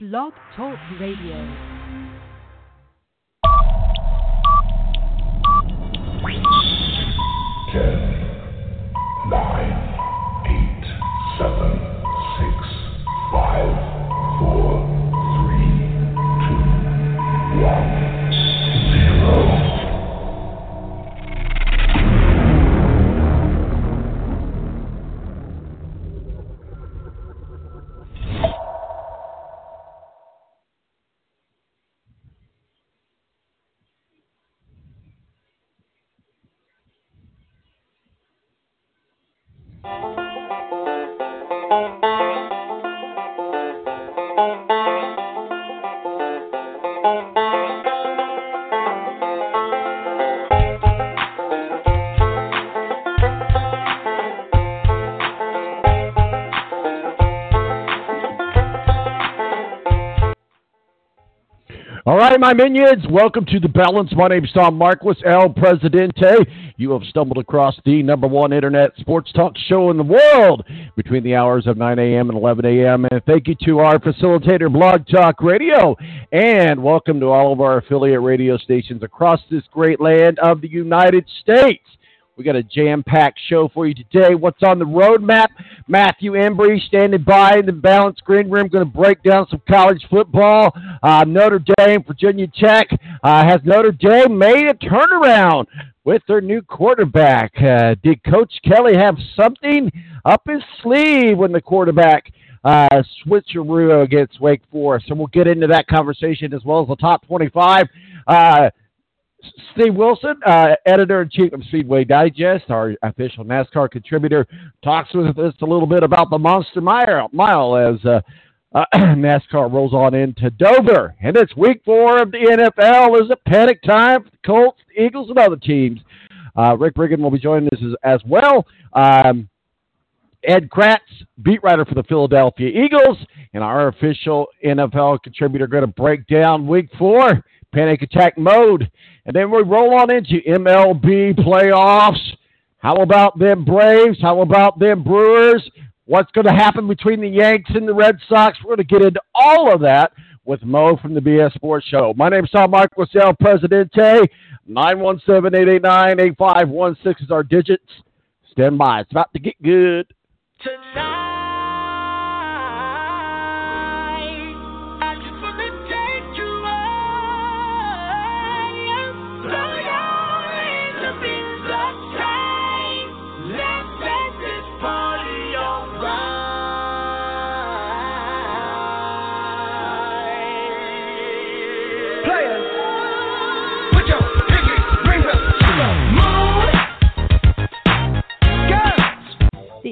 Blog Talk Radio. Ten, nine, eight, seven, right, my minions, welcome to the balance. My name is Tom Marquis, El Presidente. You have stumbled across the number one internet sports talk show in the world between the hours of 9 a.m. and 11 a.m. And thank you to our facilitator, Blog Talk Radio. And welcome to all of our affiliate radio stations across this great land of the United States. We got a jam-packed show for you today. What's on the roadmap? Matthew Embry standing by in the balance green room, going to break down some college football. Uh, Notre Dame, Virginia Tech uh, has Notre Dame made a turnaround with their new quarterback. Uh, did Coach Kelly have something up his sleeve when the quarterback uh, switcheroo against Wake Forest? So we'll get into that conversation as well as the top 25. Uh, Steve Wilson, uh, editor in chief of Speedway Digest, our official NASCAR contributor, talks with us a little bit about the Monster Mile, mile as uh, uh, NASCAR rolls on into Dover. And it's week four of the NFL. Is it panic time for the Colts, Eagles, and other teams? Uh, Rick Brigham will be joining us as, as well. Um, Ed Kracz, beat writer for the Philadelphia Eagles, and our official NFL contributor, going to break down week four, panic attack mode. And then we roll on into MLB playoffs. How about them Braves? How about them Brewers? What's going to happen between the Yanks and the Red Sox? We're going to get into all of that with Mo from the BS Sports Show. My name is Tom Marquis, El Presidente. 917-889-8516 is our digits. Stand by. It's about to get good. Tonight,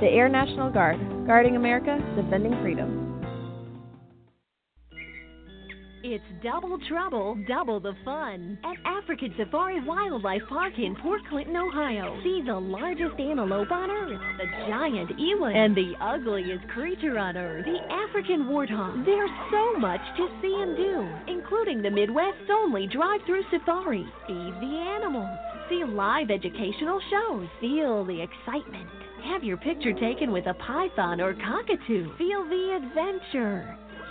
The Air National Guard, guarding America, defending freedom. It's double trouble, double the fun at African Safari Wildlife Park in Port Clinton, Ohio. See the largest antelope on earth, the giant eland, and the ugliest creature on earth, the African warthog. There's so much to see and do, including the Midwest's only drive-through safari. Feed the animals, see live educational shows, feel the excitement. Have your picture taken with a python or cockatoo. Feel the adventure.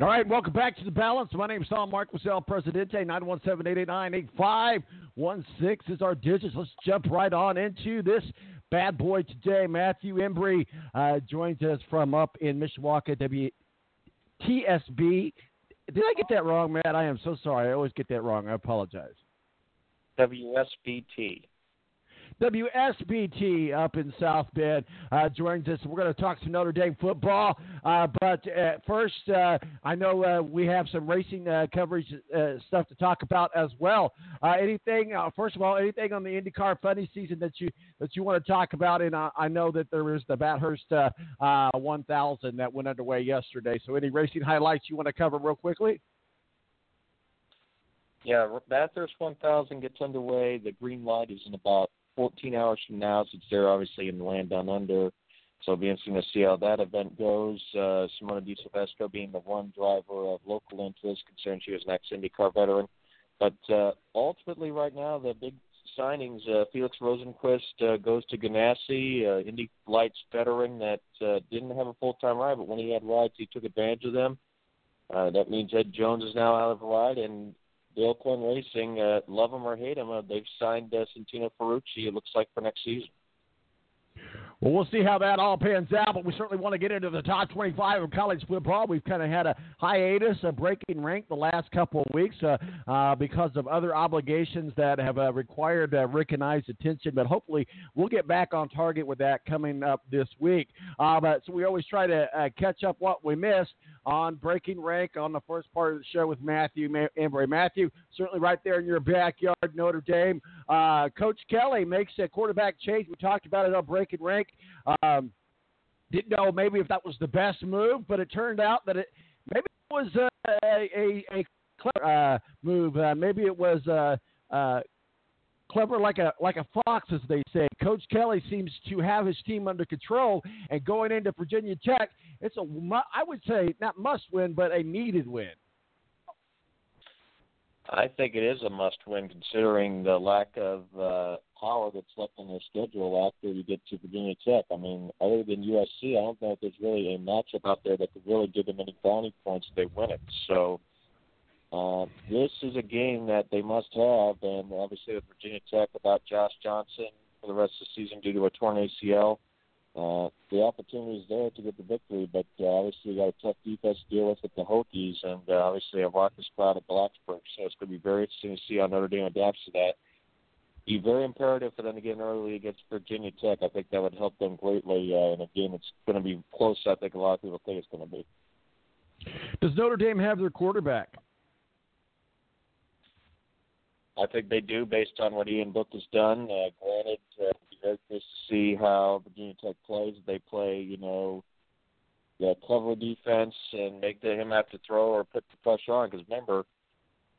All right, welcome back to the balance. My name is Tom El Presidente. 917-889-8516 is our digits. Let's jump right on into this bad boy today. Matthew Embry uh, joins us from up in Mishawaka, WTSB. Did I get that wrong, Matt? I am so sorry. I always get that wrong. I apologize. WSBT. WSBT up in South Bend uh, joins us. We're going to talk some Notre Dame football. Uh, but first, uh, I know uh, we have some racing uh, coverage stuff to talk about as well. anything? first of all, anything on the IndyCar funny season that you that you want to talk about? And I know that there was the Bathurst 1000 that went underway yesterday. So, any racing highlights you want to cover real quickly? Yeah, Bathurst 1000 gets underway. The green light is in about 14 hours from now, since they're obviously in the land down under. So it'll be interesting to see how that event goes. Uh, Simona de Silvestro being the one driver of local interest, considering she was an ex-IndyCar veteran. But uh, ultimately, right now, the big signings, uh, Felix Rosenqvist uh, goes to Ganassi, uh, Indy Lights veteran that uh, didn't have a full-time ride, but when he had rides, he took advantage of them. Uh, that means Ed Jones is now out of the ride, and Dale Coyne Racing, uh, love them or hate them, uh, they've signed uh, Santino Ferrucci. It looks like for next season. Well, we'll see how that all pans out, but we certainly want to get into the top 25 of college football. We've kind of had a hiatus, a breaking rank the last couple of weeks uh, uh, because of other obligations that have uh, required uh, Rick and I's attention, but hopefully we'll get back on target with that coming up this week. Uh, but so we always try to uh, catch up what we missed on breaking rank on the first part of the show with Matthew Embry. Matthew, certainly right there in your backyard, Notre Dame. Coach Kelly makes a quarterback change. We talked about it on breaking rank. Um, didn't know maybe if that was the best move, but it turned out that it maybe it was a a, a clever uh, move. Uh, maybe it was uh, uh, clever like a like a fox, as they say. Coach Kelly seems to have his team under control, and going into Virginia Tech, it's a I would say not must win, but a needed win. I think it is a must win considering the lack of uh, power that's left on their schedule after you get to Virginia Tech. I mean, other than USC, I don't know if there's really a matchup out there that could really give them any brownie points if they win it. So uh, this is a game that they must have, and obviously with Virginia Tech without Josh Johnson for the rest of the season due to a torn ACL, uh, the opportunity is there to get the victory, but uh, obviously got a tough defense to deal with at the Hokies, and uh, obviously a raucous crowd at Blacksburg. So it's going to be very interesting to see how Notre Dame adapts to that be very imperative for them to get an early against Virginia Tech. I think that would help them greatly uh, in a game that's going to be close. I think a lot of people think it's going to be. Does Notre Dame have their quarterback? I think they do, based on what Ian Book has done. Uh, granted, uh, be very curious to see how Virginia Tech plays. They play, you know, yeah, cover defense and make the, him have to throw or put the pressure on. Because remember,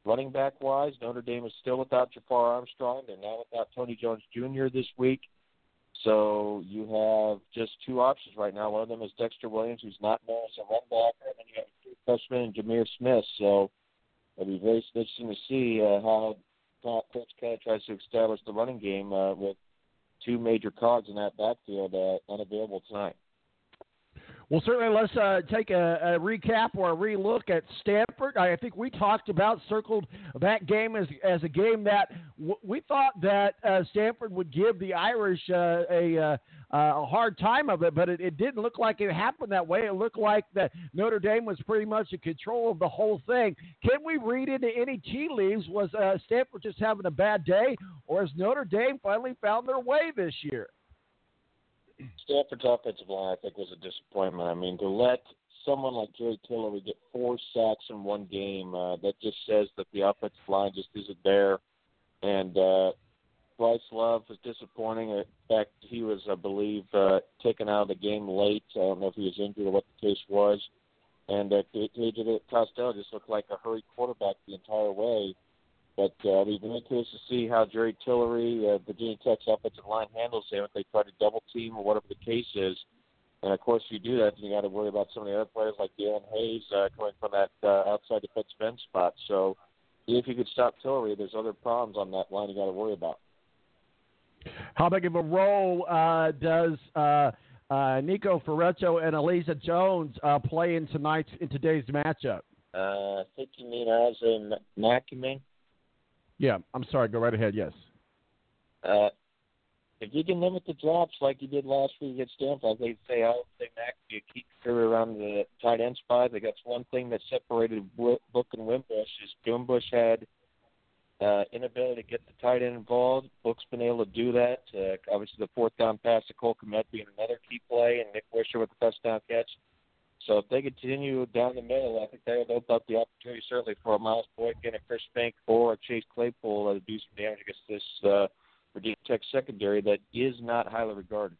running back wise, Notre Dame is still without Jafar Armstrong. They're now without Tony Jones Jr. this week. So you have just two options right now. One of them is Dexter Williams, who's not known as a run blocker, and then you have freshman and Jahmir Smith. So it'll be very interesting to see uh, how Coach Kelly tries to establish the running game uh, with two major cogs in that backfield uh, unavailable tonight. Well, certainly let's uh, take a, a, recap or a relook at Stanford. I think we talked about, circled that game as, as a game that w- we thought that uh, Stanford would give the Irish uh, a, uh, a hard time of it, but it, it, didn't look like it happened that way. It looked like that Notre Dame was pretty much in control of the whole thing. Can we read into any tea leaves? Was uh, Stanford just having a bad day, or has Notre Dame finally found their way this year? Stanford's offensive line, I think, was a disappointment. I mean, to let someone like Jerry Tillery get four sacks in one game, uh, that just says that the offensive line just isn't there. And uh, Bryce Love was disappointing. In fact, he was, I believe, uh, taken out of the game late. I don't know if he was injured or what the case was. And uh, Costello just looked like a hurried quarterback the entire way. But uh, we've been curious to see how Jerry Tillery, uh, Virginia Tech's offensive line, handles him if they try to double team or whatever the case is. And of course, if you do that, then you got to worry about some of the other players like Daelin Hayes uh, coming from that uh, outside defensive end spot. So if you could stop Tillery, there's other problems on that line you got to worry about. How big of a role uh, does uh, uh, Nico Ferretto and Alizé Jones uh, play in tonight's in today's matchup? Uh, I think you mean as in Mack, you mean? Yeah, I'm sorry. Go right ahead. Yes. Uh, if you can limit the drops like you did last week against Stanford, they say I would say Mack a key carry around the tight end spot. They got one thing that separated Book and Wimbush is Wimbush had uh, inability to get the tight end involved. Book's been able to do that. Uh, obviously, the fourth down pass to Cole Kmet being another key play, and Nic Weishar with the touchdown catch. So if they continue down the middle, I think they will open up the opportunity certainly for a Miles Boykin, a Chris Finke, or Chase Claypool to do some damage against this uh, Virginia Tech secondary that is not highly regarded.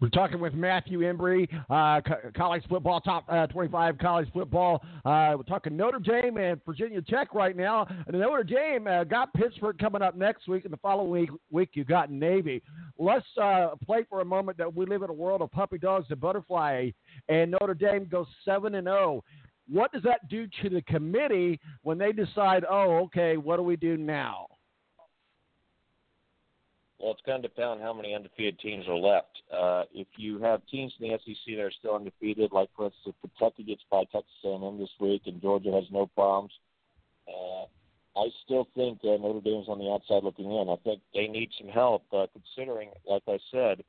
We're talking with Matthew Embry, uh, college football, top uh, 25 college football. Uh, we're talking Notre Dame and Virginia Tech right now. And Notre Dame uh, got Pittsburgh coming up next week, and the following week, week you got Navy. Let's uh, play for a moment that we live in a world of puppy dogs and butterfly, and Notre Dame goes 7 and 0. What does that do to the committee when they decide, oh, okay, what do we do now? Well, it's going to depend on how many undefeated teams are left. Uh, if you have teams in the SEC that are still undefeated, like for instance, Kentucky gets by Texas A&M this week, and Georgia has no problems, uh, I still think uh, Notre Dame's on the outside looking in. I think they need some help, uh, considering, like I said,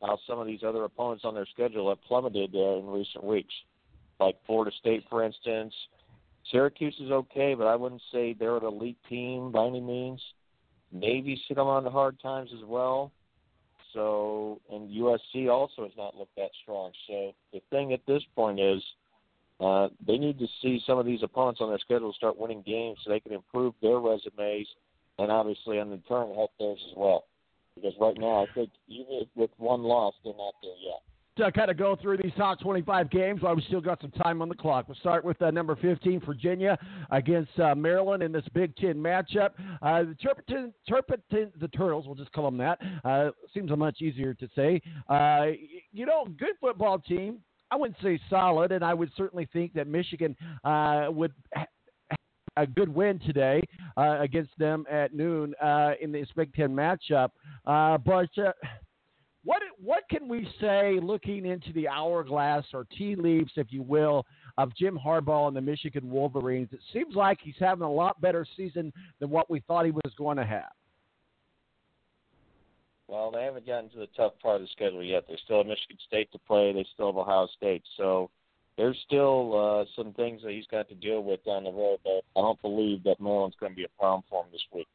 how some of these other opponents on their schedule have plummeted uh, in recent weeks, like Florida State, for instance. Syracuse is okay, but I wouldn't say they're an elite team by any means. Navy's come on the hard times as well. So, and USC also has not looked that strong. So the thing at this point is, uh, they need to see some of these opponents on their schedule start winning games so they can improve their resumes, and obviously, in turn, help theirs as well. Because right now, I think even with one loss, they're not there yet to kind of go through these top 25 games while we still got some time on the clock. We'll start with uh, number 15, Virginia against uh, Maryland in this Big Ten matchup. Uh, the Turpentine, Turpentine, the Turtles, we'll just call them that. Uh, seems much easier to say. Uh, you know, good football team. I wouldn't say solid, and I would certainly think that Michigan uh, would a good win today against them at noon in this Big Ten matchup. But what what can we say looking into the hourglass or tea leaves, if you will, of Jim Harbaugh and the Michigan Wolverines? It seems like he's having a lot better season than what we thought he was going to have. Well, they haven't gotten to the tough part of the schedule yet. They still have Michigan State to play. They still have Ohio State. So there's still uh, some things that he's got to deal with down the road. But I don't believe that Maryland's going to be a problem for him this week.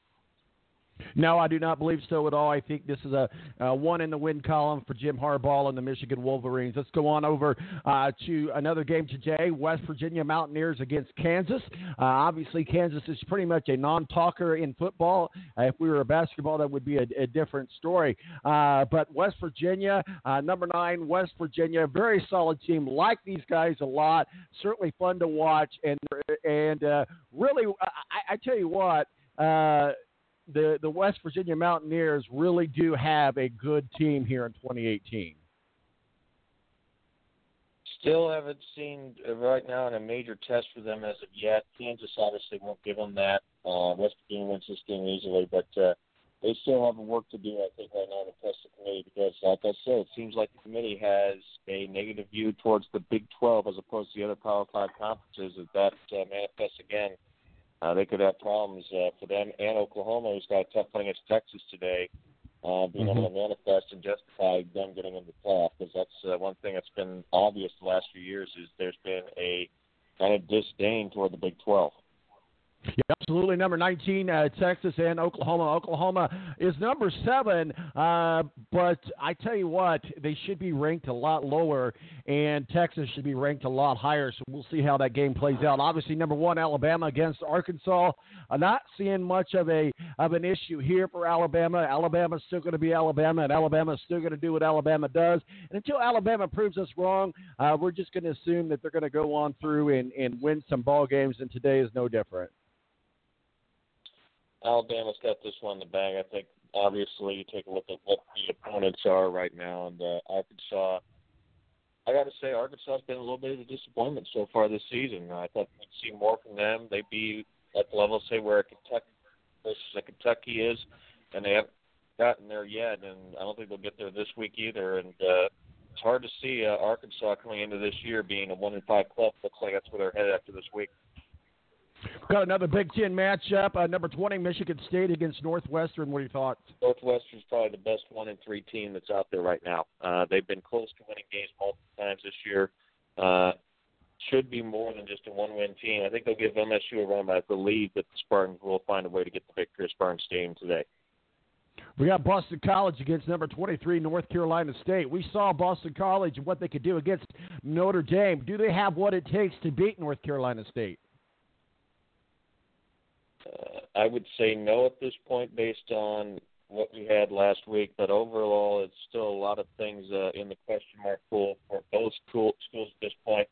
No, I do not believe so at all. I think this is a, a one in the win column for Jim Harbaugh and the Michigan Wolverines. Let's go on over uh, to another game today: West Virginia Mountaineers against Kansas. Uh, obviously, Kansas is pretty much a non-talker in football. Uh, if we were a basketball, that would be a, a different story. Uh, but West Virginia, uh, number nine, West Virginia, very solid team. Like these guys a lot. Certainly fun to watch, and and uh, really, I, I tell you what the the West Virginia Mountaineers really do have a good team here in 2018. Still haven't seen uh, right now in a major test for them as of yet. Kansas obviously won't give them that. Uh, West Virginia wins this game easily, but uh, they still have work to do, I think, right now to test the committee because, like I said, it seems like the committee has a negative view towards the Big 12 as opposed to the other Power Five conferences. If that uh, manifests again, uh, they could have problems uh, for them and Oklahoma, who's got a tough one against Texas today, uh, being Mm-hmm. able to manifest and justify them getting into the playoff. Because that's uh, one thing that's been obvious the last few years is there's been a kind of disdain toward the Big 12. Yeah, absolutely. Number 19, uh, Texas and Oklahoma. Oklahoma is number seven, uh, but I tell you what, they should be ranked a lot lower, and Texas should be ranked a lot higher. So we'll see how that game plays out. Obviously, number one, Alabama against Arkansas. I'm not seeing much of a of an issue here for Alabama. Alabama's still going to be Alabama, and Alabama's still going to do what Alabama does. And until Alabama proves us wrong, uh, we're just going to assume that they're going to go on through and, and win some ball games. And today is no different. Alabama's got this one in the bag. I think obviously you take a look at what the opponents are right now, and uh, Arkansas. I got to say, Arkansas has been a little bit of a disappointment so far this season. I thought we'd see more from them. They'd be at the level, say, where Kentucky versus a Kentucky is, and they haven't gotten there yet. And I don't think they'll get there this week either. And uh, it's hard to see uh, Arkansas coming into this year being a one in five club. Looks like that's where they're headed after this week. Got another Big Ten matchup. Uh, number 20, Michigan State against Northwestern. What are your thoughts? Northwestern's probably the best one in three team that's out there right now. Uh, they've been close to winning games multiple times this year. Uh, should be more than just a one-win team. I think they'll give MSU a run, but I believe that the Spartans will find a way to get the victory at Spartan Stadium today. We got Boston College against number 23, North Carolina State. We saw Boston College and what they could do against Notre Dame. Do they have what it takes to beat North Carolina State? Uh, I would say no at this point based on what we had last week, but overall, it's still a lot of things uh, in the question mark pool for both school, schools at this point.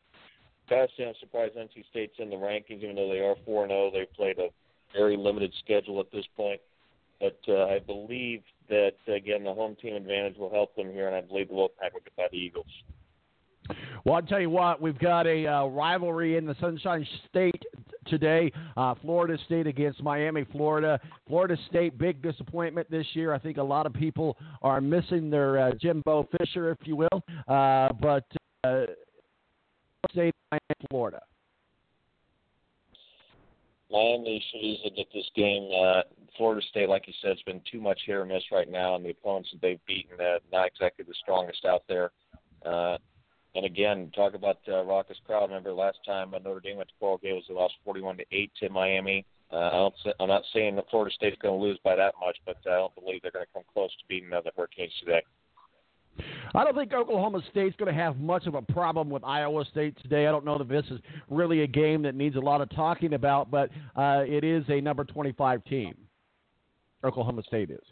Gotta say, I'm surprised NC State's in the rankings, even though they are 4 0. They've played a very limited schedule at this point. But uh, I believe that, again, the home team advantage will help them here, and I believe the Wolfpack will get by the Eagles. Well, I'll tell you what, we've got a uh, rivalry in the Sunshine State today. Uh, Florida State against Miami, Florida. Florida State, big disappointment this year. I think a lot of people are missing their uh, Jimbo Fisher, if you will. Uh, but uh, State, Miami, Florida. Miami should easily get this game. Uh, Florida State, like you said, has been too much hit or miss right now, and the opponents that they've beaten, uh, not exactly the strongest out there. Uh, and again, talk about uh, raucous crowd. Remember last time Notre Dame went to ball games, they lost 41 to eight to Miami. Uh, I don't, I'm not saying that Florida State's going to lose by that much, but I don't believe they're going to come close to beating the Hurricanes today. I don't think Oklahoma State's going to have much of a problem with Iowa State today. I don't know that this is really a game that needs a lot of talking about, but uh, it is a number 25 team. Oklahoma State is.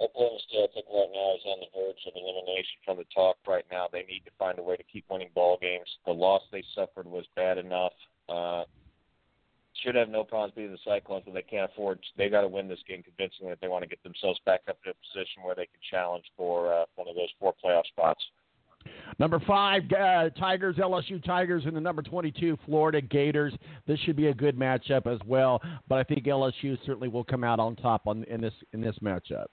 Oklahoma State, I think right now is on the verge of elimination from the top. Right now, they need to find a way to keep winning ball games. The loss they suffered was bad enough. Uh, should have no problems beating the Cyclones, but they can't afford. They got to win this game convincingly if they want to get themselves back up to a position where they can challenge for uh, one of those four playoff spots. Number five, uh, Tigers, LSU Tigers, and the number 22, Florida Gators. This should be a good matchup as well, but I think LSU certainly will come out on top on in this in this matchup.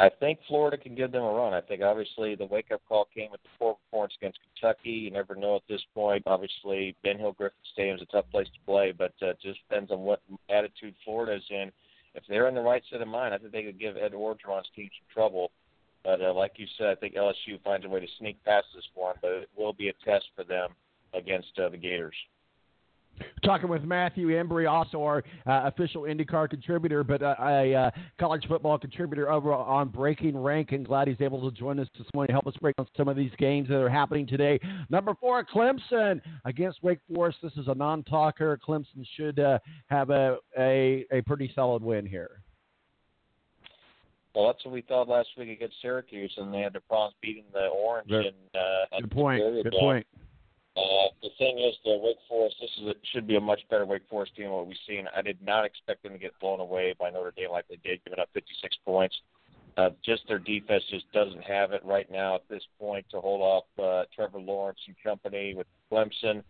I think Florida can give them a run. I think obviously the wake up call came with the poor performance against Kentucky. You never know at this point. Obviously, Ben Hill Griffin Stadium is a tough place to play, but uh, just depends on what attitude Florida is in. If they're in the right set of mind, I think they could give Ed Orgeron's team some trouble. But uh, like you said, I think LSU finds a way to sneak past this one, but it will be a test for them against uh, the Gators. Talking with Matthew Embry, also our uh, official IndyCar contributor, but uh, a uh, college football contributor over on Breaking Rank, and glad he's able to join us this morning to help us break down some of these games that are happening today. Number four, Clemson against Wake Forest. This is a non-talker. Clemson should uh, have a, a a pretty solid win here. Well, that's what we thought last week against Syracuse, and they had their problems beating the Orange. Good- and, uh, Good point. the Good point. Uh, the thing is, the Wake Forest. This is a, should be a much better Wake Forest team than what we've seen. I did not expect them to get blown away by Notre Dame like they did, giving up 56 points. Uh, just their defense just doesn't have it right now at this point to hold off uh, Trevor Lawrence and company with Clemson.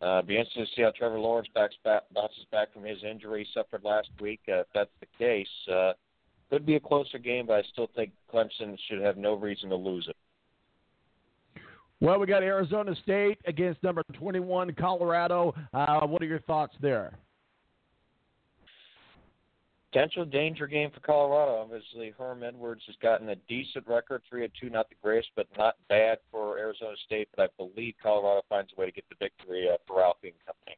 Uh, be interested to see how Trevor Lawrence backs back, bounces back from his injury he suffered last week. Uh, if that's the case, uh, could be a closer game, but I still think Clemson should have no reason to lose it. Well, we got Arizona State against number 21 Colorado. Uh, what are your thoughts there? potential danger game for Colorado. Obviously, Herm Edwards has gotten a decent record, three and two, not the greatest, but not bad for Arizona State. But I believe Colorado finds a way to get the victory uh, for Ralphie and company.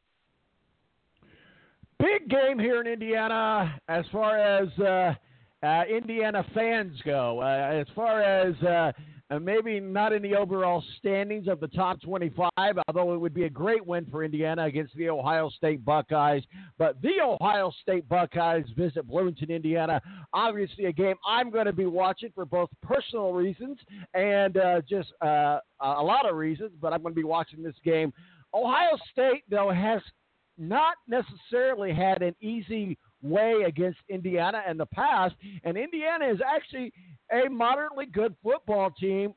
Big game here in Indiana as far as uh, uh, Indiana fans go. Uh, as far as uh, maybe not in the overall standings of the top 25, although it would be a great win for Indiana against the Ohio State Buckeyes. But the Ohio State Buckeyes visit Bloomington, Indiana. Obviously, a game I'm going to be watching for both personal reasons and uh, just uh, a lot of reasons, but I'm going to be watching this game. Ohio State, though, has not necessarily had an easy way against Indiana in the past, and Indiana is actually a moderately good football team.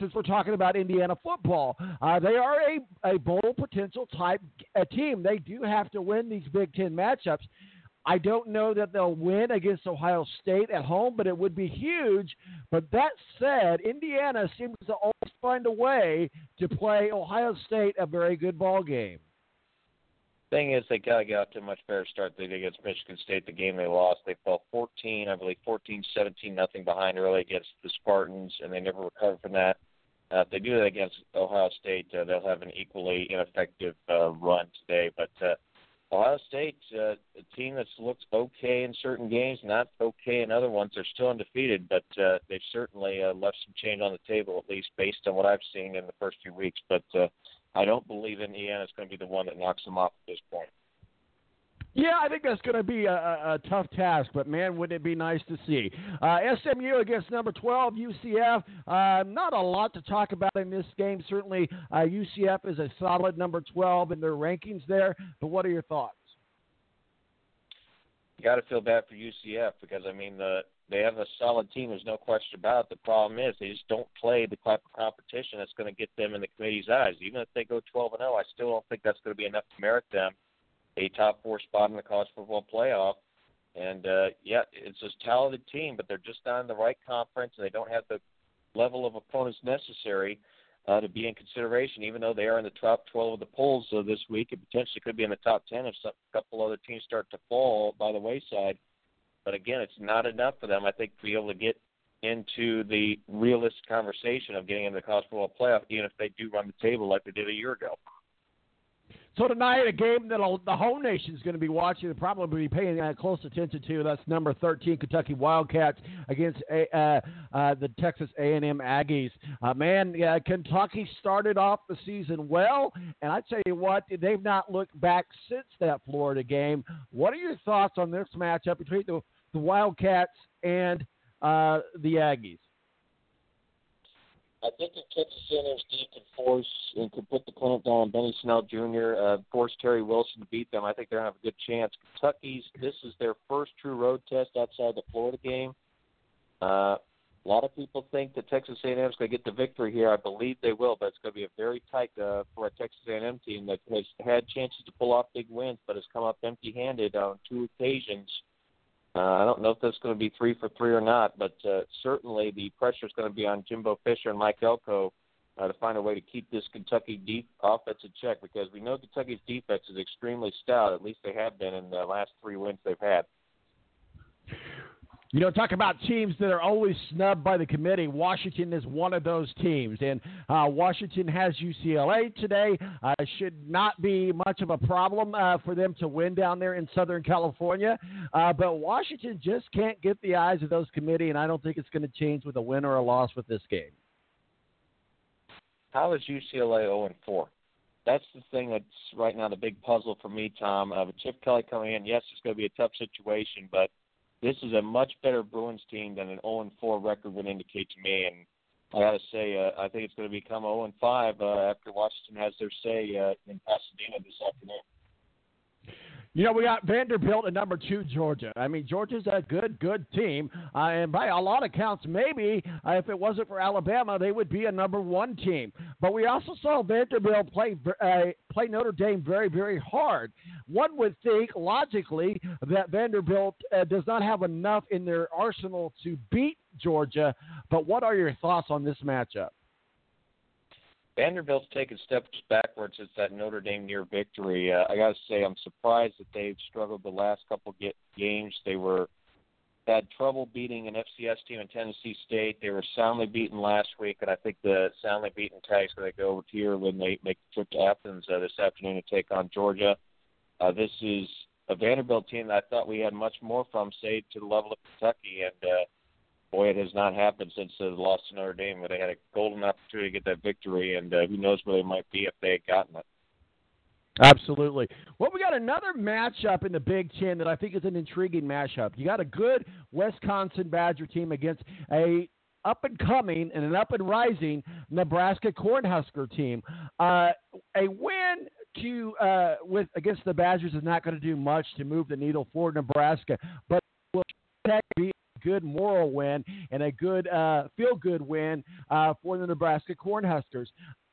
Since we're talking about Indiana football, uh, they are a, a bowl potential type a team. They do have to win these Big Ten matchups. I don't know that they'll win against Ohio State at home, but it would be huge. But that said, Indiana seems to always find a way to play Ohio State a very good ball game. Thing is, they got out to a much better start they did against Michigan State. The game they lost, they fell 14, I believe, 14, 17, nothing behind early against the Spartans, and they never recovered from that. Uh, if they do that against Ohio State, uh, they'll have an equally ineffective uh, run today. But uh, Ohio State, uh, a team that's looked okay in certain games, not okay in other ones. They're still undefeated, but uh, they've certainly uh, left some change on the table, at least based on what I've seen in the first few weeks. But uh, I don't believe Indiana is going to be the one that knocks them off at this point. Yeah, I think that's going to be a, a, a tough task, but man, wouldn't it be nice to see? Uh, SMU against number 12, UCF. Uh, not a lot to talk about in this game. Certainly, uh, UCF is a solid number 12 in their rankings there, but what are your thoughts? You got to feel bad for UCF because I mean the they have a solid team. There's no question about it. The problem is they just don't play the type of competition that's going to get them in the committee's eyes. Even if they go 12 and 0, I still don't think that's going to be enough to merit them a top four spot in the college football playoff. And uh, yeah, it's a talented team, but they're just not in the right conference, and they don't have the level of opponents necessary uh, to be in consideration. Even though they are in the top 12 of the polls uh, this week, it potentially could be in the top 10 if some, a couple other teams start to fall by the wayside. But again, it's not enough for them, I think, to be able to get into the realistic conversation of getting into the college football playoff, even if they do run the table like they did a year ago. So tonight, a game that the whole nation is going to be watching and probably be paying close attention to. That's number 13 Kentucky Wildcats against uh, uh, the Texas A&M Aggies. Uh, man, Kentucky started off the season well, and I tell you what, they've not looked back since that Florida game. What are your thoughts on this matchup between the, the Wildcats and uh, the Aggies? I think if Texas A&M's D can force and can put the clamp down on Benny Snell Jr., uh, force Terry Wilson to beat them, I think they're going to have a good chance. Kentucky's this is their first true road test outside the Florida game. Uh, a lot of people think that Texas A&M is going to get the victory here. I believe they will, but it's going to be a very tight uh, for a Texas A&M team that has had chances to pull off big wins, but has come up empty-handed on two occasions. Uh, I don't know if that's going to be three for three or not, but uh, certainly the pressure is going to be on Jimbo Fisher and Mike Elko uh, to find a way to keep this Kentucky deep offense in check because we know Kentucky's defense is extremely stout. At least they have been in the last three wins they've had. You know, talk about teams that are always snubbed by the committee. Washington is one of those teams, and uh, Washington has UCLA today. Uh, should not be much of a problem uh, for them to win down there in Southern California. Uh, but Washington just can't get the eyes of those committee, and I don't think it's going to change with a win or a loss with this game. How is UCLA 0 and 4? That's the thing that's right now the big puzzle for me, Tom. Uh, with Chip Kelly coming in, yes, it's going to be a tough situation, but this is a much better Bruins team than an 0 and 4 record would indicate to me. And I got to say, uh, I think it's going to become 0 and 5 uh, after Washington has their say uh, in Pasadena this afternoon. You know, we got Vanderbilt at number two, Georgia. I mean, Georgia's a good, good team. Uh, and by a lot of counts, maybe uh, if it wasn't for Alabama, they would be a number one team. But we also saw Vanderbilt play uh, play Notre Dame very, very hard. One would think, logically, that Vanderbilt uh, does not have enough in their arsenal to beat Georgia. But what are your thoughts on this matchup? Vanderbilt's taken steps backwards since that Notre Dame near victory. Uh, I got to say, I'm surprised that they've struggled the last couple get games. They were had trouble beating an FCS team in Tennessee State. They were soundly beaten last week, and I think the soundly beaten tag's going to go over here when they make the trip to Athens uh, this afternoon to take on Georgia. Uh, this is a Vanderbilt team that I thought we had much more from, say, to the level of Kentucky, and uh, boy, it has not happened since the loss to Notre Dame. Where they had a golden opportunity to get that victory, and uh, who knows where they might be if they had gotten it. Absolutely. Well, we got another matchup in the Big Ten that I think is an intriguing matchup. You got a good Wisconsin Badger team against a up and coming and an up and rising Nebraska Cornhusker team. Uh, a win to uh, with against the Badgers is not going to do much to move the needle for Nebraska, but will be good moral win and a good uh, feel good win uh, for the Nebraska Cornhuskers.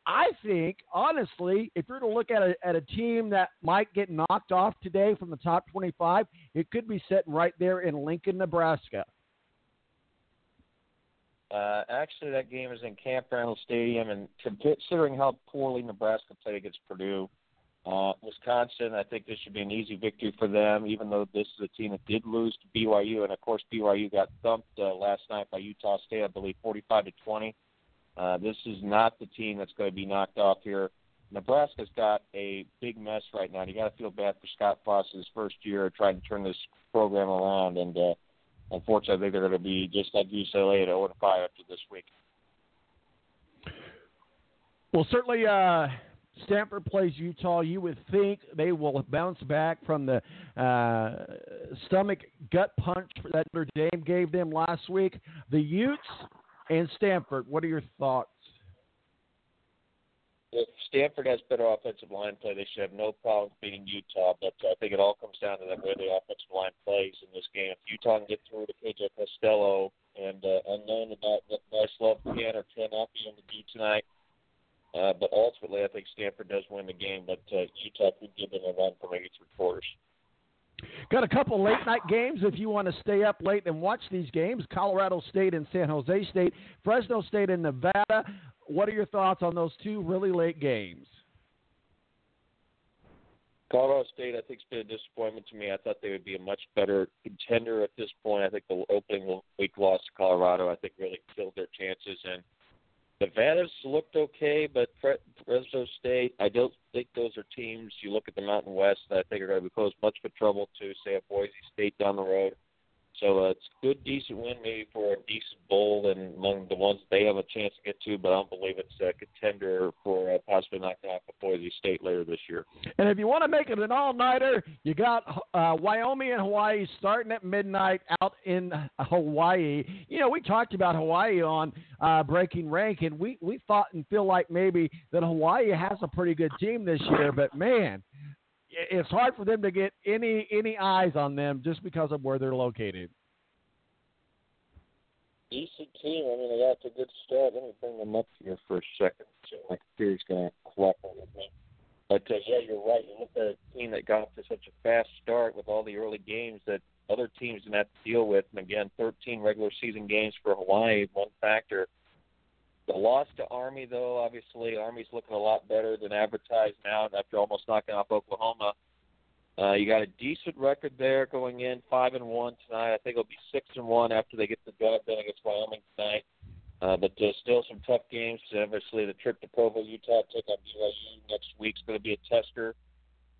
I think, honestly, if you're to look at a, at a team that might get knocked off today from the top 25, it could be sitting right there in Lincoln, Nebraska. Uh, actually, that game is in Camp Randall Stadium, and considering how poorly Nebraska played against Purdue, uh, Wisconsin, I think this should be an easy victory for them. Even though this is a team that did lose to BYU, and of course BYU got thumped uh, last night by Utah State, I believe, 45 to 20. Uh, this is not the team that's going to be knocked off here. Nebraska's got a big mess right now. You got to feel bad for Scott Frost's first year trying to turn this program around, and uh, unfortunately, they're going to be just like UCLA at 0 5 after this week. Well, certainly, uh, Stanford plays Utah. You would think they will bounce back from the uh, stomach gut punch that Notre Dame gave them last week. The Utes and Stanford. What are your thoughts? If Stanford has better offensive line play, they should have no problem beating Utah. But I think it all comes down to the way the offensive line plays in this game. If Utah can get through to KJ Costello and uh, unknown about what Bryce Love can or cannot be able to do tonight, uh, but ultimately, I think Stanford does win the game, but uh, Utah could give them a run for maybe three quarters. Got a couple late night games if you want to stay up late and watch these games. Colorado State and San Jose State, Fresno State and Nevada. What are your thoughts on those two really late games? Colorado State, I think, has been a disappointment to me. I thought they would be a much better contender at this point. I think the opening week loss to Colorado, I think, really killed their chances. And Nevada's looked okay, but Fresno State, I don't think those are teams you look at the Mountain West that I think are going to close much of a trouble to, say, a Boise State down the road. So uh, it's a good, decent win maybe for a decent bowl and among the ones they have a chance to get to, but I don't believe it's a contender for uh, possibly knocking off Boise State later this year. And if you want to make it an all-nighter, you got uh, Wyoming and Hawaii starting at midnight out in Hawaii. You know, we talked about Hawaii on uh, Breaking Rank, and we, we thought and feel like maybe that Hawaii has a pretty good team this year, but man – it's hard for them to get any any eyes on them just because of where they're located. Team. I mean, they got a good start. Let me bring them up here for a second. So my computer's going to cooperate with me. But uh, yeah, you're right. You look at a team that got to such a fast start with all the early games that other teams didn't have to deal with. And again, 13 regular season games for Hawaii, one factor. The loss to Army, though, obviously, Army's looking a lot better than advertised now after almost knocking off Oklahoma. Uh, you got a decent record there going in, five and one tonight. I think it'll be six and one after they get the job done against Wyoming tonight. Uh, but uh, still some tough games. Obviously, the trip to Provo, Utah, take on BYU next week's going to be a tester,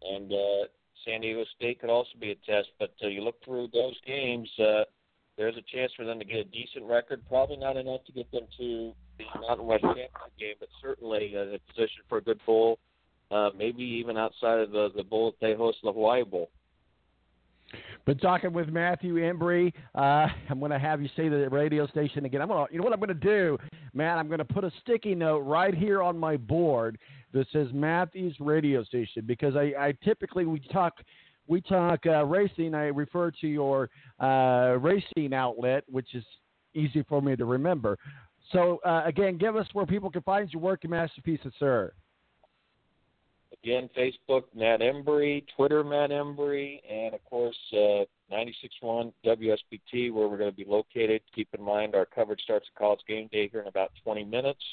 and uh, San Diego State could also be a test. But uh, you look through those games, uh, there's a chance for them to get a decent record. Probably not enough to get them to the Mountain West Championship game, but certainly in a position for a good bowl. Uh, maybe even outside of the the bowl that they host, the Hawaii Bowl. Been talking with Matthew Embry. Uh, I'm going to have you say the radio station again. I'm going to, you know what I'm going to do, Matt? I'm going to put a sticky note right here on my board that says Matthew's radio station because I, I typically we talk we talk uh, racing. I refer to your uh, racing outlet, which is easy for me to remember. So uh, again, give us where people can find your work and masterpieces, sir. Again, Facebook, Matt Embry, Twitter, Matt Embry, and of course, uh, 96.1 WSBT, where we're going to be located. Keep in mind, our coverage starts at College Game Day here in about 20 minutes.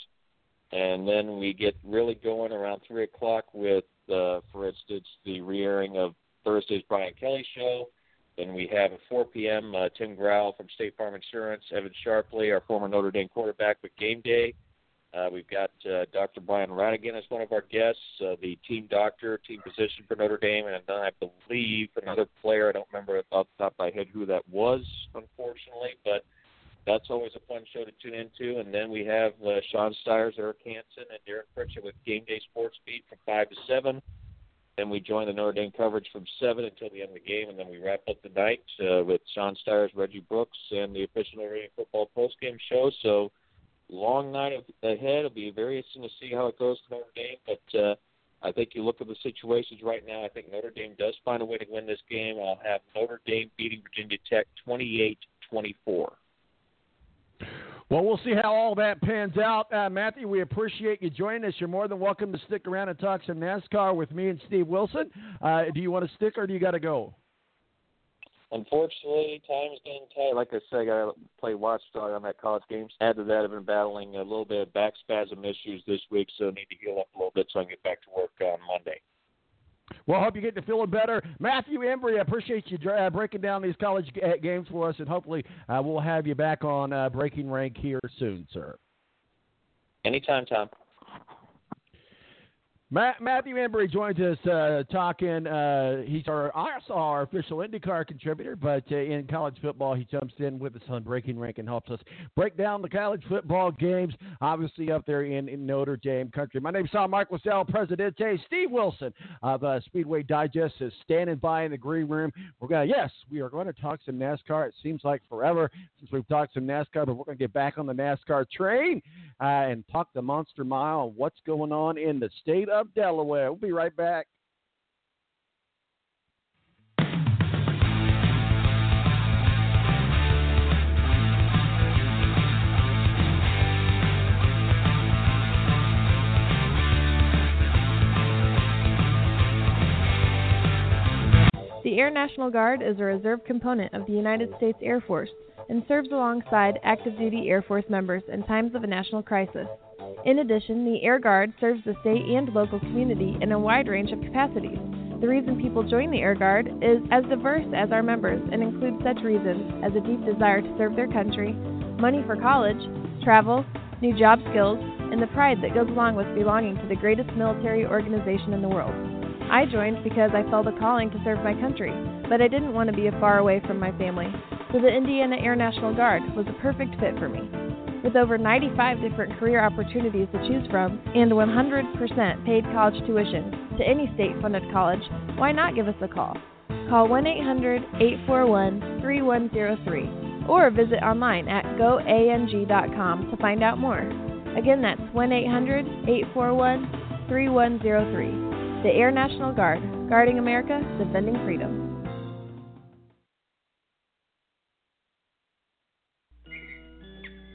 And then we get really going around 3 o'clock with, uh, for instance, the re airing of Thursday's Brian Kelly Show. Then we have at 4 p.m. Uh, Tim Grau from State Farm Insurance, Evan Sharpley, our former Notre Dame quarterback with Game Day. Uh, we've got uh, Dr. Brian Ratigan as one of our guests, uh, the team doctor, team physician for Notre Dame, and then I believe another player. I don't remember off the top of my head who that was, unfortunately, but that's always a fun show to tune into. And then we have uh, Sean Stires, Eric Hansen, and Derek Pritchett with Game Day Sports Beat from 5 to 7. Then we join the Notre Dame coverage from 7 until the end of the game, and then we wrap up the night uh, with Sean Stires, Reggie Brooks, and the official Notre Dame football postgame show. So, long night ahead. It'll be very interesting to see how it goes to Notre Dame. But uh, I think you look at the situations right now. I think Notre Dame does find a way to win this game. I'll have Notre Dame beating Virginia Tech 28-24. Well, we'll see how all that pans out. Uh, Matthew, we appreciate you joining us. You're more than welcome to stick around and talk some NASCAR with me and Steve Wilson. Uh, do you want to stick or do you got to go? Unfortunately, time's getting tight. Like I said, I got to play watchdog on that college games. Add to that, I've been battling a little bit of back spasm issues this week, so I need to heal up a little bit so I can get back to work on Monday. Well, hope you get to feeling better. Matthew Embry, I appreciate you uh, breaking down these college g- games for us, and hopefully uh, we'll have you back on uh, Breaking Rank here soon, sir. Anytime, Tom. Matt, Matthew Embry joins us uh, talking. Uh, he's our also our official IndyCar contributor, but uh, in college football, he jumps in with us on Breaking Rank and helps us break down the college football games, obviously up there in, in Notre Dame country. My name is Tom Mark Lasell, Presidente. Steve Wilson of uh, Speedway Digest is standing by in the green room. We're gonna yes, we are going to talk some NASCAR. It seems like forever since we've talked some NASCAR, but we're going to get back on the NASCAR train uh, and talk the Monster Mile and what's going on in the state of Delaware. We'll be right back. The Air National Guard is a reserve component of the United States Air Force and serves alongside active duty Air Force members in times of a national crisis. In addition, the Air Guard serves the state and local community in a wide range of capacities. The reason people join the Air Guard is as diverse as our members and includes such reasons as a deep desire to serve their country, money for college, travel, new job skills, and the pride that goes along with belonging to the greatest military organization in the world. I joined because I felt a calling to serve my country, but I didn't want to be far away from my family, so the Indiana Air National Guard was a perfect fit for me. With over 95 different career opportunities to choose from and 100% paid college tuition to any state funded college, why not give us a call? Call 1 800 841 3103 or visit online at goang.com to find out more. Again, that's 1 800 841 3103. The Air National Guard, guarding America, defending freedom.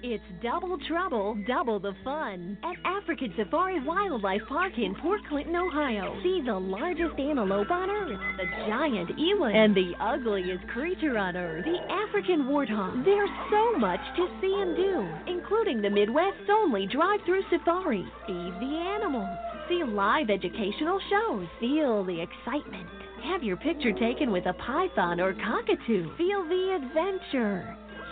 It's double trouble, double the fun at African Safari Wildlife Park in Port Clinton, Ohio. See the largest antelope on earth, the giant eland, and the ugliest creature on earth, the African warthog. There's so much to see and do, including the Midwest's only drive-through safari. Feed the animals, see live educational shows, feel the excitement. Have your picture taken with a python or cockatoo. Feel the adventure.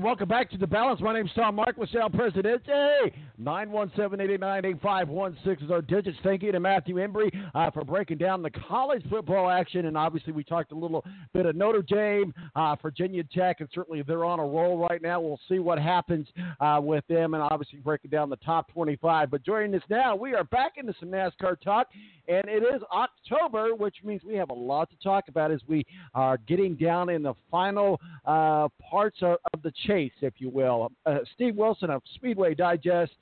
Welcome back to the balance. My name's Tom Marquis, El Presidente. 917-889-8516 is our digits. Thank you to Matthew Embry uh, for breaking down the college football action. And obviously, we talked a little bit of Notre Dame, uh, Virginia Tech, and certainly they're on a roll right now. We'll see what happens uh, with them, and obviously breaking down the top 25. But joining us now, we are back into some NASCAR talk, and it is October, which means we have a lot to talk about as we are getting down in the final uh, parts of, of the chase, if you will. Uh, Steve Wilson of Speedway Digest,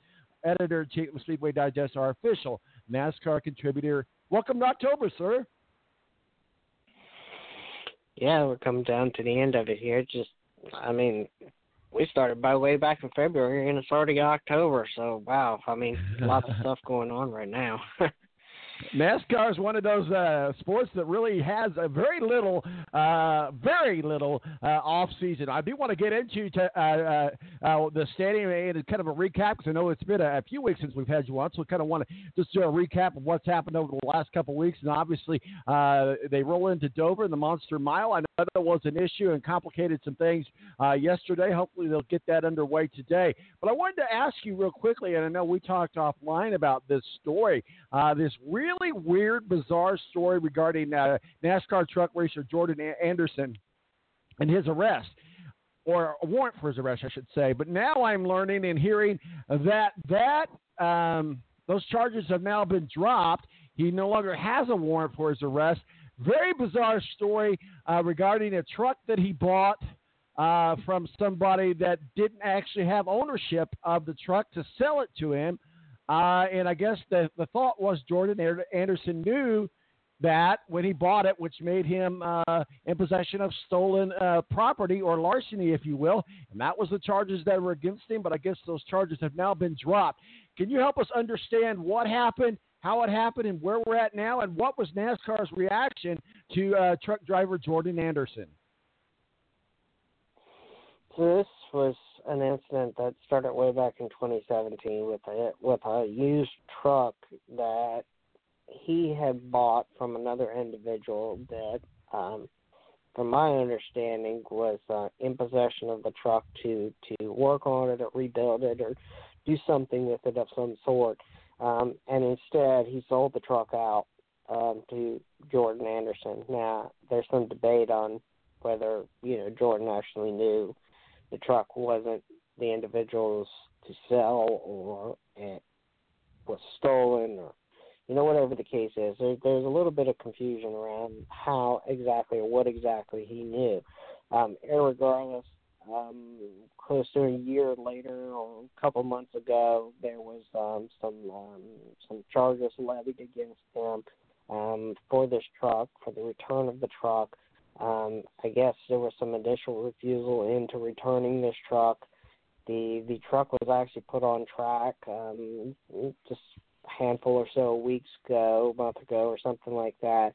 editor in chief of Speedway Digest, our official NASCAR contributor. Welcome to October, sir. Yeah, we're coming down to the end of it here. Just, I mean, we started by way back in February and it's already October. So, wow, I mean, lots of stuff going on right now. NASCAR is one of those uh, sports that really has a very little, uh, very little uh, off season. I do want to get into to, uh, uh, uh, the stadium and kind of a recap because I know it's been a, a few weeks since we've had you on, so kind of want to just do a recap of what's happened over the last couple of weeks. And obviously, they roll into Dover in the Monster Mile. I know that was an issue and complicated some things yesterday. Hopefully, they'll get that underway today. But I wanted to ask you real quickly, and I know we talked offline about this story, this really weird, bizarre story regarding uh, NASCAR truck racer Jordan Anderson and his arrest. Or a warrant for his arrest, I should say. But now I'm learning and hearing that that um, those charges have now been dropped. He no longer has a warrant for his arrest. Very bizarre story uh, regarding a truck that he bought uh, from somebody that didn't actually have ownership of the truck to sell it to him. Uh, and I guess the, the thought was Jordan Anderson knew that when he bought it, which made him uh, in possession of stolen uh, property or larceny, if you will. And that was the charges that were against him. But I guess those charges have now been dropped. Can you help us understand what happened, how it happened, and where we're at now? And what was NASCAR's reaction to uh, truck driver Jordan Anderson? So this was an incident that started way back in 2017 with a with a used truck that he had bought from another individual that, um, from my understanding, was uh, in possession of the truck to to work on it or rebuild it or do something with it of some sort. Um, and instead, he sold the truck out um, to Jordan Anderson. Now, there's some debate on whether you know Jordan actually knew the truck wasn't the individual's to sell or it was stolen or you know whatever the case is. There, there's a little bit of confusion around how exactly or what exactly he knew. Um regardless um close to a year later or a couple months ago there was um some um some charges levied against him um for this truck for the return of the truck um, I guess there was some initial refusal into returning this truck. the the truck was actually put on track um, just a handful or so weeks ago, a month ago, or something like that.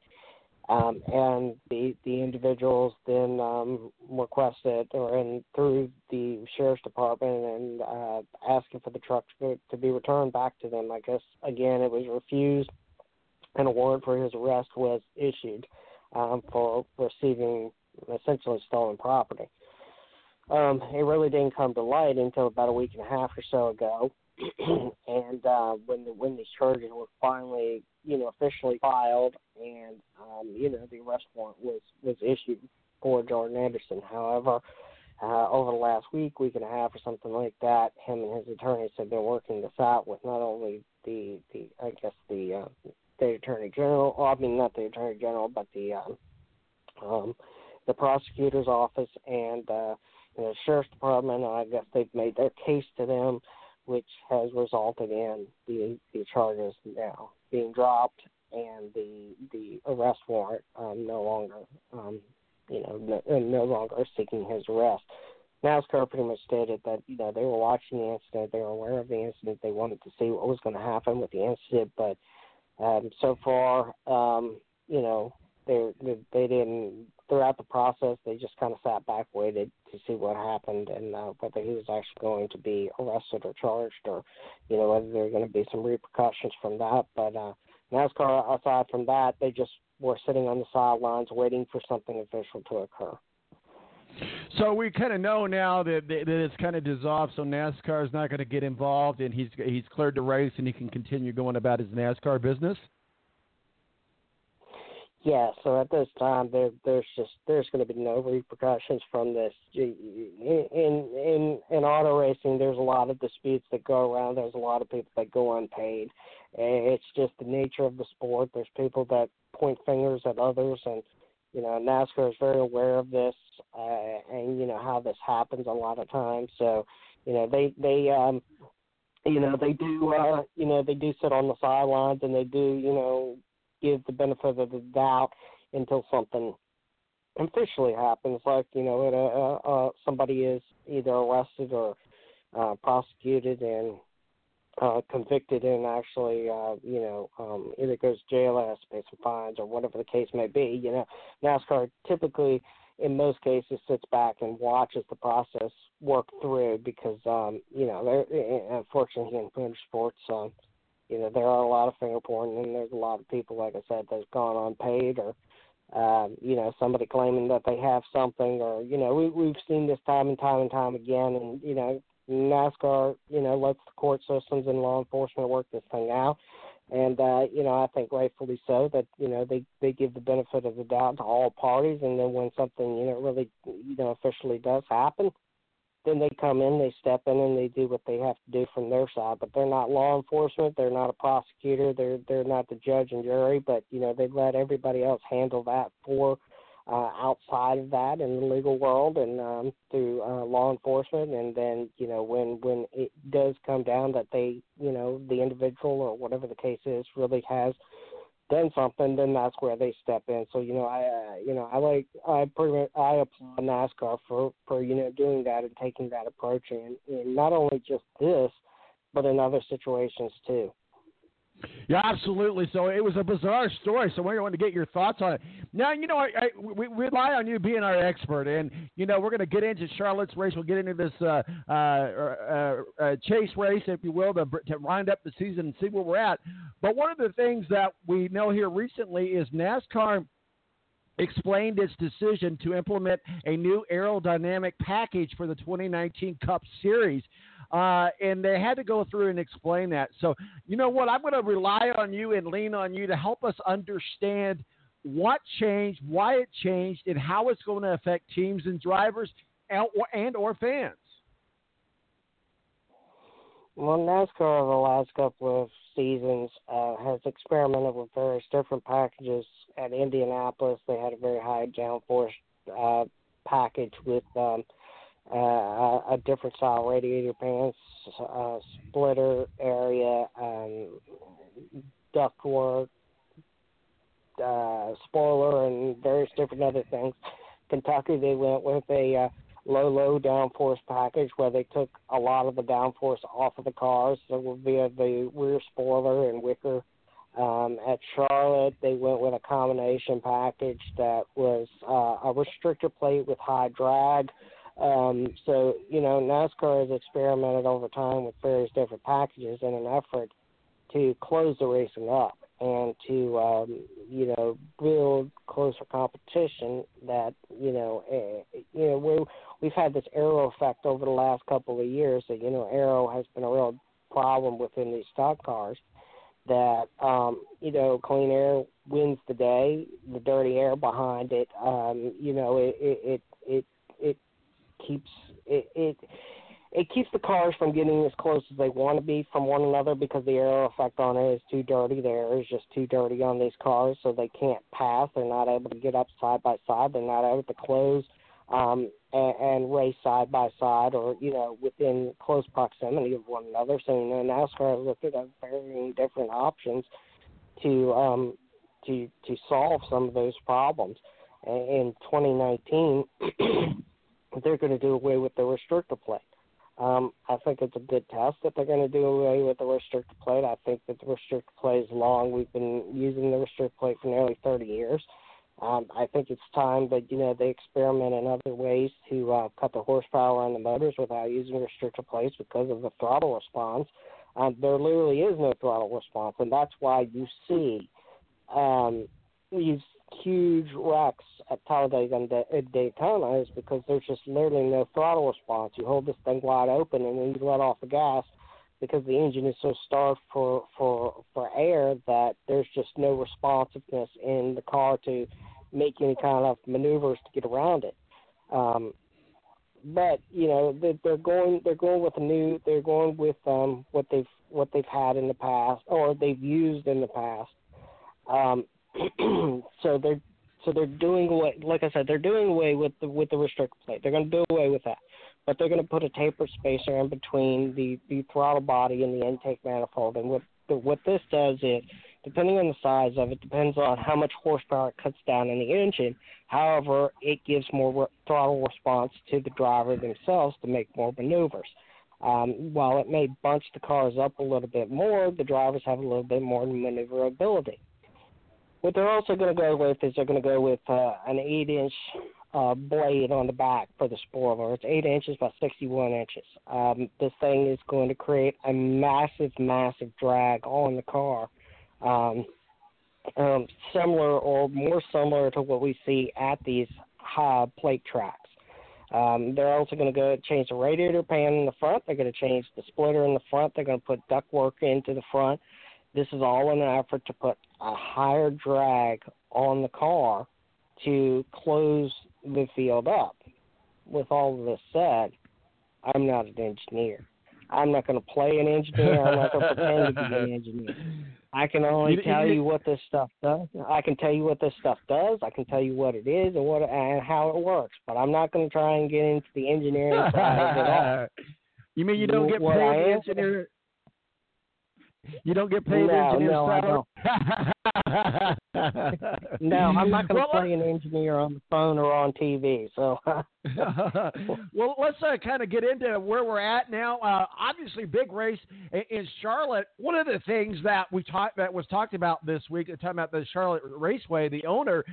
Um, and the the individuals then um, requested or in through the sheriff's department and uh, asking for the truck to, to be returned back to them. I guess again it was refused, and a warrant for his arrest was issued um, for receiving essentially stolen property. Um, it really didn't come to light until about a week and a half or so ago, and uh, when the, when these charges were finally, you know, officially filed, and um, you know, the arrest warrant was was issued for Jordan Anderson. However, uh, over the last week, week and a half, or something like that, him and his attorneys have been working this out with not only the the I guess the uh, the attorney general, well, I mean not the attorney general, but the um, um, the prosecutor's office and uh, you know, sheriff's department. I guess they've made their case to them, which has resulted in the the charges now being dropped and the the arrest warrant um, no longer, um, you know, no, no longer seeking his arrest. NASCAR pretty much stated that you know they were watching the incident, they were aware of the incident, they wanted to see what was going to happen with the incident, but um, so far, um, you know, they they didn't throughout the process. They just kind of sat back, waited to see what happened and uh, whether he was actually going to be arrested or charged, or you know whether there were going to be some repercussions from that. But uh, NASCAR, aside from that, they just were sitting on the sidelines waiting for something official to occur. So we kind of know now that, that it's kind of dissolved. So NASCAR is not going to get involved, and he's he's cleared to race, and he can continue going about his NASCAR business. Yeah, so at this time there there's just there's going to be no repercussions from this. In in in auto racing, there's a lot of disputes that go around. There's a lot of people that go unpaid. It's just the nature of the sport. There's people that point fingers at others, and you know NASCAR is very aware of this, uh, and you know how this happens a lot of times. So you know they they um you know they do uh you know they do sit on the sidelines and they do you know give the benefit of the doubt until something officially happens, like you know, it, uh, uh, somebody is either arrested or uh, prosecuted and uh, convicted and actually, uh, you know, um, either goes to jail or has to pay some fines or whatever the case may be. You know, NASCAR typically, in most cases, sits back and watches the process work through because, um, you know, they're, unfortunately in motorsports, um, you know, there are a lot of finger pointing, and there's a lot of people, like I said, that's gone unpaid, or um, you know, somebody claiming that they have something, or you know, we we've seen this time and time and time again, and you know, NASCAR, you know, lets the court systems and law enforcement work this thing out, and uh, you know, I think rightfully so that you know they they give the benefit of the doubt to all parties, and then when something you know really you know officially does happen, then they come in, they step in, and they do what they have to do from their side. But they're not law enforcement. They're not a prosecutor. They're they're not the judge and jury. But you know they let everybody else handle that for uh, outside of that in the legal world and um, through uh, law enforcement. And then you know when when it does come down that they you know the individual or whatever the case is really has done something, then that's where they step in. So you know, I uh, you know I like I pretty much I applaud NASCAR for for you know doing that and taking that approach and, in not only just this, but in other situations too. Yeah, absolutely. So it was a bizarre story. So we want to get your thoughts on it. Now, you know, I, I, we, we rely on you being our expert, and you know, we're going to get into Charlotte's race. We'll get into this uh, uh, uh, uh, chase race, if you will, to, to wind up the season and see where we're at. But one of the things that we know here recently is NASCAR explained its decision to implement a new aerodynamic package for the 2019 Cup Series. Uh, and they had to go through and explain that. So, you know what? I'm going to rely on you and lean on you to help us understand what changed, why it changed, and how it's going to affect teams and drivers and or, and or fans. Well, NASCAR over the last couple of seasons uh, has experimented with various different packages. At Indianapolis, they had a very high downforce uh, package with um, uh, a different style radiator pants, uh, splitter area, um, ductwork, uh, spoiler, and various different other things. Kentucky, they went with a uh, low, low downforce package where they took a lot of the downforce off of the cars so via the rear spoiler and wicker. Um, at Charlotte, they went with a combination package that was uh, a restrictor plate with high drag. Um, so, you know, NASCAR has experimented over time with various different packages in an effort to close the racing up and to um, you know build closer competition that you know uh, you know we we've had this aero effect over the last couple of years that you know aero has been a real problem within these stock cars that um you know clean air wins the day the dirty air behind it um you know it it it it, it keeps it it it keeps the cars from getting as close as they want to be from one another because the aero effect on it is too dirty. The air is just too dirty on these cars, so they can't pass. They're not able to get up side by side. They're not able to close um, and, and race side by side or you know within close proximity of one another. So you know NASCAR looked at varying different options to um, to to solve some of those problems. In 2019, they're going to do away with the restrictor plate. Um, I think it's a good test that they're going to do away with the restrictor plate. I think that the restrictor plate is long. We've been using the restrictor plate for nearly 30 years. Um, I think it's time that you know they experiment in other ways to uh, cut the horsepower on the motors without using restrictor plates because of the throttle response. Um, there literally is no throttle response, and that's why you see um, these huge wrecks at Talladega and at Daytona is because there's just literally no throttle response. You hold this thing wide open, and when you let off the gas, because the engine is so starved for for for air that there's just no responsiveness in the car to make any kind of maneuvers to get around it. Um, but you know they, they're going they're going with a new they're going with um, what they've what they've had in the past or they've used in the past. Um, so they're so they're doing away like I said they're doing away with the with the restrict plate. They're going to do away with that, but they're going to put a tapered spacer in between the the throttle body and the intake manifold. And what the, what this does is, depending on the size of it, depends on how much horsepower it cuts down in the engine. However, it gives more re- throttle response to the driver themselves to make more maneuvers. Um, while it may bunch the cars up a little bit more, the drivers have a little bit more maneuverability. What they're also going to go with is they're going to go with uh, an eight-inch uh, blade on the back for the spoiler. It's eight inches by 61 inches. Um, this thing is going to create a massive, massive drag on the car, um, um, similar or more similar to what we see at these high plate tracks. Um, they're also going to go change the radiator pan in the front. They're going to change the splitter in the front. They're going to put ductwork into the front. This is all in an effort to put a higher drag on the car to close the field up. With all of this said, I'm not an engineer. I'm not going to play an engineer. I'm not going to pretend to be an engineer. I can only You- tell you- you what this stuff does. I can tell you what this stuff does. I can tell you what it is and what and how it works. But I'm not going to try and get into the engineering side of it all. you mean you don't get What paid I am- engineer? You don't get paid No, engineer no, I salary? No, I'm not going to Well, play an engineer on the phone or on TV. So well, let's uh, kind of get into where we're at now. Uh, obviously, big race in, in Charlotte. One of the things that we talked that was talked about this week, talking about the Charlotte Raceway, the owner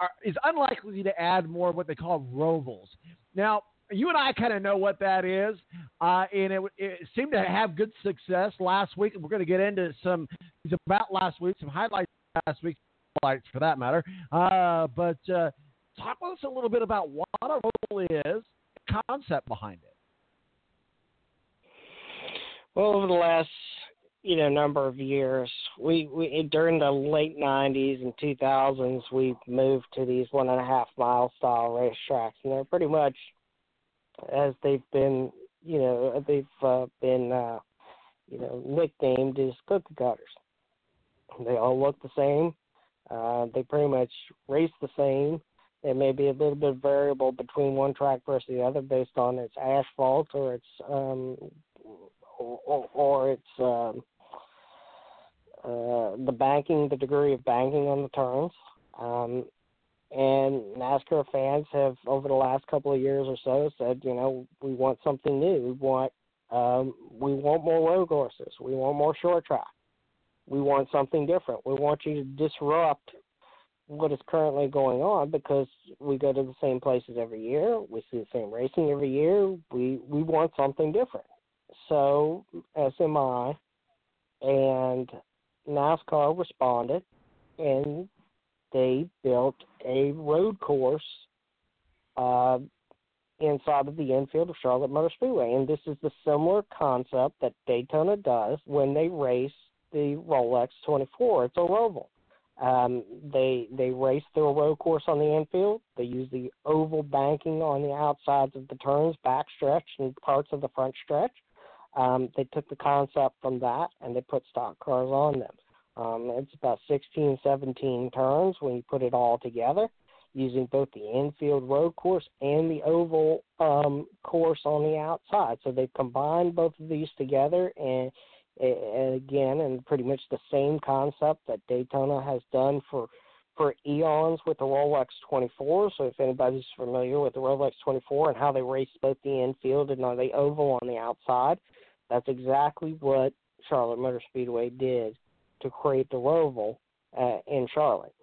are, is unlikely to add more of what they call rovals. Now, you and I kind of know what that is, uh, and it, it seemed to have good success last week. We're going to get into some things about last week, some highlights last week, highlights for that matter. Uh, but uh, talk with us a little bit about what a roval is, the concept behind it. Well, over the last you know number of years, we, we during the late '90s and 2000s, we moved to these one and a half mile style racetracks, and they're pretty much as they've been, you know, they've uh, been, uh, you know, nicknamed as cookie cutters. They all look the same. Uh, they pretty much race the same. It may be a little bit variable between one track versus the other based on its asphalt or its um, or, or, or its um, uh, the banking, the degree of banking on the turns. Um, and NASCAR fans have over the last couple of years or so said, you know, we want something new. We want um, we want more road courses. We want more short track. We want something different. We want you to disrupt what is currently going on because we go to the same places every year. We see the same racing every year. We we want something different. So SMI and NASCAR responded, and they built a road course uh, inside of the infield of Charlotte Motor Speedway. And this is the similar concept that Daytona does when they race the Rolex 24. It's a roval. Um, they they race through a road course on the infield. They use the oval banking on the outsides of the turns, backstretch, and parts of the front stretch. Um, they took the concept from that and they put stock cars on them. Um, it's about 16, 17 turns when you put it all together, using both the infield road course and the oval um, course on the outside. So they've combined both of these together, and, and again, and pretty much the same concept that Daytona has done for for eons with the Rolex 24. So if anybody's familiar with the Rolex 24 and how they race both the infield and they oval on the outside, that's exactly what Charlotte Motor Speedway did to create the Roval uh, in Charlotte.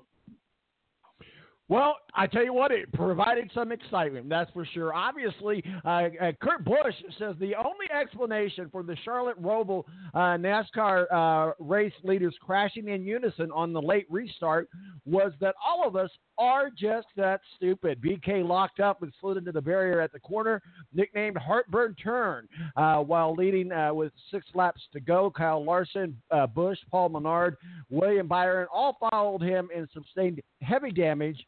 Well, I tell you what, it provided some excitement, that's for sure. Obviously, uh, uh, Kurt Busch says the only explanation for the Charlotte Roval uh, NASCAR uh, race leaders crashing in unison on the late restart was that all of us are just that stupid. BK locked up and slid into the barrier at the corner, nicknamed Heartburn Turn, uh, while leading uh, with six laps to go. Kyle Larson, Busch, Paul Menard, William Byron all followed him and sustained heavy damage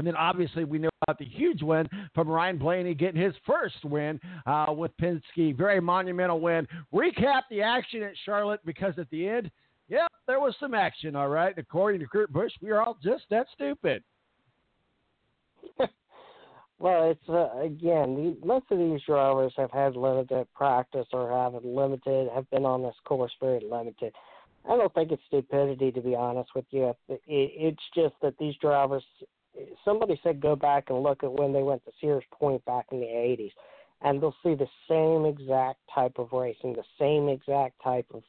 and then obviously we know about the huge win from Ryan Blaney getting his first win uh, with Penske. Very monumental win. Recap the action at Charlotte because at the end, yeah, there was some action, all right. According to Kurt Busch, we are all just that stupid. well, it's uh, again, most of these drivers have had limited practice or have limited, have been on this course very limited. I don't think it's stupidity, to be honest with you. It, it's just that these drivers somebody said go back and look at when they went to Sears Point back in the 80s, and they'll see the same exact type of racing, the same exact type of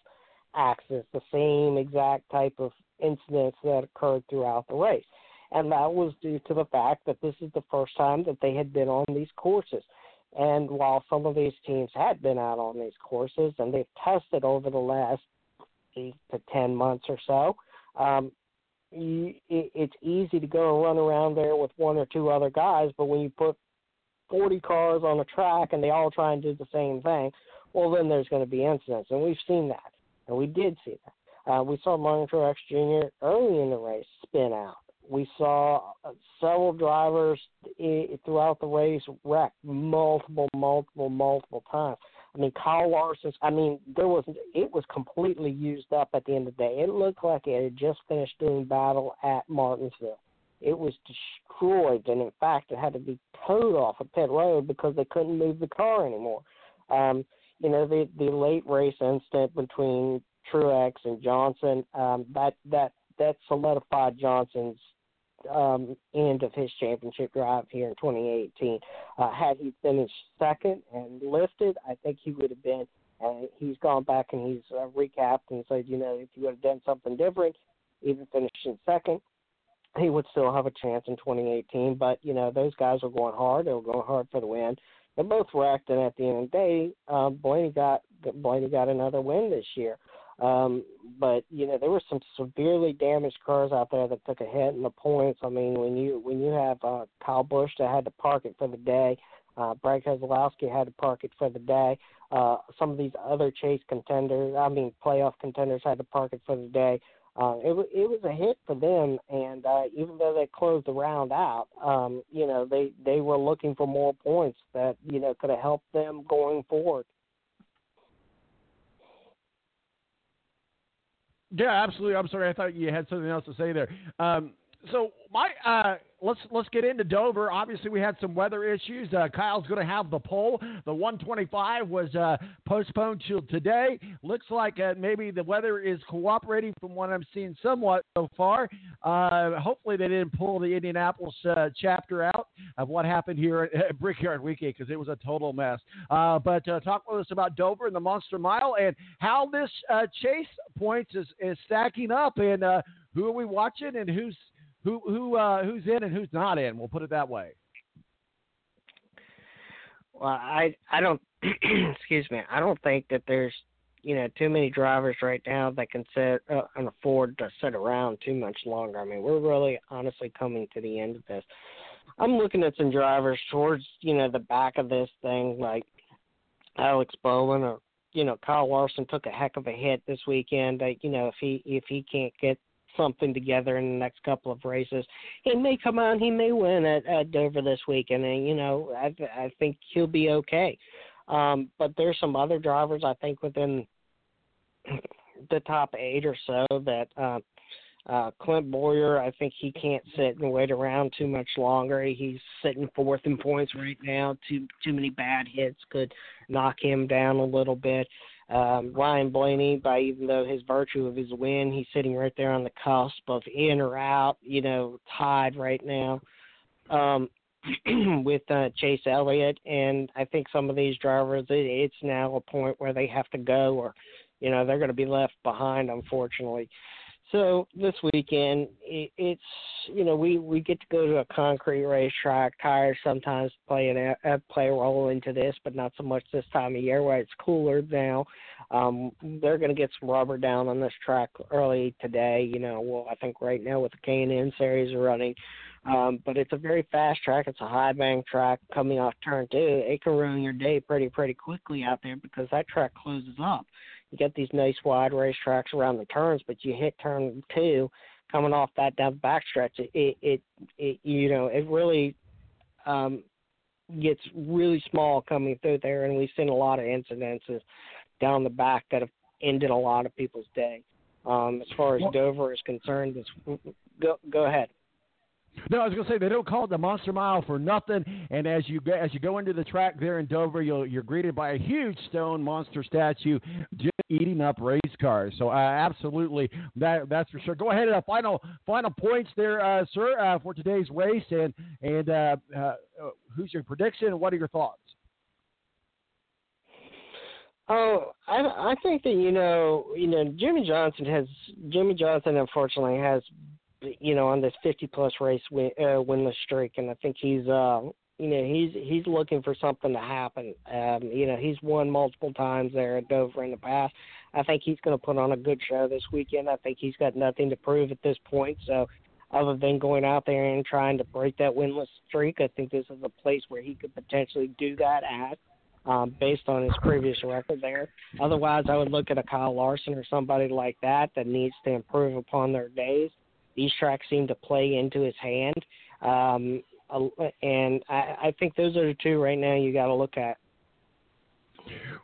accidents, the same exact type of incidents that occurred throughout the race. And that was due to the fact that this is the first time that they had been on these courses. And while some of these teams had been out on these courses and they've tested over the last eight to ten months or so, um, you, it, it's easy to go and run around there with one or two other guys, but when you put 40 cars on a track and they all try and do the same thing, well, then there's going to be incidents, and we've seen that, and we did see that. Uh, we saw Martin Truex Jr. early in the race spin out. We saw uh, several drivers throughout the race wreck multiple, multiple, multiple times. I mean, Kyle Larson's. I mean, there was it was completely used up at the end of the day. It looked like it had just finished doing battle at Martinsville. It was destroyed, and in fact, it had to be towed off of pit road because they couldn't move the car anymore. Um, you know, the the late race incident between Truex and Johnson um, that that that solidified Johnson's um, end of his championship drive here in 2018. Uh, had he finished second and lifted, I think he would have been. Uh, he's gone back and he's uh, recapped and said, you know, if you would have done something different, even finishing second, he would still have a chance in 2018. But you know, those guys were going hard. They were going hard for the win. They both wrecked, and at the end of the day, um, Blaney got Blaney got another win this year. Um, but you know there were some severely damaged cars out there that took a hit in the points. I mean, when you when you have uh, Kyle Busch that had to park it for the day, uh, Brad Keselowski had to park it for the day. Uh, some of these other chase contenders, I mean playoff contenders, had to park it for the day. Uh, it it was a hit for them, and uh, even though they closed the round out, um, you know they they were looking for more points that you know could have helped them going forward. Yeah, absolutely. I'm sorry. I thought you had something else to say there. Um, so my uh, let's let's get into Dover. Obviously, we had some weather issues. Uh, Kyle's going to have the pole. The 125 was uh, postponed till today. Looks like uh, maybe the weather is cooperating from what I'm seeing somewhat so far. Uh, hopefully, they didn't pull the Indianapolis uh, chapter out of what happened here at, Brickyard Weekend because it was a total mess. But talk with us about Dover and the Monster Mile and how this chase points is, is stacking up and who are we watching and who's who who uh, who's in and who's not in. We'll put it that way. Well, I I don't excuse me. I don't think that there's you know too many drivers right now that can sit uh, and afford to sit around too much longer. I mean, we're really honestly coming to the end of this. I'm looking at some drivers towards you know the back of this thing, like Alex Bowman or you know Kyle Larson took a heck of a hit this weekend. That you know if he if he can't get something together in the next couple of races. He may come on, he may win at, at Dover this weekend, and you know I I think he'll be okay. Um, but there's some other drivers I think within the top eight or so that uh, uh, Clint Bowyer, I think he can't sit and wait around too much longer. He's sitting fourth in points right now. Too too many bad hits could knock him down a little bit. Um, Ryan Blaney, by even though his virtue of his win, he's sitting right there on the cusp of in or out, you know, tied right now um, with uh, Chase Elliott. And I think some of these drivers, it, it's now a point where they have to go, or you know, they're going to be left behind, unfortunately. So this weekend, it, it's you know we we get to go to a concrete racetrack. Tires sometimes play an uh, play a role into this, but not so much this time of year where it's cooler now. Um, they're going to get some rubber down on this track early today. You know, well I think right now with the K and N series running, um, but it's a very fast track. It's a high bank track coming off turn two. It can ruin your day pretty pretty quickly out there because that track closes up you get these nice wide racetracks around the turns, but you hit turn two, coming off that down backstretch, it, it it it you know it really um gets really small coming through there, and we've seen a lot of incidences down the back that have ended a lot of people's day. Um, as far as Dover is concerned, it's, go go ahead. No, I was going to say they don't call it the Monster Mile for nothing. And as you go, as you go into the track there in Dover, you'll, you're greeted by a huge stone monster statue just eating up race cars. So uh, absolutely, that that's for sure. Go ahead and uh, final final points there, uh, sir, uh, for today's race. And and uh, uh, who's your prediction? What are your thoughts? Oh, I I think that you know you know Jimmie Johnson has Jimmie Johnson unfortunately has you know, on this 50 plus race win, uh, winless streak, and I think he's, uh, you know, he's he's looking for something to happen. Um, you know, he's won multiple times there at Dover in the past. I think he's going to put on a good show this weekend. I think he's got nothing to prove at this point. So, other than going out there and trying to break that winless streak, I think this is a place where he could potentially do that at. Um, based on his previous record there. Otherwise, I would look at a Kyle Larson or somebody like that that needs to improve upon their days these tracks seem to play into his hand. Um, and I, I think those are the two right now you got to look at.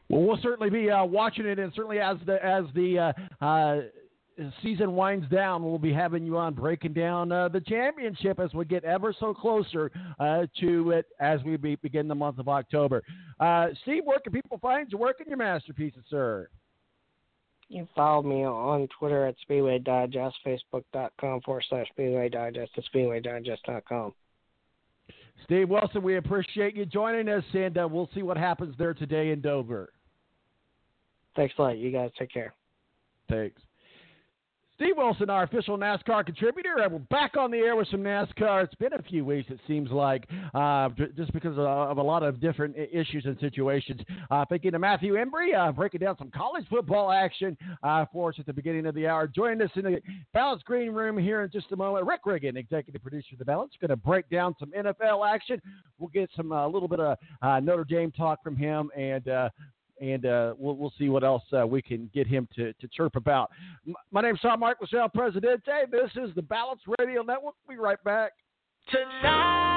Well, we'll certainly be uh, watching it, and certainly as the as the uh, uh, season winds down, we'll be having you on breaking down uh, the championship as we get ever so closer uh, to it as we be, begin the month of October. Uh, Steve, where can people find you working your masterpieces, sir? You can follow me on Twitter at Speedway Digest, Facebook.com forward slash Speedway Digest, and SpeedwayDigest.com. Steve Wilson, we appreciate you joining us, and uh, we'll see what happens there today in Dover. Thanks a lot. You guys take care. Thanks. Steve Wilson, our official NASCAR contributor, and we're back on the air with some NASCAR. It's been a few weeks, it seems like, uh, just because of, of, a lot of different issues and situations. Uh, thinking of Matthew Embry, uh, breaking down some college football action uh, for us at the beginning of the hour. Joining us in the Balance Green Room here in just a moment, Rick Riggin, executive producer of the Balance, going to break down some NFL action. We'll get some a uh, little bit of uh, Notre Dame talk from him, and and uh, we'll, we'll see what else uh, we can get him to, to chirp about. M- my is Tom Marquis El Presidente. This is the Balance Radio Network. We'll be right back. Tonight.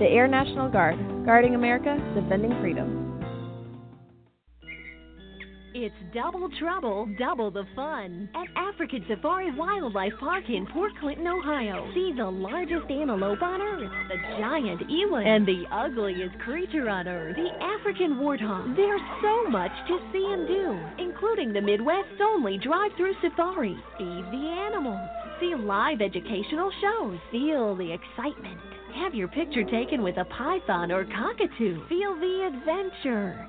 The Air National Guard, guarding America, defending freedom. It's double trouble, double the fun at African Safari Wildlife Park in Port Clinton, Ohio. See the largest antelope on Earth, the giant eland, and the ugliest creature on Earth, the African warthog. There's so much to see and do, including the Midwest's only drive-through safari. Feed the animals, see live educational shows, feel the excitement. Have your picture taken with a python or cockatoo. Feel the adventure.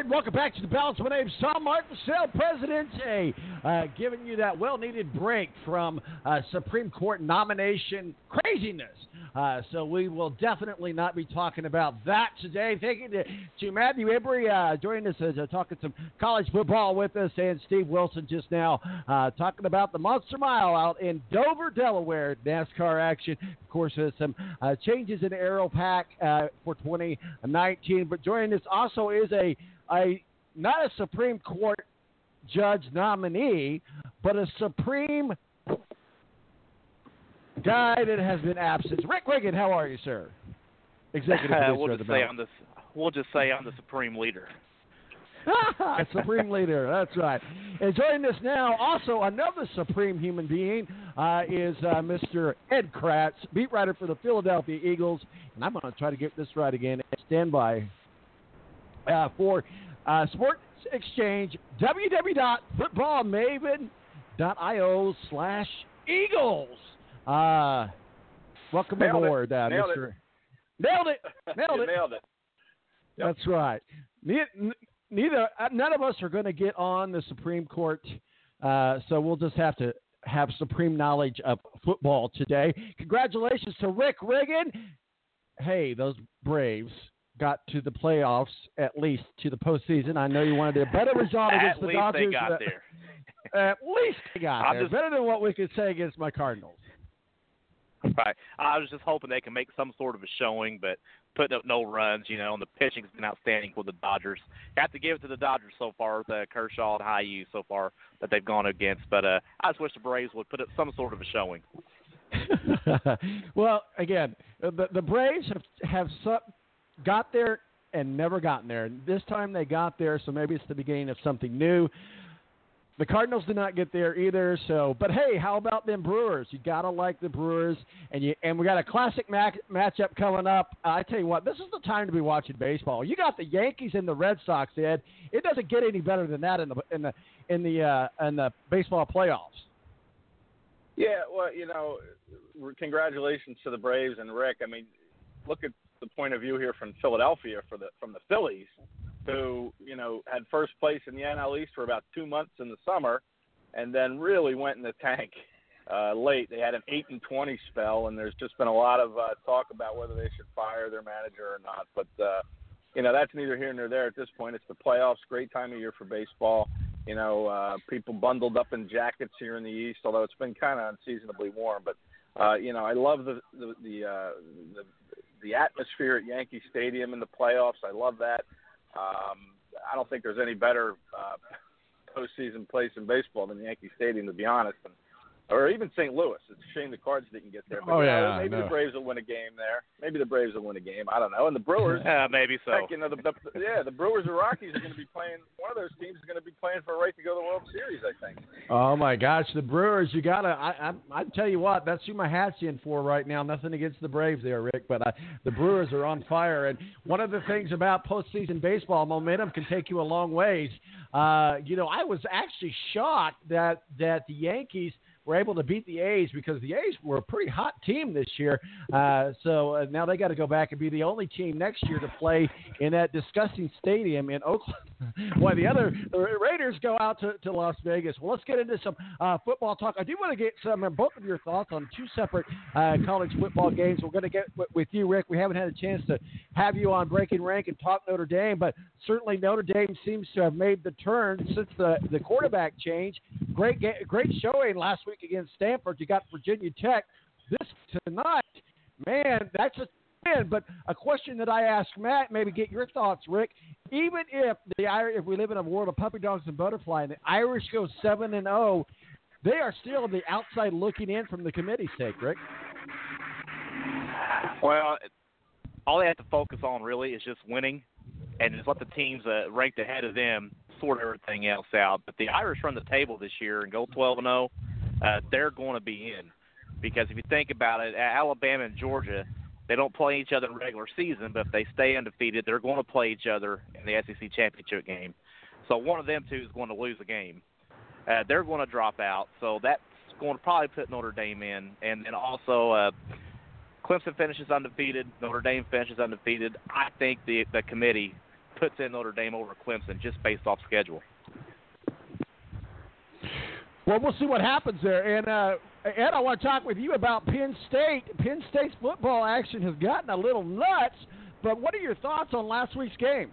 Right, welcome back to the balance. My name's Tom Marquis, Sale Presidente, uh, giving you that well-needed break from uh, Supreme Court nomination craziness. Uh, so we will definitely not be talking about that today. Thank you to, to Matthew Embry uh, joining us uh, talking some college football with us, and Steve Wilson just now uh, talking about the Monster Mile out in Dover, Delaware, NASCAR action. Of course, there's some uh, changes in Aero Pack uh, for 2019. But joining us also is a a not a Supreme Court judge nominee, but a Supreme guy that has been absent. Rick Ratigan, how are you, sir? Executive producer we'll just say I'm the we'll just say I'm the supreme leader. supreme leader, that's right. And joining us now, also another supreme human being, uh, is uh, Mr. Ed Kracz, beat writer for the Philadelphia Eagles. And I'm going to try to get this right again. Stand by uh, for uh, Sports Xchange, www.footballmaven.io slash Eagles. Uh, welcome Nailed it. aboard, uh, Nailed it. Mr. Nailed it. Nailed it. nailed it. Yep. That's right. Neither, neither uh, none of us are going to get on the Supreme Court, uh, so we'll just have to have supreme knowledge of football today. Congratulations to Rick Ratigan. Hey, those Braves got to the playoffs, at least to the postseason. I know you wanted a better result against the Dodgers. At least they got uh, there. At least they got I'm there. just- Better than what we could say against my Cardinals. Right. I was just hoping they can make some sort of a showing, but putting up no runs, you know, and the pitching's been outstanding for the Dodgers. Have to give it to the Dodgers so far, with uh, Kershaw and Ryu so far that they've gone against. But uh, I just wish the Braves would put up some sort of a showing. well, again, the the Braves have have su- got there and never gotten there. And this time they got there, so maybe it's the beginning of something new. The Cardinals did not get there either. So, but hey, how about them Brewers? You gotta like the Brewers, and you and we got a classic mac- matchup coming up. I tell you what, this is the time to be watching baseball. You got the Yankees and the Red Sox, Ed. It doesn't get any better than that in the in the in the uh, in the baseball playoffs. Yeah, well, you know, congratulations to the Braves and Rick. I mean, look at the point of view here from Philadelphia for the from the Phillies, who you know had first place in the NL East for about two months in the summer, and then really went in the tank uh, late. They had an eight and twenty spell, and there's just been a lot of uh, talk about whether they should fire their manager or not. But uh, you know that's neither here nor there at this point. It's the playoffs, great time of year for baseball. You know, uh, people bundled up in jackets here in the East, although it's been kind of unseasonably warm. But uh, you know, I love the the the, uh, the the atmosphere at Yankee Stadium in the playoffs. I love that. Um, I don't think there's any better uh, postseason place in baseball than Yankee Stadium, to be honest. And, or even St. Louis. It's a shame the Cards didn't get there. But Oh, yeah, maybe I the. Braves will win a game there. Maybe the Braves will win a game. I don't know. And the Brewers, Yeah, maybe so. heck, you know, the, the yeah, the Brewers or Rockies are going to be playing. One of those teams is going to be playing for a right to go to the World Series. I think. Oh my gosh, the Brewers! You gotta. I I I tell you what, that's who my hat's in for right now. Nothing against the Braves there, Rick, but uh, the Brewers are on fire. And one of the things about postseason baseball, momentum can take you a long ways. Uh, you know, I was actually shocked that that the Yankees were able to beat the A's because the A's were a pretty hot team this year. Uh, so uh, now they got to go back and be the only team next year to play in that disgusting stadium in Oakland. While the other the Raiders go out to, to Las Vegas. Well, let's get into some uh, football talk. I do want to get some of both of your thoughts on two separate uh, college football games. We're going to get with you, Rick. We haven't had a chance to have you on Breaking Rank and talk Notre Dame, but certainly Notre Dame seems to have made the turn since the, the quarterback change. Great great showing last week against Stanford. You got Virginia Tech. This tonight, man, that's a win. But a question that I asked Matt, maybe get your thoughts, Rick. Even if the if we live in a world of puppy dogs and butterfly, and the Irish go seven and zero, they are still the outside looking in from the committee's sake, Rick. Well, all they have to focus on really is just winning, and just let the teams uh, ranked ahead of them sort everything else out. But the Irish run the table this year and go 12 and 0. Uh, they're going to be in because if you think about it, Alabama and Georgia, they don't play each other in regular season, but if they stay undefeated, they're going to play each other in the SEC championship game. So one of them two is going to lose a game. Uh, they're going to drop out, so that's going to probably put Notre Dame in, and then also. Uh, Clemson finishes undefeated. Notre Dame finishes undefeated. I think the the committee puts in Notre Dame over Clemson just based off schedule. Well, we'll see what happens there. And uh, Ed, I want to talk with you about Penn State. Penn State's football action has gotten a little nuts. But what are your thoughts on last week's game?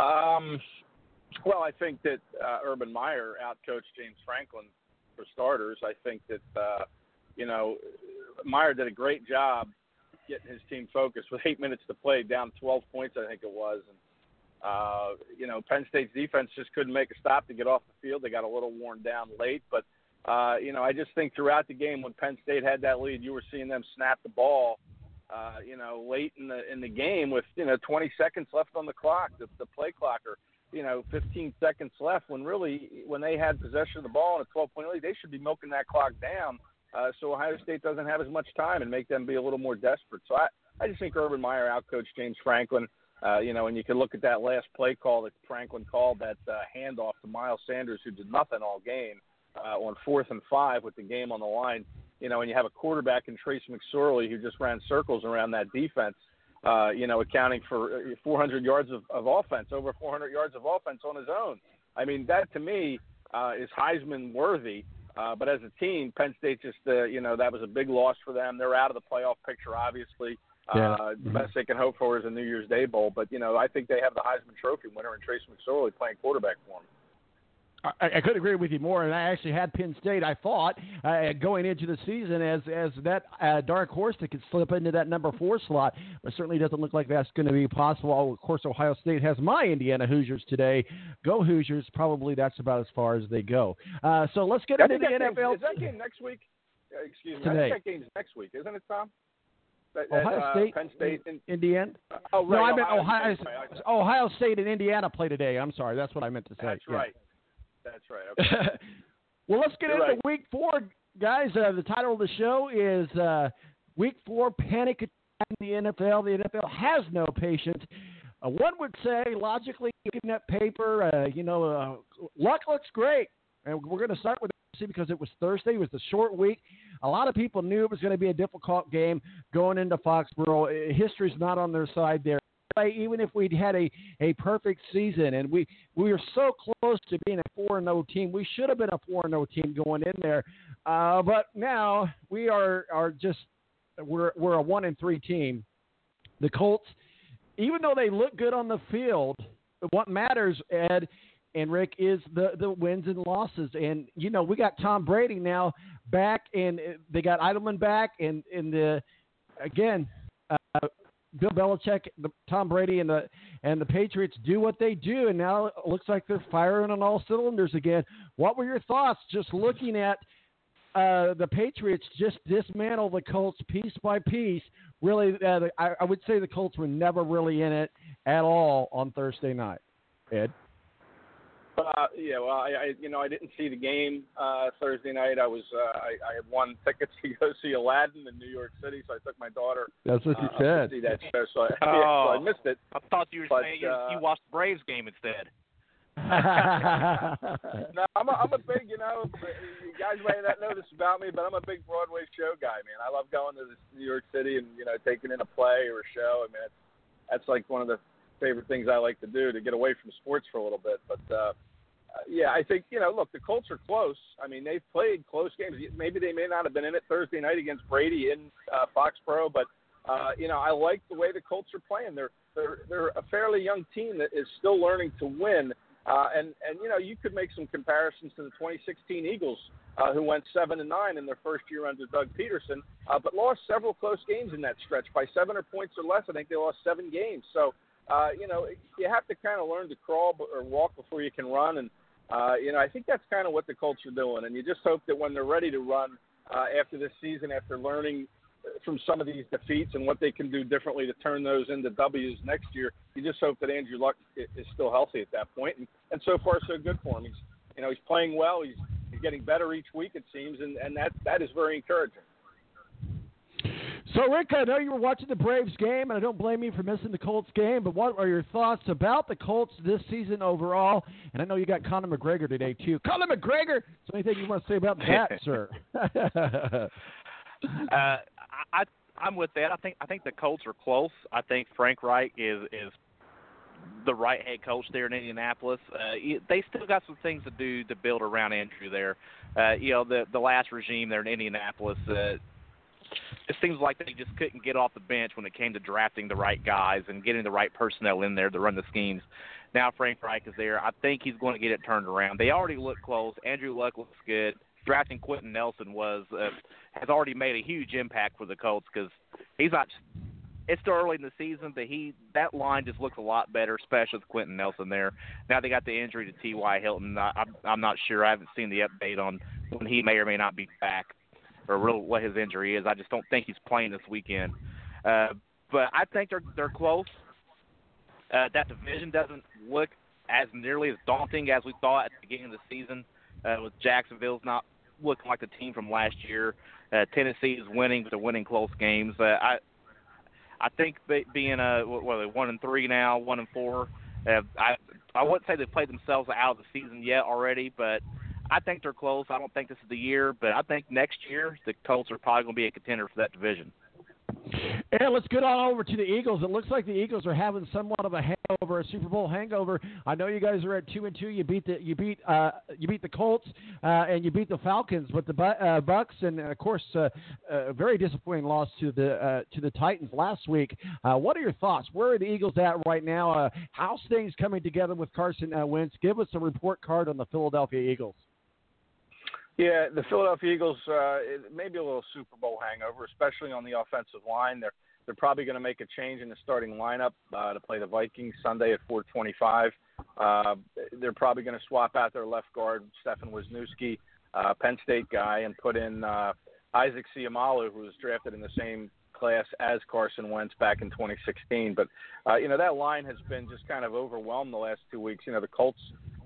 Um, well, I think that uh, Urban Meyer outcoached James Franklin for starters. I think that uh, you know Meyer did a great job getting his team focused with eight minutes to play, down 12 points, I think it was. And, uh, you know, Penn State's defense just couldn't make a stop to get off the field. They got a little worn down late, but uh, you know, I just think throughout the game when Penn State had that lead, you were seeing them snap the ball. Uh, you know, late in the in the game with you know 20 seconds left on the clock, the, the play clock, or you know 15 seconds left. When really, when they had possession of the ball in a 12 point lead, they should be milking that clock down uh, so Ohio State doesn't have as much time and make them be a little more desperate. So I, I just think Urban Meyer outcoached James Franklin. Uh, you know, and you can look at that last play call that Franklin called, that uh, handoff to Miles Sanders, who did nothing all game, uh, on fourth and five with the game on the line. You know, and you have a quarterback in Trace McSorley who just ran circles around that defense. Uh, you know, accounting for uh, 400 yards of, of offense, over 400 yards of offense on his own. I mean, that to me uh, is Heisman worthy. Uh, but as a team, Penn State just, uh, you know, that was a big loss for them. They're out of the playoff picture, obviously. Yeah. Uh, the best they can hope for is a New Year's Day bowl. But, you know, I think they have the Heisman Trophy winner in Trace McSorley playing quarterback for them. I, I couldn't agree with you more. And I actually had Penn State. I thought uh, going into the season as as that uh, dark horse that could slip into that number four slot, but certainly doesn't look like that's going to be possible. Of course, Ohio State has my Indiana Hoosiers today. Go Hoosiers! Probably that's about as far as they go. Uh, so let's get I into the game- NFL Is that game next week? Uh, excuse me. I Today. think that game's next week, isn't it, Tom? That- Ohio uh, State, Penn State, and Indiana. oh no, I meant Ohio. State, right, Ohio State and Indiana play today. I'm sorry, that's what I meant to say. That's Yeah. right. That's right. Okay. well, let's get You're into right. week four, guys. Uh, the title of the show is uh, Week Four Panic in the NFL. The NFL has no patience. Uh, one would say, logically, looking at paper, uh, you know, uh, luck looks great. And we're going to start with Because it was Thursday. It was a short week. A lot of people knew it was going to be a difficult game going into Foxborough. History's not on their side there. Even if we'd had a, a perfect season and we, we were so close to being a 4 0 team, we should have been a 4 0 team going in there. Uh, but now we are, are just, we're, we're a 1 and 3 team. The Colts, even though they look good on the field, what matters, Ed and Rick, is the, the wins and losses. And, you know, we got Tom Brady now back, and they got Edelman back, and, and the, again, uh, Bill Belichick, the, Tom Brady, and the and the Patriots do what they do, and now it looks like they're firing on all cylinders again. What were your thoughts just looking at uh, the Patriots just dismantle the Colts piece by piece? Really, uh, the- I, I would say the Colts were never really in it at all on Thursday night. Ed, Uh, yeah, well, I, I, you know, I didn't see the game uh, Thursday night. I was, uh, I, I had won tickets to go see Aladdin in New York City, so I took my daughter. that's what you uh, said. To see that show, so I, yeah, so I Oh. missed it. I thought you were But, saying you, uh, you watched the Braves game instead. No, I'm a, I'm a big, you know, you guys may not know this about me, but I'm a big Broadway show guy, man. I love going to this New York City and you know taking in a play or a show. I mean, it's, that's like one of the favorite things I like to do to get away from sports for a little bit. But uh, yeah, I think you know, look, the Colts are close. I mean, they've played close games. Maybe they may not have been in it Thursday night against Brady in uh, Foxborough, but uh, you know, I like the way the Colts are playing. They're they're they're a fairly young team that is still learning to win. Uh, and and you know you could make some comparisons to the 2016 Eagles, uh, who went seven and nine in their first year under Doug Pederson, uh, but lost several close games in that stretch by seven or points or less. I think they lost seven games. So uh, you know you have to kind of learn to crawl or walk before you can run, and uh, you know I think that's kind of what the Colts are doing. And you just hope that when they're ready to run uh, after this season, after learning from some of these defeats and what they can do differently to turn those into W's next year. You just hope that Andrew Luck is still healthy at that point. and, and so far so good for him. He's you know he's playing well. He's he's getting better each week it seems, and and that that is very encouraging. So, Rick, I know you were watching the Braves game, and I don't blame you for missing the Colts game. But what are your thoughts about the Colts this season overall? And I know you got Conor McGregor today too. Conor McGregor. Is there anything you want to say about that, sir? Uh, I, I'm with that. I think I think the Colts are close. I think Frank Reich is is the right head coach there in Indianapolis. Uh, they still got some things to do to build around Andrew there. Uh, you know, the the last regime there in Indianapolis. Uh, it seems like they just couldn't get off the bench when it came to drafting the right guys and getting the right personnel in there to run the schemes. Now Frank Reich is there. I think he's going to get it turned around. They already look close. Andrew Luck looks good. Drafting Quenton Nelson was uh, has already made a huge impact for the Colts because he's not. It's still early in the season, but he that line just looks a lot better, especially with Quenton Nelson there. Now they got the injury to T.Y. Hilton. I, I'm I'm not sure. I haven't seen the update on when he may or may not be back or really what his injury is. I just don't think he's playing this weekend. Uh, but I think they're they're close. Uh, that division doesn't look as nearly as daunting as we thought at the beginning of the season. Uh, with Jacksonville's not looking like the team from last year. Uh, Tennessee is winning, but they're winning close games. Uh, I I think be- being a what what are they one and three now, one and four. Uh, I I wouldn't say they played themselves out of the season yet already, but I think they're close. I don't think this is the year, but I think next year the Colts are probably going to be a contender for that division. And let's get on over to the Eagles. It looks like the Eagles are having somewhat of a hangover, a Super Bowl hangover. I know you guys are at two and two. You beat the you beat uh, you beat the Colts uh, and you beat the Falcons, but the uh, Bucs and of course uh, a very disappointing loss to the uh, to the Titans last week. Uh, what are your thoughts? Where are the Eagles at right now? Uh, how's things coming together with Carson uh, Wentz? Give us a report card on the Philadelphia Eagles. Yeah, the Philadelphia Eagles uh, it may be a little Super Bowl hangover, especially on the offensive line. They're they're probably going to make a change in the starting lineup uh, to play the Vikings Sunday at 4:25. Uh, they're probably going to swap out their left guard Stefan Wisniewski, uh, Penn State guy, and put in uh, Isaac Seumalo, who was drafted in the same class as Carson Wentz back in 2016. But uh, you know that line has been just kind of overwhelmed the last two weeks. You know the Colts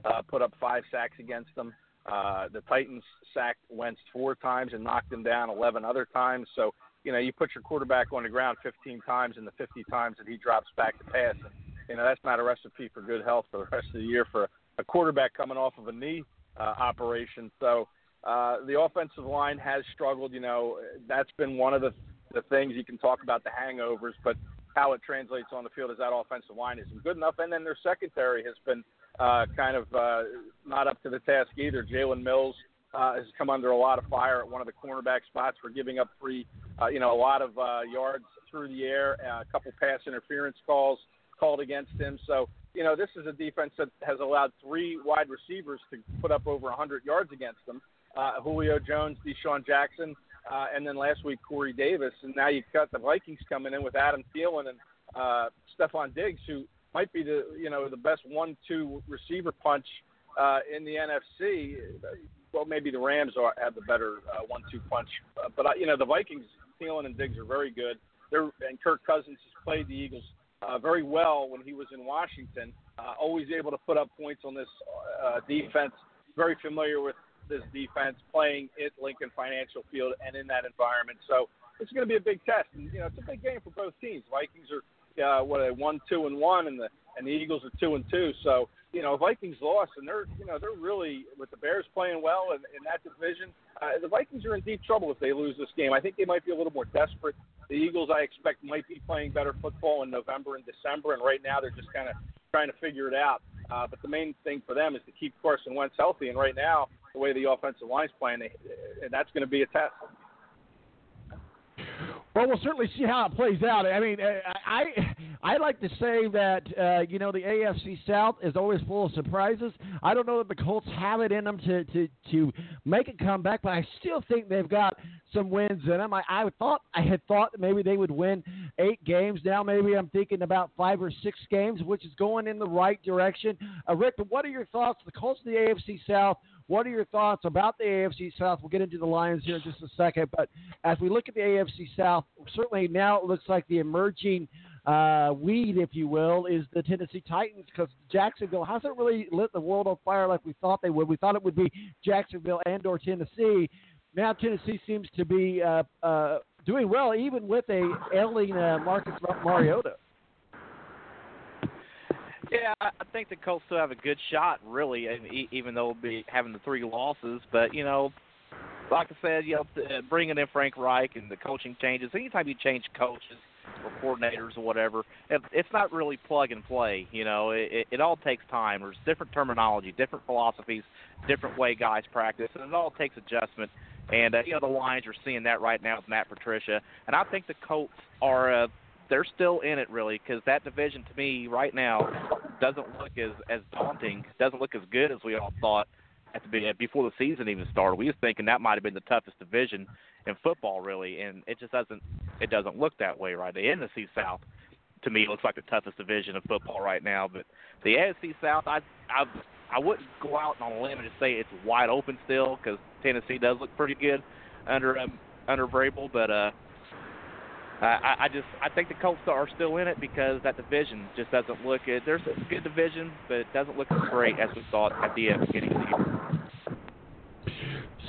uh, put up five sacks against them. Uh, the Titans sacked Wentz four times and knocked him down 11 other times. So, you know, you put your quarterback on the ground 15 times and the 50 times that he drops back to pass. And, you know, that's not a recipe for good health for the rest of the year for a quarterback coming off of a knee uh, operation. So, uh, the offensive line has struggled. You know, that's been one of the the things you can talk about the hangovers, but how it translates on the field is that offensive line isn't good enough, and then their secondary has been uh, kind of uh, not up to the task either. Jalen Mills uh, has come under a lot of fire at one of the cornerback spots for giving up free, uh, you know, a lot of uh, yards through the air, uh, a couple pass interference calls called against him. So, you know, this is a defense that has allowed three wide receivers to put up over 100 yards against them. Uh, Julio Jones, DeSean Jackson, uh, and then last week Corey Davis, and now you've got the Vikings coming in with Adam Thielen and uh, Stefon Diggs, who might be the you know the best one-two receiver punch uh, in the NFC. Well, maybe the Rams are, have the better uh, one-two punch, uh, but uh, you know the Vikings, Thielen and Diggs are very good. They're and Kirk Cousins has played the Eagles uh, very well when he was in Washington. Uh, always able to put up points on this uh, defense. Very familiar with this defense playing at Lincoln Financial Field and in that environment. So it's going to be a big test. And, you know, it's a big game for both teams. Vikings are uh, what a one, two, and one, and the and the Eagles are two and two. So you know, Vikings lost, and they're you know they're really with the Bears playing well in, in that division. Uh, the Vikings are in deep trouble if they lose this game. I think they might be a little more desperate. The Eagles, I expect, might be playing better football in November and December, and right now they're just kind of trying to figure it out. Uh, but the main thing for them is to keep Carson Wentz healthy, and right now the way the offensive line's playing, they, and that's going to be a test. Well, we'll certainly see how it plays out. I mean, I I like to say that uh, you know the AFC South is always full of surprises. I don't know that the Colts have it in them to to to make a comeback, but I still think they've got some wins in them. I, I thought I had thought that maybe they would win eight games. Now maybe I'm thinking about five or six games, which is going in the right direction. Uh, Rick, what are your thoughts? The Colts of the AFC South what are your thoughts about the AFC South? We'll get into the Lions here in just a second. But as we look at the AFC South, certainly now it looks like the emerging uh, weed, if you will, is the Tennessee Titans because Jacksonville hasn't really lit the world on fire like we thought they would. We thought it would be Jacksonville and or Tennessee. Now Tennessee seems to be uh, uh, doing well, even with a ailing uh, Marcus Mariota. Yeah, I think the Colts still have a good shot, really, even though be having the three losses. But you know, like I said, you know, uh, bringing in Frank Reich and the coaching changes. Anytime you change coaches or coordinators or whatever, it's not really plug and play. You know, it, it all takes time. There's different terminology, different philosophies, different way guys practice, and it all takes adjustment. And uh, you know, the Lions are seeing that right now with Matt Patricia, and I think the Colts are. Uh, they're still in it really because that division to me right now doesn't look as as daunting, doesn't look as good as we all thought at the before the season even started. We was thinking that might have been the toughest division in football really, and it just doesn't it doesn't look that way right. The NFC South to me looks like the toughest division of football right now, but the AFC South I I I wouldn't go out on a limb and just say it's wide open still because Tennessee does look pretty good under um, under Vrabel, but uh I, I just I think the Colts are still in it because that division just doesn't look it. There's a good division, but it doesn't look as great as we thought at the beginning of the year.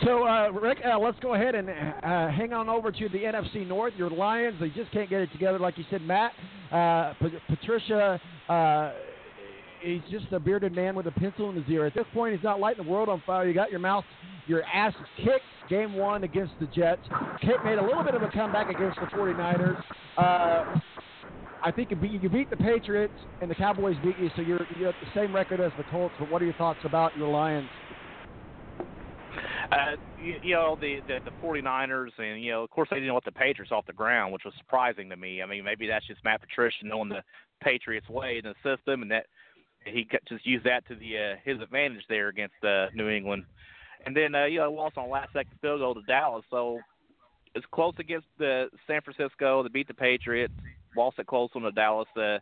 So, uh, Rick, uh, let's go ahead and uh, hang on over to the NFC North. Your Lions, they just can't get it together, like you said, Matt. Uh, Patricia, uh, he's just a bearded man with a pencil in his ear. At this point, he's not lighting the world on fire. You got your mouth, your ass kicked game one against the Jets. Ca- Made a little bit of a comeback against the 49ers. Uh, I think you beat, you beat the Patriots and the Cowboys beat you, so you're you're at the same record as the Colts. But what are your thoughts about your Lions? Uh, you, you know the, the the 49ers, and you know, of course, they didn't let the Patriots off the ground, which was surprising to me. I mean, maybe that's just Matt Patricia knowing the Patriots' way in the system, and that he just used that to the uh, his advantage there against uh, New England. And then uh, you know, lost on last second field goal to Dallas, so it's close against the San Francisco. They beat the Patriots, lost it close on the Dallas. Uh,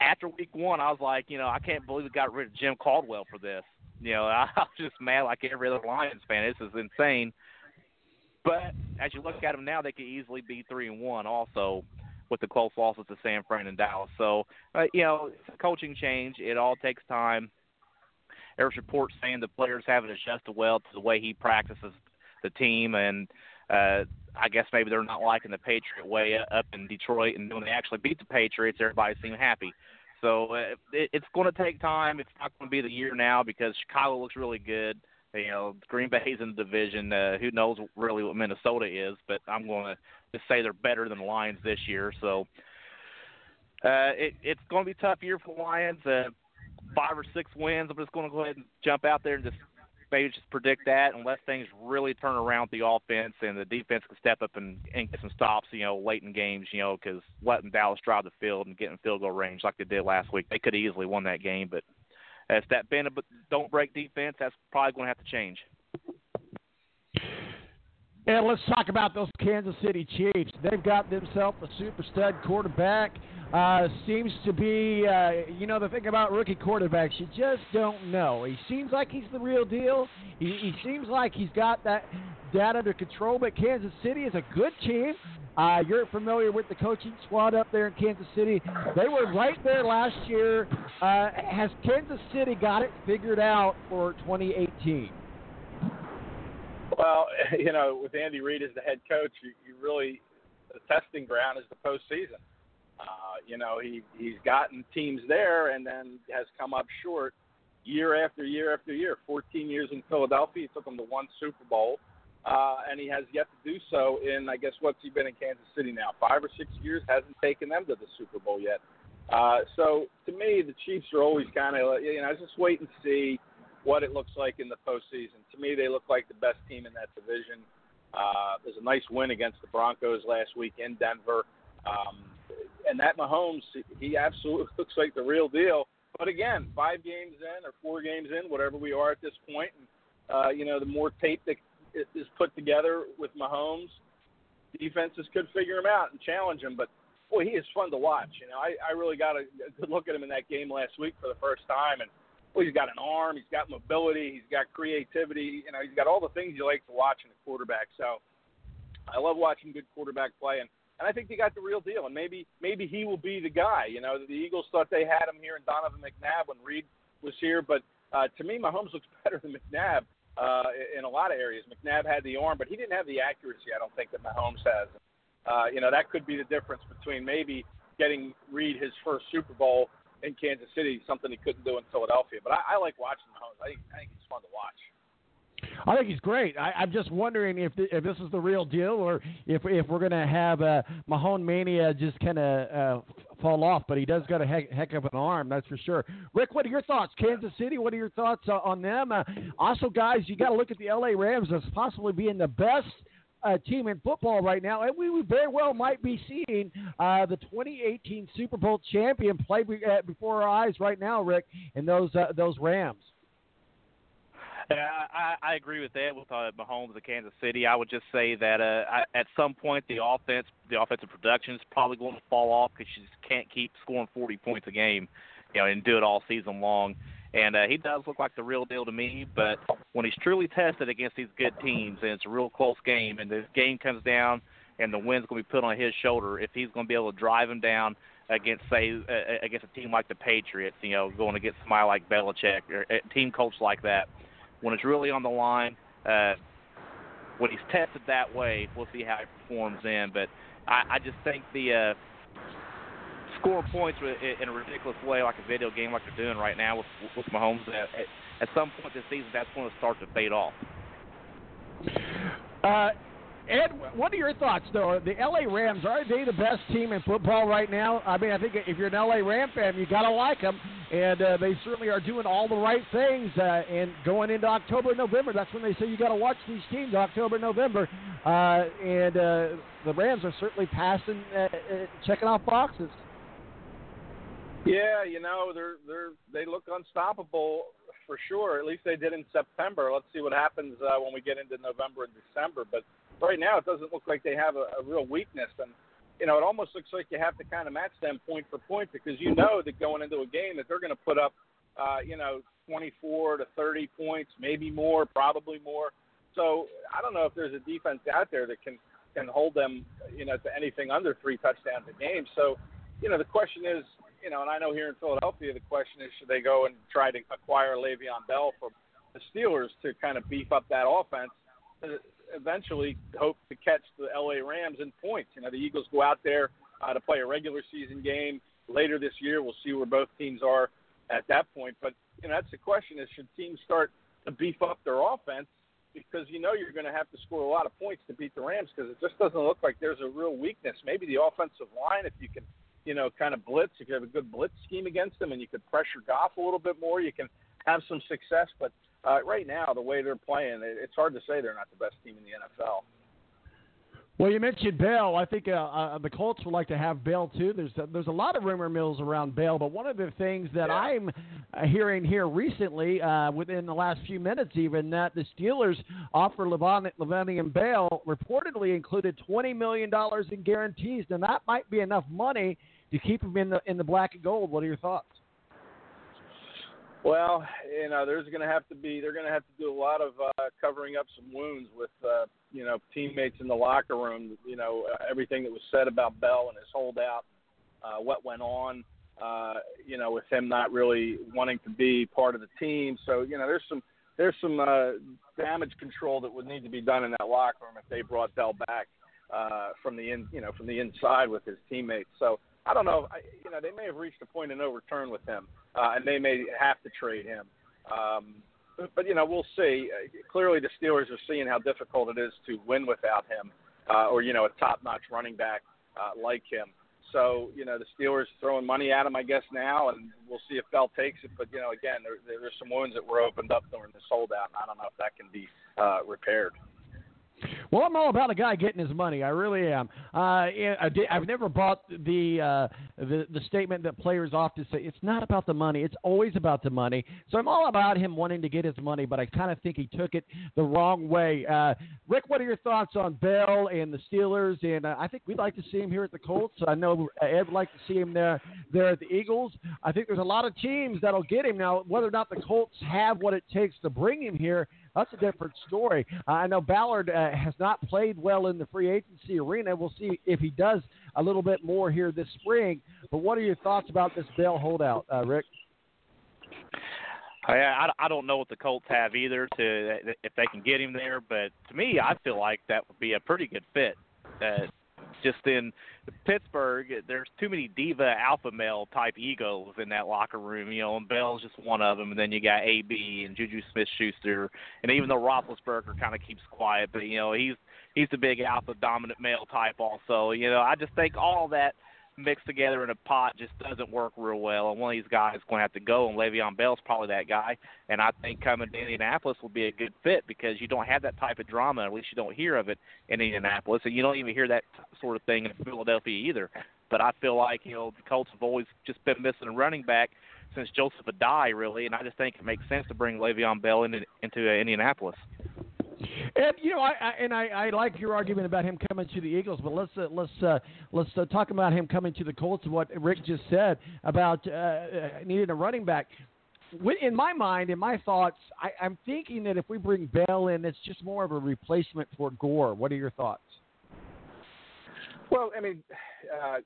after week one, I was like, you know, I can't believe we got rid of Jim Caldwell for this. You know, I was just mad like every other Lions fan. This is insane. But as you look at them now, they could easily be three and one. Also, with the close losses to San Fran and Dallas. So, uh, you know, it's a coaching change. It all takes time. There's reports saying the players haven't adjusted well to the way he practices the team, and uh, I guess maybe they're not liking the Patriot way up in Detroit. And when they actually beat the Patriots, everybody seemed happy. So uh, it, it's going to take time. It's not going to be the year now because Chicago looks really good. You know, Green Bay's in the division. Uh, who knows really what Minnesota is? But I'm going to just say they're better than the Lions this year. So uh, it, it's going to be a tough year for the Lions. Uh, five or six wins. I'm just going to go ahead and jump out there and just maybe just predict that unless things really turn around the offense and the defense can step up and, and get some stops, you know, late in games, you know, because letting Dallas drive the field and getting field goal range like they did last week, they could easily won that game. But as that bend but don't break defense, that's probably going to have to change. And let's talk about those Kansas City Chiefs. They've got themselves a super stud quarterback. Uh, seems to be, uh, you know, the thing about rookie quarterbacks, you just don't know. He seems like he's the real deal. He, he seems like he's got that that under control. But Kansas City is a good team. Uh, you're familiar with the coaching squad up there in Kansas City. They were right there last year. Uh, has Kansas City got it figured out for 2018? Well, you know, with Andy Reid as the head coach, you, you really the testing ground is the postseason. Uh, you know, he he's gotten teams there and then has come up short year after year after year. 14 years in Philadelphia, he took them to one Super Bowl, uh, and he has yet to do so in I guess what's he been in Kansas City now? Five or six years, hasn't taken them to the Super Bowl yet. Uh, so to me, the Chiefs are always kind of you know just wait and see what it looks like in the postseason. To me, they look like the best team in that division. Uh, there's a nice win against the Broncos last week in Denver. Um, and that Mahomes, he absolutely looks like the real deal. But again, five games in or four games in, whatever we are at this point, and, uh, you know, the more tape that is put together with Mahomes, defenses could figure him out and challenge him. But boy, he is fun to watch. You know, I, I really got a good look at him in that game last week for the first time, and well, he's got an arm, he's got mobility, he's got creativity. You know, he's got all the things you like to watch in a quarterback. So I love watching good quarterback play, and and I think they got the real deal. And maybe maybe he will be the guy. You know, the Eagles thought they had him here in Donovan McNabb when Reid was here, but uh, to me, Mahomes looks better than McNabb uh, in a lot of areas. McNabb had the arm, but he didn't have the accuracy. I don't think that Mahomes has. Uh, you know, that could be the difference between maybe getting Reid his first Super Bowl in Kansas City, something he couldn't do in Philadelphia. But I, I like watching Mahomes. I I think he's fun to watch. I think he's great. I, I'm just wondering if the, if this is the real deal or if if we're to have uh, Mahone mania just kind of uh, fall off. But he does got a heck, heck of an arm, that's for sure. Rick, what are your thoughts? Kansas City, what are your thoughts uh, on them? Uh, also, guys, you got to look at the LA Rams as possibly being the best uh, team in football right now, and we, we very well might be seeing uh, the 2018 Super Bowl champion play uh, before our eyes right now, Rick, and those uh, those Rams. Yeah, I, I agree with that with uh, Mahomes of Kansas City. I would just say that uh, I, at some point the offense, the offensive production is probably going to fall off because you just can't keep scoring 40 points a game, you know, and do it all season long. And uh, he does look like the real deal to me. But when he's truly tested against these good teams, and it's a real close game, and this game comes down, and the win's going to be put on his shoulder, if he's going to be able to drive him down against, say, uh, against a team like the Patriots, you know, going against somebody like Belichick or a team coach like that, when it's really on the line, uh, when he's tested that way, we'll see how he performs in. But I, I just think the uh, score points in a ridiculous way, like a video game, like they're doing right now with with Mahomes. At, at some point this season, that's going to start to fade off. Uh, Ed, what are your thoughts, though? The LA Rams are they the best team in football right now? I mean, I think if you're an LA Ram fan, you gotta like them, and uh, they certainly are doing all the right things. Uh, and going into October, November, that's when they say you got to watch these teams. October, November, uh, and uh, the Rams are certainly passing, uh, uh, checking off boxes. Yeah, you know they're they're they look unstoppable for sure. At least they did in September. Let's see what happens uh, when we get into November and December. But right now, it doesn't look like they have a, a real weakness, and you know it almost looks like you have to kind of match them point for point because you know that going into a game that they're going to put up, uh, you know, 24 to 30 points, maybe more, probably more. So I don't know if there's a defense out there that can can hold them, you know, to anything under three touchdowns a game. So, you know, the question is, you know, and I know here in Philadelphia, the question is, should they go and try to acquire Le'Veon Bell from the Steelers to kind of beef up that offense? Eventually, hope to catch the LA Rams in points. You know, the Eagles go out there uh, to play a regular season game later this year. We'll see where both teams are at that point. But you know, that's the question: is should teams start to beef up their offense because you know you're going to have to score a lot of points to beat the Rams because it just doesn't look like there's a real weakness. Maybe the offensive line, if you can you know, kind of blitz. If you have a good blitz scheme against them and you could pressure Goff a little bit more, you can have some success. But uh, right now, the way they're playing, it, it's hard to say they're not the best team in the NFL. Well, you mentioned Bell. I think uh, uh, the Colts would like to have Bell too. There's a, there's a lot of rumor mills around Bell, but one of the things that Yeah. I'm uh, hearing here recently, uh, within the last few minutes, even that the Steelers offer Le'Veon, and Bell reportedly included twenty million dollars in guarantees. Now that might be enough money to keep him in the in the black and gold. What are your thoughts? Well, you know, there's going to have to be they're going to have to do a lot of uh, covering up some wounds with uh, you know teammates in the locker room. You know, everything that was said about Bell and his holdout, uh, what went on. Uh, you know, with him not really wanting to be part of the team. So you know, there's some there's some uh, damage control that would need to be done in that locker room if they brought Bell back uh, from the in you know from the inside with his teammates. So I don't know. I, you know, they may have reached a point of no return with him, uh, and they may have to trade him. Um, but, but you know, we'll see. Uh, clearly, the Steelers are seeing how difficult it is to win without him, uh, or you know, a top-notch running back uh, like him. So you know, the Steelers throwing money at him, I guess now, and we'll see if Bell takes it. But you know, again, there, there's some wounds that were opened up during this holdout, and I don't know if that can be uh, repaired. Well, I'm all about a guy getting his money. I really am. Uh, I I've never bought the, uh, the the statement that players often say it's not about the money. It's always about the money. So I'm all about him wanting to get his money, but I kind of think he took it the wrong way. Uh, Rick, what are your thoughts on Bell and the Steelers? And uh, I think we'd like to see him here at the Colts. I know Ed would like to see him there there at the Eagles. I think there's a lot of teams that'll get him now. Whether or not the Colts have what it takes to bring him here, that's a different story. I know Ballard uh, has not played well in the free agency arena. We'll see if he does a little bit more here this spring. But what are your thoughts about this Bell holdout, uh, Rick? I, I I don't know what the Colts have either to if they can get him there, but to me, I feel like that would be a pretty good fit. Uh, just in Pittsburgh, there's too many diva alpha male type egos in that locker room, you know, and Bell's just one of them. And then you got AB and Juju Smith-Schuster, and even though Roethlisberger kind of keeps quiet, but you know he's he's the big alpha dominant male type also. You know, I just think all that mixed together in a pot just doesn't work real well. And one of these guys is going to have to go, and Le'Veon Bell's probably that guy. And I think coming to Indianapolis will be a good fit because you don't have that type of drama. At least you don't hear of it in Indianapolis, and you don't even hear that sort of thing in Philadelphia either. But I feel like you know the Colts have always just been missing a running back since Joseph Addai, really, and I just think it makes sense to bring Le'Veon Bell into into Indianapolis. And you know, I, I and I, I like your argument about him coming to the Eagles, but let's uh, let's uh, let's uh, talk about him coming to the Colts what Rick just said about uh, uh, needing a running back. In my mind, in my thoughts, I, I'm thinking that if we bring Bell in, it's just more of a replacement for Gore. What are your thoughts? Well, I mean, uh,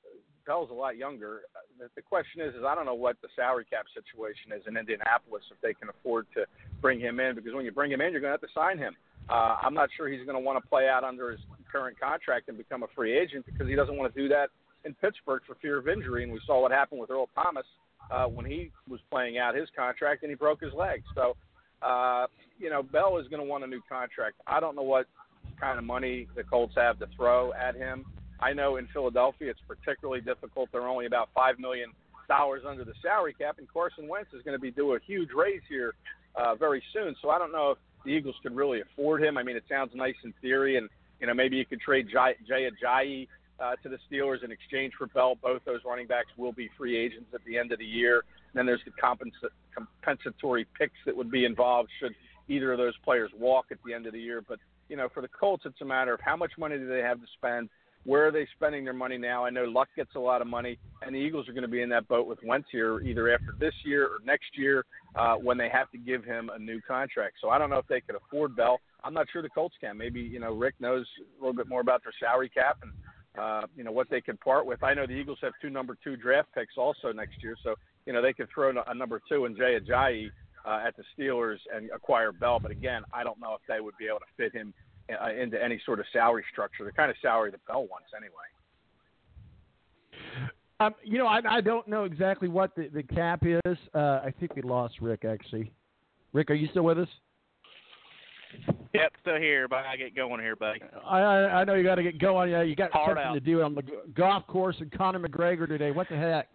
Bell's a lot younger. Uh, The, the question is, is I don't know what the salary cap situation is in Indianapolis if they can afford to bring him in because when you bring him in, you're going to have to sign him. Uh, I'm not sure he's going to want to play out under his current contract and become a free agent because he doesn't want to do that in Pittsburgh for fear of injury. And we saw what happened with Earl Thomas uh, when he was playing out his contract and he broke his leg. So uh, you know, Bell is going to want a new contract. I don't know what kind of money the Colts have to throw at him. I know in Philadelphia it's particularly difficult. They're only about five million dollars under the salary cap, and Carson Wentz is going to be due a huge raise here uh, very soon. So I don't know if the Eagles could really afford him. I mean, it sounds nice in theory, and you know maybe you could trade Jay, Jay Ajayi uh, to the Steelers in exchange for Bell. Both those running backs will be free agents at the end of the year. And then there's the compensa- compensatory picks that would be involved should either of those players walk at the end of the year. But you know, for the Colts, it's a matter of how much money do they have to spend. Where are they spending their money now? I know Luck gets a lot of money, and the Eagles are going to be in that boat with Wentz here, either after this year or next year, uh, when they have to give him a new contract. So I don't know if they could afford Bell. I'm not sure the Colts can. Maybe you know Rick knows a little bit more about their salary cap and uh, you know what they could part with. I know the Eagles have two number two draft picks also next year, so you know they could throw a number two in Jay Ajayi uh, at the Steelers and acquire Bell. But again, I don't know if they would be able to fit him uh, into any sort of salary structure, the kind of salary that Bell wants anyway. Um, you know, I, I don't know exactly what the, the cap is. Uh, I think we lost Rick actually. Rick, are you still with us? Yep, still here, but I get going here, buddy. I I, I know you got to get going. Yeah, you got Hard something out. to do on the golf course and Conor McGregor today. What the heck?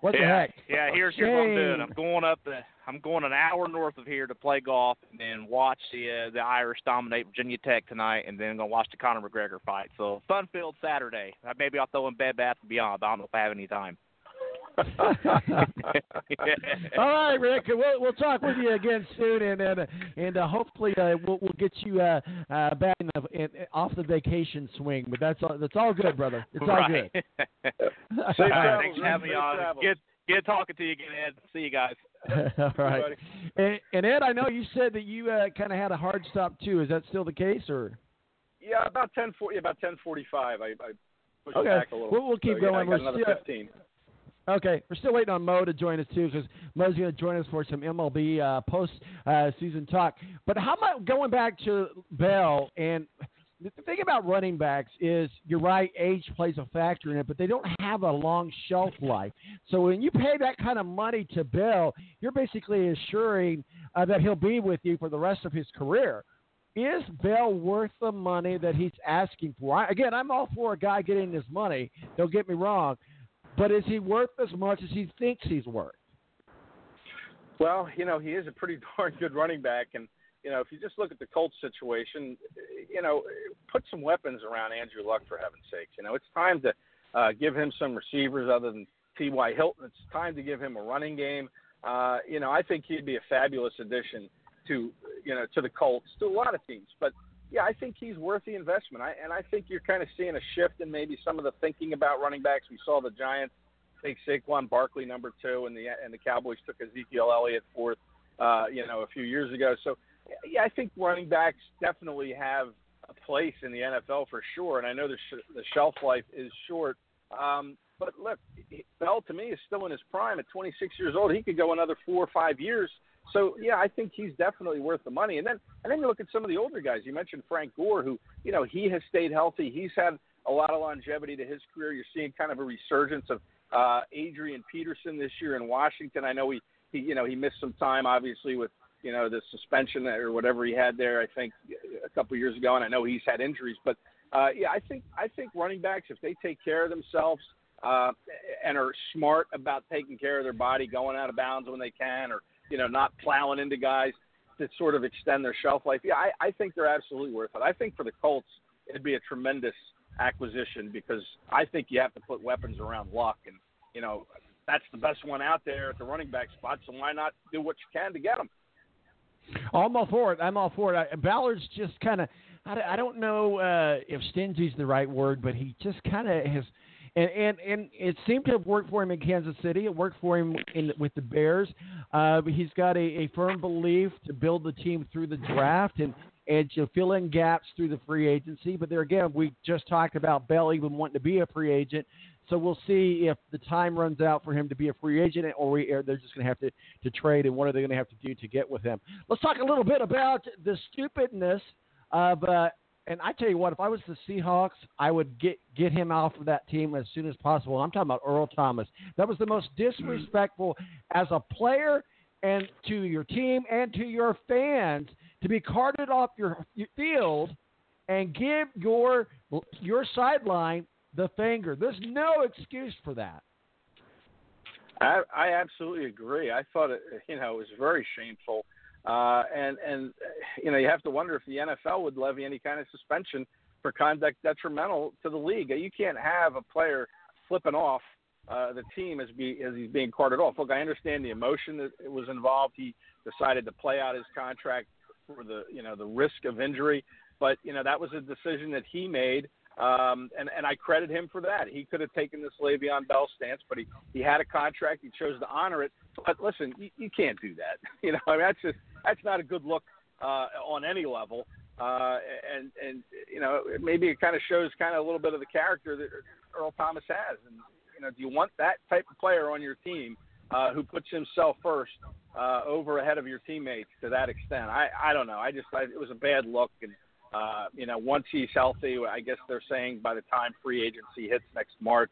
What the heck? Yeah, here's here's what I'm doing. I'm going up the I'm going an hour north of here to play golf and then watch the uh, the Irish dominate Virginia Tech tonight and then I'm gonna watch the Conor McGregor fight. So fun filled Saturday. Uh, Maybe I'll throw in Bed Bath and Beyond. but I don't know if I have any time. All right, Rick. We'll we'll talk with you again soon, and and, and uh, hopefully uh, we'll we'll get you uh, uh, back in the, in, off the vacation swing. But that's all that's all good, brother. It's all right. good. All Safe right, travels, Thanks for having me on. travels. Good good talking to you again, Ed. See you guys. all right. And, and Ed, I know you said that you uh, kind of had a hard stop too. Is that still the case, or? Yeah, about ten forty. About ten forty-five. I, I pushed Okay. back a little. We'll- we'll keep so, going. We're still- fifteen. Okay, we're still waiting on Mo to join us too, because Mo's going to join us for some MLB uh, post uh, season talk. But how about going back to Bell and the thing about running backs is you're right, age plays a factor in it, but they don't have a long shelf life. So when you pay that kind of money to Bell, you're basically assuring uh, that he'll be with you for the rest of his career. Is Bell worth the money that he's asking for? I, again, I'm all for a guy getting his money. Don't get me wrong, but is he worth as much as he thinks he's worth? Well, you know, he is a pretty darn good running back, and you know, if you just look at the Colts situation, you know, put some weapons around Andrew Luck for heaven's sakes. You know, it's time to uh, give him some receivers other than T.Y. Hilton. It's time to give him a running game. Uh, you know, I think he'd be a fabulous addition to you know to the Colts, to a lot of teams. But yeah, I think he's worth the investment. I, and I think you're kind of seeing a shift in maybe some of the thinking about running backs. We saw the Giants take Saquon Barkley number two, and the and the Cowboys took Ezekiel Elliott fourth. Uh, you know, a few years ago. So yeah, I think running backs definitely have a place in the NFL for sure. And I know the sh- the shelf life is short. Um, but look, Bell to me is still in his prime at 26 years old. He could go another four or five years. So yeah, I think he's definitely worth the money. And then and then you look at some of the older guys. You mentioned Frank Gore, who you know he has stayed healthy. He's had a lot of longevity to his career. You're seeing kind of a resurgence of uh, Adrian Peterson this year in Washington. I know he, he you know he missed some time obviously with you know the suspension or whatever he had there. I think a couple years ago, and I know he's had injuries. But uh, yeah, I think I think running backs if they take care of themselves uh, and are smart about taking care of their body, going out of bounds when they can, or you know not plowing into guys to sort of extend their shelf life. Yeah, I, I think they're absolutely worth it. I think for the Colts it'd be a tremendous acquisition because I think you have to put weapons around Luck, and you know that's the best one out there at the running back spot. So why not do what you can to get him? I'm all for it. I'm all for it. I, Ballard's just kind of, I, I don't know uh, if stingy's the right word, but he just kind of has, and, and and it seemed to have worked for him in Kansas City. It worked for him in with the Bears. Uh, he's got a, a firm belief to build the team through the draft and and to fill in gaps through the free agency. But there again, we just talked about Bell even wanting to be a free agent. So we'll see if the time runs out for him to be a free agent, or, we, they're just going to have to to trade, and what are they going to have to do to get with him? Let's talk a little bit about the stupidness of. Uh, and I tell you what, if I was the Seahawks, I would get get him off of that team as soon as possible. I'm talking about Earl Thomas. That was the most disrespectful as a player and to your team and to your fans to be carted off your, your field and give your your sideline the finger. There's no excuse for that. I, I absolutely agree. I thought it, you know, it was very shameful, uh, and and you know, you have to wonder if the NFL would levy any kind of suspension for conduct detrimental to the league. You can't have a player flipping off uh, the team as be as he's being carted off. Look, I understand the emotion that was involved. He decided to play out his contract for the you know the risk of injury, but you know that was a decision that he made um, and, and I credit him for that. He could have taken this Le'Veon Bell stance, but he, he had a contract. He chose to honor it. But listen, you, you can't do that. You know, I mean, that's just that's not a good look uh, on any level. Uh, and and you know, maybe it kind of shows kind of a little bit of the character that Earl Thomas has. And you know, do you want that type of player on your team uh, who puts himself first uh, over ahead of your teammates to that extent? I I don't know. I just I, it was a bad look and uh, you know, once he's healthy, I guess they're saying by the time free agency hits next March,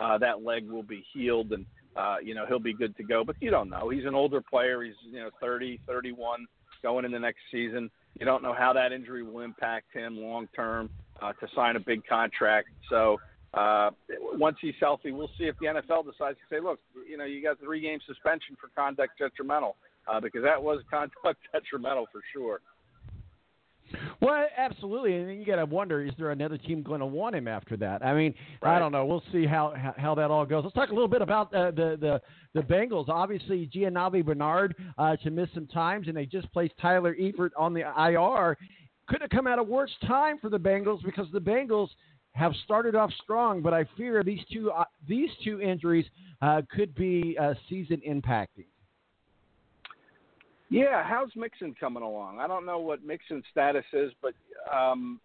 uh, that leg will be healed and uh, you know he'll be good to go. But you don't know. He's an older player. He's you know 30, 31, going in the next season. You don't know how that injury will impact him long term uh, to sign a big contract. So uh, once he's healthy, we'll see if the NFL decides to say, look, you know, you got three game suspension for conduct detrimental uh, because that was conduct detrimental for sure. Well, absolutely, and then you got to wonder: is there another team going to want him after that? I mean, right. I don't know. We'll see how, how, how that all goes. Let's talk a little bit about uh, the the the Bengals. Obviously, Giovani Bernard uh, to miss some times, and they just placed Tyler Eifert on the IR. Could have come at a worse time for the Bengals because the Bengals have started off strong, but I fear these two uh, these two injuries uh, could be uh, season impacting. Yeah, how's Mixon coming along? I don't know what Mixon's status is, but um,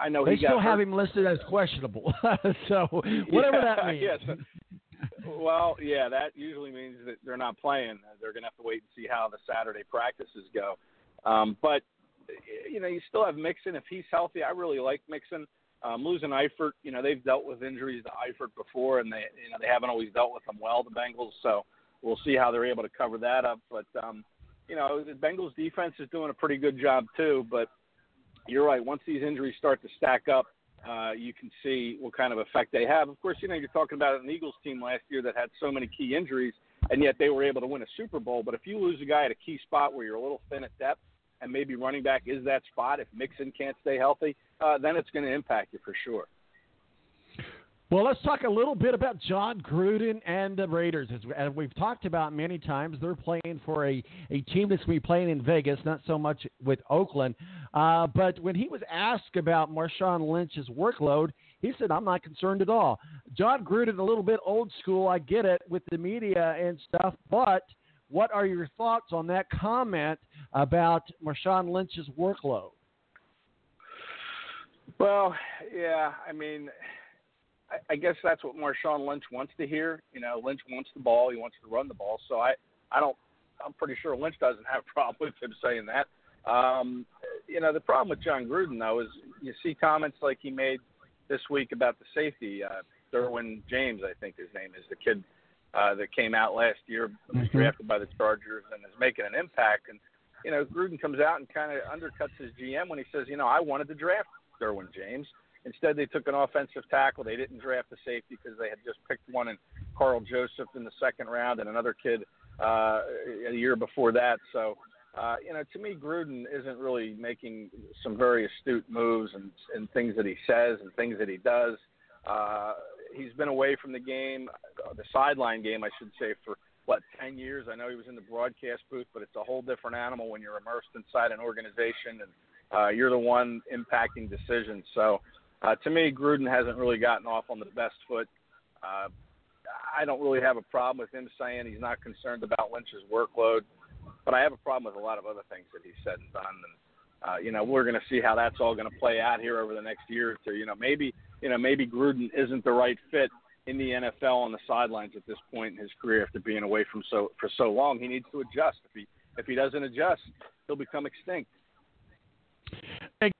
I know they he still have hurt. him listed as questionable. so whatever yeah, that means. Yes. well, yeah, that usually means that they're not playing. They're going to have to wait and see how the Saturday practices go. Um, but you know, you still have Mixon if he's healthy. I really like Mixon. Um, losing Eifert, you know, they've dealt with injuries to Eifert before, and they, you know, they haven't always dealt with them well. The Bengals, so we'll see how they're able to cover that up. But um, you know, the Bengals defense is doing a pretty good job too. But you're right. Once these injuries start to stack up, uh, you can see what kind of effect they have. Of course, you know, you're talking about an Eagles team last year that had so many key injuries, and yet they were able to win a Super Bowl. But if you lose a guy at a key spot where you're a little thin at depth, and maybe running back is that spot, if Mixon can't stay healthy, uh, then it's going to impact you for sure. Well, let's talk a little bit about Jon Gruden and the Raiders. As, we've talked about many times, they're playing for a, a team that's going to be playing in Vegas, not so much with Oakland. Uh, but when he was asked about Marshawn Lynch's workload, he said, I'm not concerned at all. Jon Gruden, a little bit old school, I get it, with the media and stuff, but what are your thoughts on that comment about Marshawn Lynch's workload? Well, yeah, I mean – I, I guess that's what Marshawn Lynch wants to hear. You know, Lynch wants the ball. He wants to run the ball. So I, I don't. I'm pretty sure Lynch doesn't have a problem with him saying that. Um, you know, the problem with Jon Gruden though is you see comments like he made this week about the safety, uh, Derwin James, I think his name is the kid uh, that came out last year, was Mm-hmm. drafted by the Chargers and is making an impact. And you know, Gruden comes out and kind of undercuts his GM when he says, you know, I wanted to draft Derwin James. Instead, they took an offensive tackle. They didn't draft a safety because they had just picked one in Karl Joseph in the second round and another kid uh, a year before that. So, uh, you know, to me, Gruden isn't really making some very astute moves and, and things that he says and things that he does. Uh, he's been away from the game, uh, the sideline game, I should say, for what ten years. I know he was in the broadcast booth, but it's a whole different animal when you're immersed inside an organization and uh, you're the one impacting decisions. So uh, to me, Gruden hasn't really gotten off on the best foot. Uh, I don't really have a problem with him saying he's not concerned about Lynch's workload, but I have a problem with a lot of other things that he's said and done. And uh, you know, we're going to see how that's all going to play out here over the next year or two. You know, maybe you know maybe Gruden isn't the right fit in the NFL on the sidelines at this point in his career after being away from so for so long. He needs to adjust. If he if he doesn't adjust, he'll become extinct.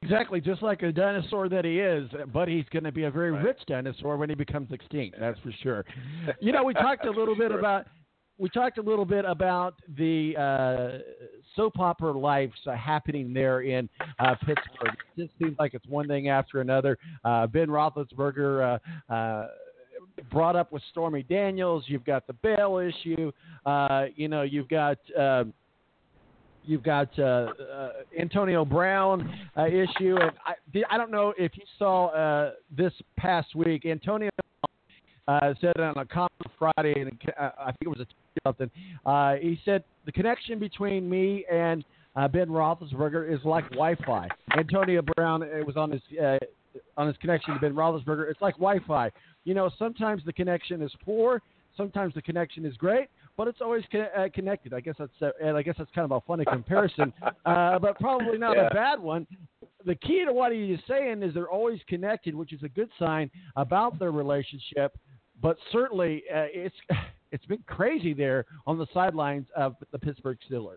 Exactly, just like a dinosaur that he is, but he's going to be a very right. rich dinosaur when he becomes extinct. That's for sure. You know, we talked a little bit about we talked a little bit about the uh, soap opera lives uh, happening there in uh, Pittsburgh. It just seems like it's one thing after another. Uh, ben Roethlisberger uh, uh, brought up with Stormy Daniels. You've got the Bell issue. Uh, you know, you've got. You've got uh, uh, Antonio Brown uh, issue, and I, I don't know if you saw uh, this past week. Antonio uh, said on a comment Friday, and uh, I think it was a something. He said the connection between me and Ben Roethlisberger is like Wi-Fi. Antonio Brown it was on his on his connection to Ben Roethlisberger. It's like Wi-Fi. You know, sometimes the connection is poor, sometimes the connection is great, but it's always co- uh, connected. I guess that's uh, and I guess that's kind of a funny comparison, uh, but probably not Yeah. a bad one. The key to what he is saying is they're always connected, which is a good sign about their relationship. But certainly, uh, it's it's been crazy there on the sidelines of the Pittsburgh Steelers.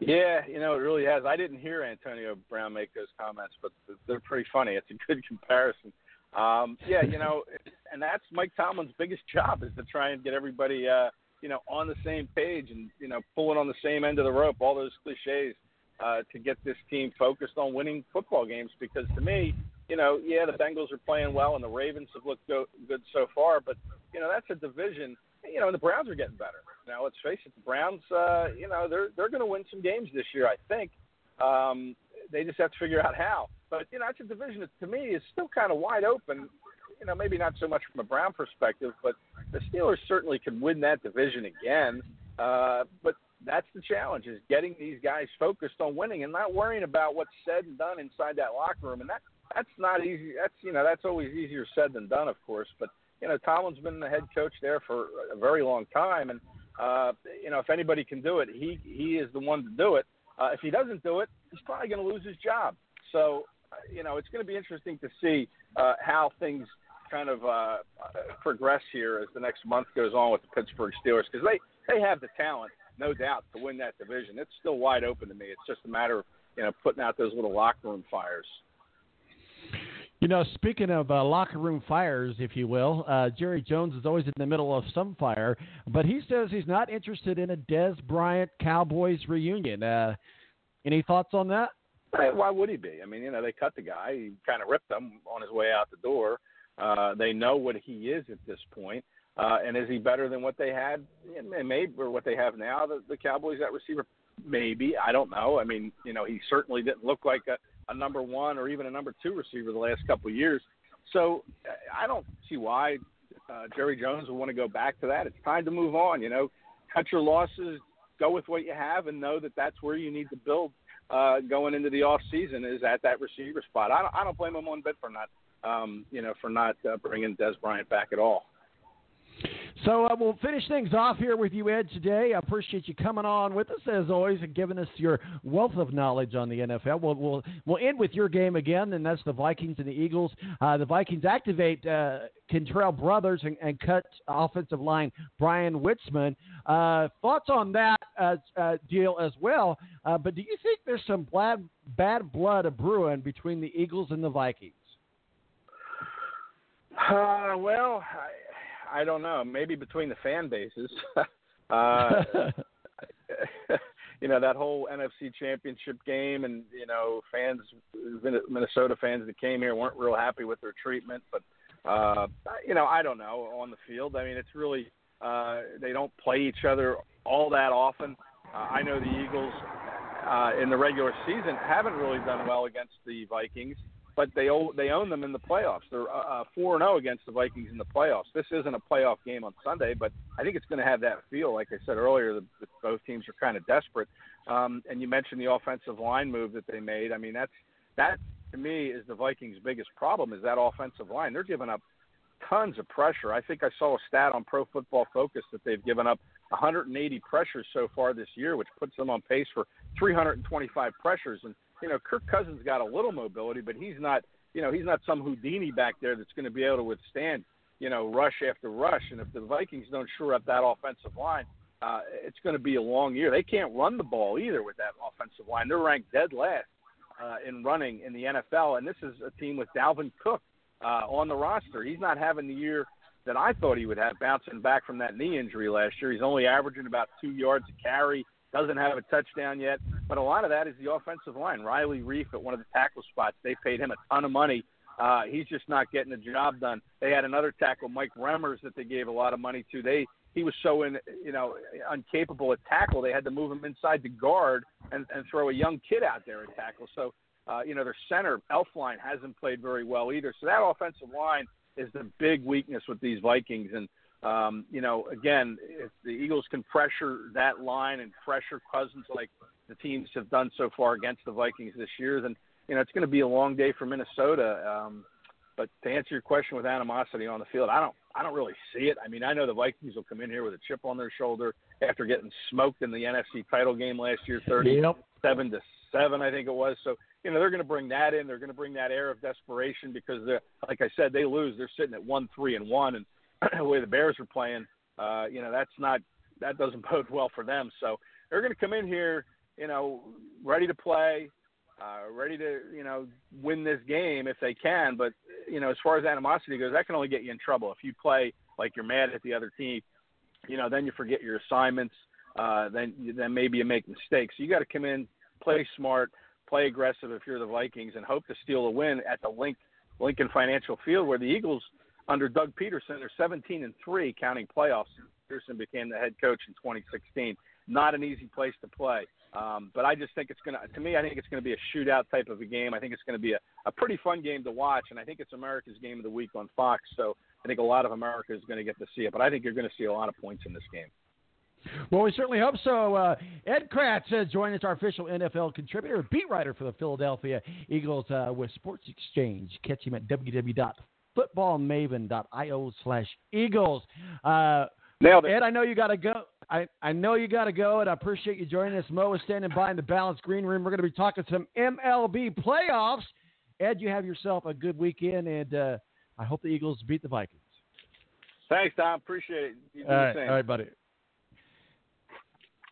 Yeah, you know, it really has. I didn't hear Antonio Brown make those comments, but they're pretty funny. It's a good comparison. Um, yeah, you know, and that's Mike Tomlin's biggest job is to try and get everybody, uh, you know, on the same page and you know, pulling on the same end of the rope. All those cliches uh, to get this team focused on winning football games. Because to me, you know, yeah, the Bengals are playing well and the Ravens have looked go- good so far, but you know, that's a division. You know, and the Browns are getting better. Now, let's face it, the Browns, uh, you know, they're they're going to win some games this year, I think. Um, they just have to figure out how. But you know, that's a division that to me is still kind of wide open. You know, maybe not so much from a Brown perspective, but the Steelers certainly could win that division again. Uh, but that's the challenge: is getting these guys focused on winning and not worrying about what's said and done inside that locker room. And that that's not easy. That's you know, that's always easier said than done, of course. But you know, Tomlin's been the head coach there for a very long time, and uh, you know, if anybody can do it, he he is the one to do it. Uh, if he doesn't do it, he's probably going to lose his job. So, uh, you know, it's going to be interesting to see uh, how things kind of uh, progress here as the next month goes on with the Pittsburgh Steelers because they they have the talent, no doubt, to win that division. It's still wide open to me. It's just a matter of you know putting out those little locker room fires. You know, speaking of uh, locker room fires, if you will, uh, Jerry Jones is always in the middle of some fire, but he says he's not interested in a Dez Bryant Cowboys reunion. Uh, any thoughts on that? Why would he be? I mean, you know, they cut the guy. He kind of ripped him on his way out the door. Uh, they know what he is at this point. Uh, and is he better than what they had, Yeah, maybe, or what they have now? The, the Cowboys at receiver, maybe. I don't know. I mean, you know, he certainly didn't look like a, a number one or even a number two receiver the last couple of years. So I don't see why uh, Jerry Jones would want to go back to that. It's time to move on. You know, cut your losses, go with what you have, and know that that's where you need to build uh, going into the off season is at that receiver spot. I don't, I don't blame him one bit for not, um, you know, for not uh, bringing Dez Bryant back at all. So uh, we'll finish things off here with you, Ed, today. I appreciate you coming on with us as always and giving us your wealth of knowledge on the NFL. We'll we'll, we'll end with your game again, and that's the Vikings and the Eagles. Uh, the Vikings activate uh, Brothers and, and cut offensive line Brian Witzman. Uh, thoughts on that uh, uh, deal as well? Uh, but do you think there's some bad bad blood brewing between the Eagles and the Vikings? Uh, well, I, I don't know. Maybe between the fan bases. uh, you know that whole NFC Championship game, and you know fans, Minnesota fans that came here weren't real happy with their treatment. But uh, you know, I don't know on the field. I mean, it's really uh, they don't play each other all that often. Uh, I know the Eagles uh, in the regular season haven't really done well against the Vikings, but they o- they own them in the playoffs. They're uh, four and zero against the Vikings in the playoffs. This isn't a playoff game on Sunday, but I think it's going to have that feel. Like I said earlier, the, the, both teams are kind of desperate. Um, and you mentioned the offensive line move that they made. I mean, that's that to me is the Vikings' biggest problem is that offensive line. They're giving up tons of pressure. I think I saw a stat on Pro Football Focus that they've given up 180 pressures so far this year, which puts them on pace for 325 pressures. And you know, Kirk Cousins got a little mobility, but he's not, you know, he's not some Houdini back there that's going to be able to withstand, you know, rush after rush. And if the Vikings don't shore up that offensive line, uh, it's going to be a long year. They can't run the ball either with that offensive line. They're ranked dead last uh, in running in the NFL, and this is a team with Dalvin Cook uh, on the roster. He's not having the year that I thought he would have bouncing back from that knee injury last year. He's only averaging about two yards a carry, doesn't have a touchdown yet, but a lot of that is the offensive line. Riley Reiff at one of the tackle spots, they paid him a ton of money. Uh, he's just not getting the job done. They had another tackle, Mike Remmers, that they gave a lot of money to. They he was so in, you know, incapable at tackle. They had to move him inside the guard and, and throw a young kid out there at tackle. So, uh, you know, their center Elflein hasn't played very well either. So that offensive line is the big weakness with these Vikings. And um, you know, again, if the Eagles can pressure that line and pressure Cousins like the teams have done so far against the Vikings this year, then you know it's going to be a long day for Minnesota. Um, but to answer your question with animosity on the field, I don't I don't really see it. I mean, I know the Vikings will come in here with a chip on their shoulder after getting smoked in the NFC title game last year, thirty-seven to seven, I think it was. So you know they're going to bring that in. They're going to bring that air of desperation because, like I said, they lose. They're sitting at one, three, and one, and the way the Bears are playing, uh, you know that's not that doesn't bode well for them. So they're going to come in here, you know, ready to play, uh, ready to you know win this game if they can. But you know, as far as animosity goes, that can only get you in trouble if you play like you're mad at the other team. You know, then you forget your assignments. Uh, then then maybe you make mistakes. So you got to come in, play smart, play aggressive if you're the Vikings, and hope to steal a win at the Link Lincoln Financial Field, where the Eagles under Doug Pederson are 17 and three, counting playoffs. Pederson became the head coach in 2016. Not an easy place to play. Um, but I just think it's going to, to me, I think it's going to be a shootout type of a game. I think it's going to be a, a pretty fun game to watch, and I think it's America's game of the week on Fox. So I think a lot of America is going to get to see it. But I think you're going to see a lot of points in this game. Well, we certainly hope so. Uh, Ed Kracz uh, joined us, our official NFL contributor, beat writer for the Philadelphia Eagles uh, with Sports Xchange. Catch him at www.footballmaven.io slash Eagles. Uh, Ed, I know you got to go. I, I know you got to go, and I appreciate you joining us. Mo is standing by in the Balanced Green Room. We're going to be talking some MLB playoffs. Ed, you have yourself a good weekend, and uh, I hope the Eagles beat the Vikings. Thanks, Tom. Appreciate it. All right, all right, buddy.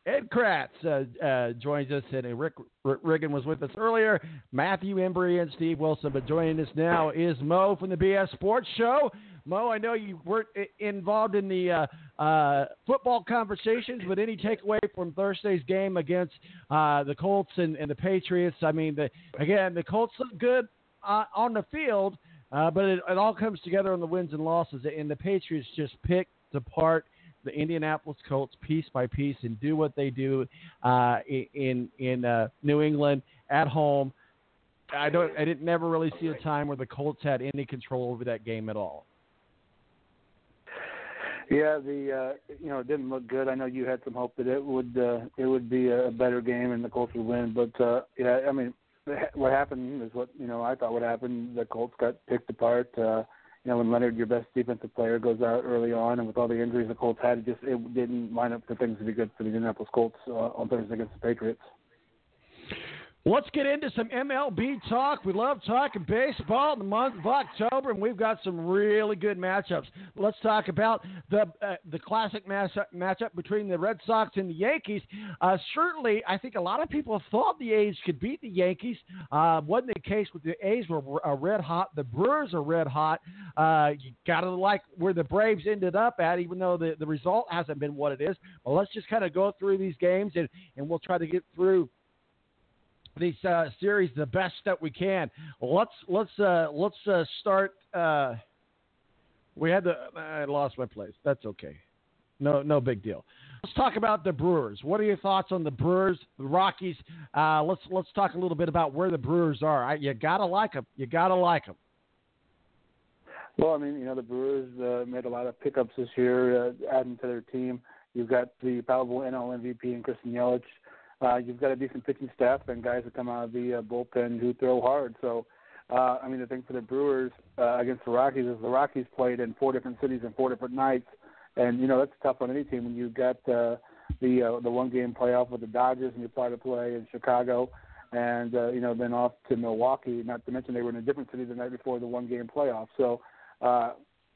Ed Kracz uh, uh, joins us, and Rick R- Ratigan was with us earlier. Matthew Embry and Steve Wilson, but joining us now is Mo from the BS Sports Show. Mo, I know you weren't involved in the uh, uh, football conversations, but any takeaway from Thursday's game against uh, the Colts and, and the Patriots? I mean, the, again, the Colts look good uh, on the field, uh, but it, it all comes together on the wins and losses, and the Patriots just picked apart the Indianapolis Colts piece by piece and do what they do uh, in in uh, New England at home. I don't. I didn't never really see a time where the Colts had any control over that game at all. Yeah, the uh, you know it didn't look good. I know you had some hope that it would uh, it would be a better game and the Colts would win, but uh, yeah, I mean what happened is what you know I thought would happen. The Colts got picked apart. Uh, you know when Leonard, your best defensive player, goes out early on, and with all the injuries the Colts had, it just it didn't line up for things to be good for the Indianapolis Colts uh, on Thursday against the Patriots. Let's get into some MLB talk. We love talking baseball in the month of October, and we've got some really good matchups. Let's talk about the uh, the classic matchup, matchup between the Red Sox and the Yankees. Uh, certainly, I think a lot of people thought the A's could beat the Yankees. Uh, wasn't the case with the A's were uh, red hot. The Brewers are red hot. Uh, you got to like where the Braves ended up at, even though the, the result hasn't been what it is. Well, let's just kind of go through these games, and, and we'll try to get through these uh, series the best that we can. Let's let's uh, let's uh, start. Uh, we had the I lost my place. That's okay. No no big deal. Let's talk about the Brewers. What are your thoughts on the Brewers, the Rockies? Uh, let's let's talk a little bit about where the Brewers are. I, you gotta like them. You gotta like them. Well, I mean, you know, the Brewers uh, made a lot of pickups this year, adding to their team. You've got the probable NL MVP and Christian Yelich. Uh, you've got a decent pitching staff and guys that come out of the uh, bullpen who throw hard. So, uh, I mean, the thing for the Brewers uh, against the Rockies is the Rockies played in four different cities and four different nights, and you know that's tough on any team when you've got uh, the uh, the one game playoff with the Dodgers and you apply to play in Chicago, and uh, you know then off to Milwaukee. Not to mention they were in a different city the night before the one game playoff. So. Uh,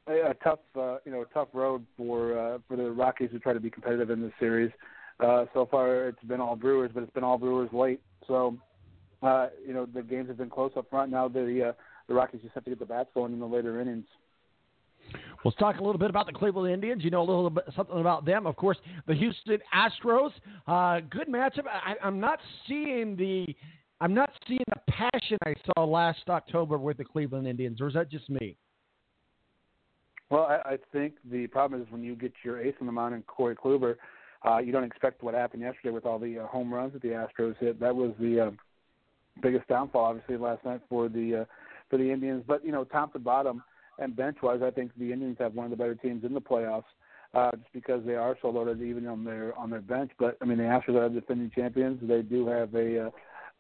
a a tough, uh, you know, a tough road for uh, for the Rockies to try to be competitive in this series. Uh, so far, it's been all Brewers, but it's been all Brewers late. So, uh, you know, the games have been close up front. Now the uh, the Rockies just have to get the bats going in the later innings. Let's talk a little bit about the Cleveland Indians. You know a little bit something about them, of course. The Houston Astros, uh, good matchup. I, I'm not seeing the, I'm not seeing the passion I saw last October with the Cleveland Indians, or is that just me? Well, I, I think the problem is when you get your ace on the mound in Corey Kluber, uh, you don't expect what happened yesterday with all the uh, home runs that the Astros hit. That was the uh, biggest downfall, obviously, last night for the uh, for the Indians. But you know, top to bottom and bench wise, I think the Indians have one of the better teams in the playoffs. Uh, just because they are so loaded, even on their on their bench. But I mean, the Astros are defending champions. They do have a uh,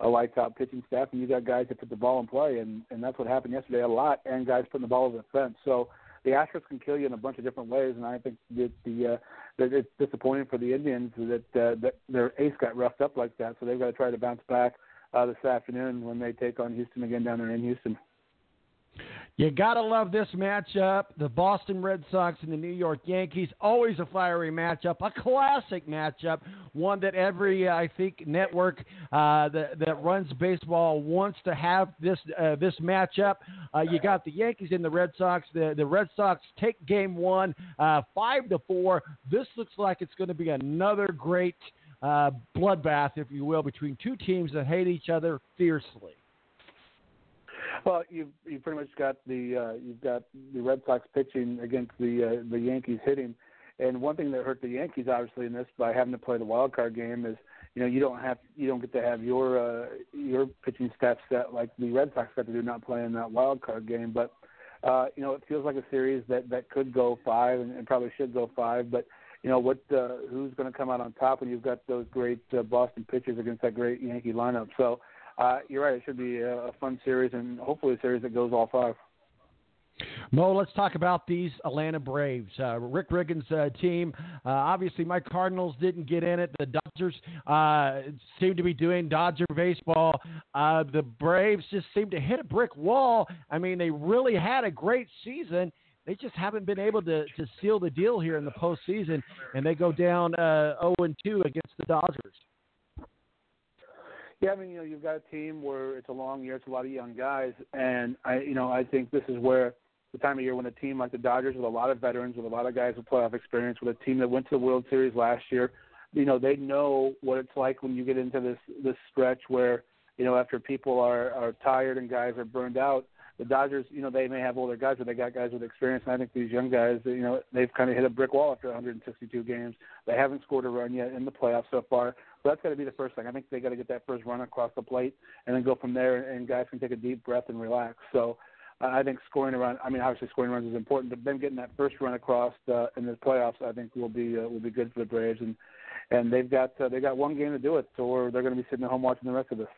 a lights out pitching staff, and you got guys that put the ball in play, and and that's what happened yesterday a lot, and guys putting the ball over the fence. So the Astros can kill you in a bunch of different ways, and I think that the uh, that it's disappointing for the Indians that uh, that their ace got roughed up like that. So they've got to try to bounce back uh, this afternoon when they take on Houston again down there in Houston. You gotta love this matchup. The Boston Red Sox and the New York Yankees. Always a fiery matchup, a classic matchup, one that every uh, I think network uh, that that runs baseball wants to have this uh, this matchup. Uh, you got the Yankees and the Red Sox. The the Red Sox take Game One, uh, five to four. This looks like it's going to be another great uh, bloodbath, if you will, between two teams that hate each other fiercely. Well, you you pretty much got the uh, you've got the Red Sox pitching against the uh, the Yankees hitting, and one thing that hurt the Yankees obviously in this by having to play the wild card game is you know you don't have you don't get to have your uh, your pitching staff set like the Red Sox got to do not playing that wild card game, but uh, you know it feels like a series that that could go five and, and probably should go five, but you know what uh, who's going to come out on top when you've got those great uh, Boston pitchers against that great Yankee lineup. So uh, you're right. It should be a, fun series and hopefully a series that goes all five. Mo, let's talk about these Atlanta Braves. Uh, Rick Ratigan's uh, team. Uh, obviously, my Cardinals didn't get in it. The Dodgers uh, seem to be doing Dodger baseball. Uh, the Braves just seem to hit a brick wall. I mean, they really had a great season. They just haven't been able to, to seal the deal here in the postseason, and they go down uh, 0 and 2 against the Dodgers. Yeah, I mean, you know, you've got a team where it's a long year, it's a lot of young guys, and I, you know, I think this is where the time of year when a team like the Dodgers, with a lot of veterans, with a lot of guys with playoff experience, with a team that went to the World Series last year, you know, they know what it's like when you get into this this stretch where, you know, after people are are tired and guys are burned out, the Dodgers, you know, they may have older guys, but they got guys with experience. And I think these young guys, you know, they've kind of hit a brick wall after 162 games. They haven't scored a run yet in the playoffs so far. So that's got to be the first thing. I think they got to get that first run across the plate and then go from there, and guys can take a deep breath and relax. So I think scoring a run. I mean, obviously scoring runs is important, but then getting that first run across uh, in the playoffs, I think will be uh, will be good for the Braves. And and they've got uh, they got one game to do it, or they're going to be sitting at home watching the rest of this.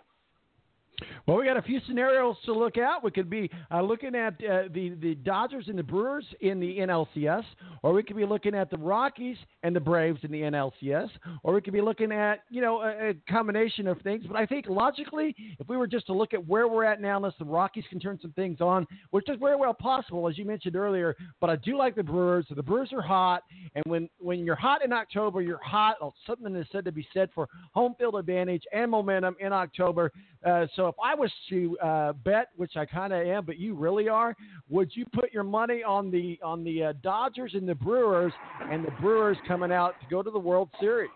Well, we got a few scenarios to look at. We could be uh, looking at uh, the the Dodgers and the Brewers in the NLCS, or we could be looking at the Rockies and the Braves in the NLCS, or we could be looking at you know a, a combination of things. But I think logically, if we were just to look at where we're at now, unless the Rockies can turn some things on, which is very well possible, as you mentioned earlier. But I do like the Brewers. So The Brewers are hot, and when when you're hot in October, you're hot. Something is said to be said for home field advantage and momentum in October. Uh, so if I was to uh, bet, which I kind of am, but you really are, would you put your money on the on the uh, Dodgers and the Brewers, and the Brewers coming out to go to the World Series?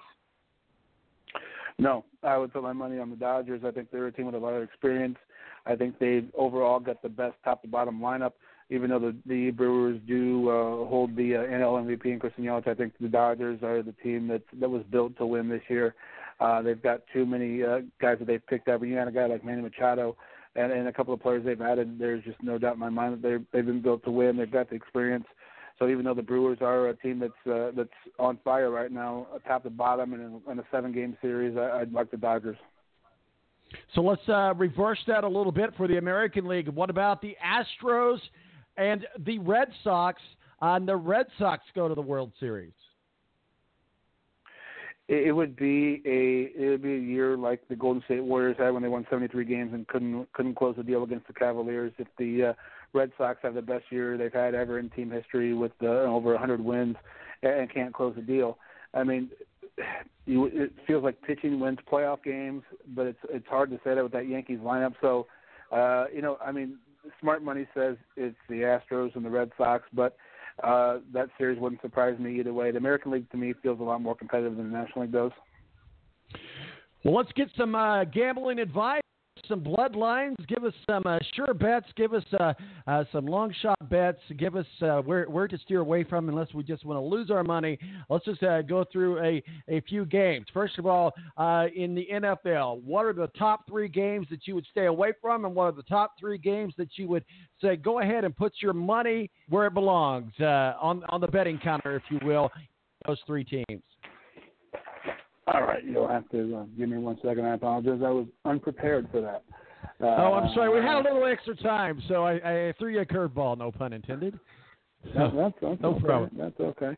No, I would put my money on the Dodgers. I think they're a team with a lot of experience. I think they've overall got the best top to bottom lineup. Even though the, the Brewers do uh, hold the uh, NL MVP and Christian Yelich, I think the Dodgers are the team that that was built to win this year. Uh, they've got too many uh, guys that they've picked up. You got a guy like Manny Machado and, and a couple of players they've added. There's just no doubt in my mind that they're, they've been built to win. They've got the experience. So even though the Brewers are a team that's uh, that's on fire right now, top to bottom, and in, in a seven-game series, I, I'd like the Dodgers. So let's uh, reverse that a little bit for the American League. What about the Astros and the Red Sox? Uh, and the Red Sox go to the World Series it, it would be a it would be a year like the Golden State Warriors had when they won 73 games and couldn't couldn't close the deal against the Cavaliers. If the uh, Red Sox have the best year they've had ever in team history with uh, over 100 wins and, and can't close the deal, I mean, you, it feels like pitching wins playoff games, but it's it's hard to say that with that Yankees lineup. So, uh, you know, I mean, smart money says it's the Astros and the Red Sox, but uh, that series wouldn't surprise me either way. The American League to me feels a lot more competitive than the National League does. Well, let's get some uh, gambling advice, some bloodlines. Give us some uh, sure bets. Give us uh, uh, some long shot bets. Give us uh, where where to steer away from unless we just want to lose our money. Let's just uh, go through a, a few games. First of all, uh, in the NFL, what are the top three games that you would stay away from, and what are the top three games that you would say go ahead and put your money where it belongs on on the betting counter, if you will. Those three teams. All right, you'll have to uh, give me one second. I apologize. I was unprepared for that. Uh, oh, I'm sorry. We had a little extra time, so I, I threw you a curveball. No pun intended. That, that's, that's no okay. problem. That's okay.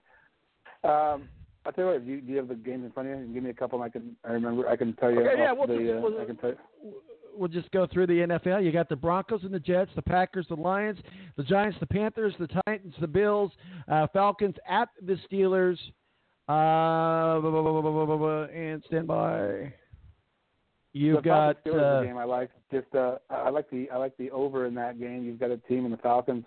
Um, I'll tell you what. Do you, do you have the games in front of you? Give me a couple. I can. I remember. I can tell you. Okay, yeah, we'll the, just- uh, we'll- I can tell you. We'll just go through the NFL. You got the Broncos and the Jets, the Packers, the Lions, the Giants, the Panthers, the Titans, the Bills, uh, Falcons at the Steelers. Uh, blah, blah, blah, blah, blah, blah, blah, and stand by. You've the got uh, game. I like just. Uh, I like the. I like the over in that game. You've got a team in the Falcons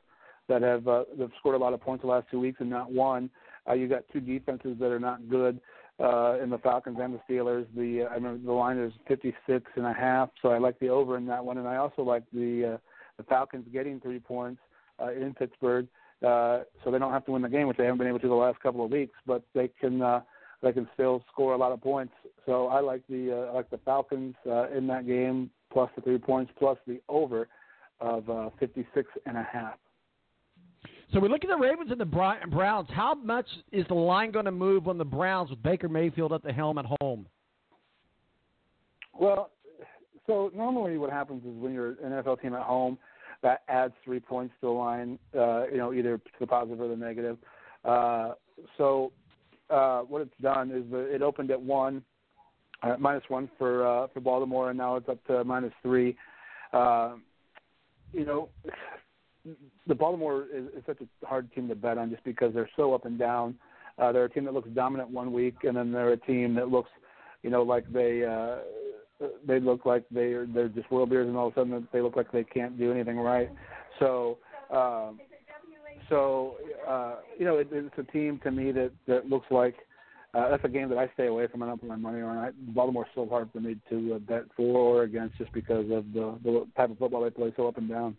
that have uh, that have scored a lot of points the last two weeks and not won. Uh, you've got two defenses that are not good uh, in the Falcons and the Steelers. The uh, I remember the line is fifty six and a half, so I like the over in that one, and I also like the uh, the Falcons getting three points uh, in Pittsburgh, uh, so they don't have to win the game, which they haven't been able to the last couple of weeks, but they can. Uh, they can still score a lot of points. So I like the uh, I like the Falcons uh, in that game plus the three points plus the over of uh, 56 and a half. So we look at the Ravens and the Browns. How much is the line going to move on the Browns with Baker Mayfield at the helm at home? Well, so normally what happens is when you're an NFL team at home, that adds three points to the line, uh, you know, either to the positive or the negative. Uh, so uh, what it's done is the, it opened at one, uh, minus one for uh, for Baltimore, and now it's up to minus three. Uh, you know, the Baltimore is, is such a hard team to bet on just because they're so up and down. Uh, they're a team that looks dominant one week, and then they're a team that looks, you know, like they uh, they look like they're they're just world beers, and all of a sudden they look like they can't do anything right. So. Um, so uh, you know, it, it's a team to me that that looks like uh, that's a game that I stay away from. I don't put my money on. I, Baltimore's so hard for me to uh, bet for or against, just because of the the type of football they play, so up and down.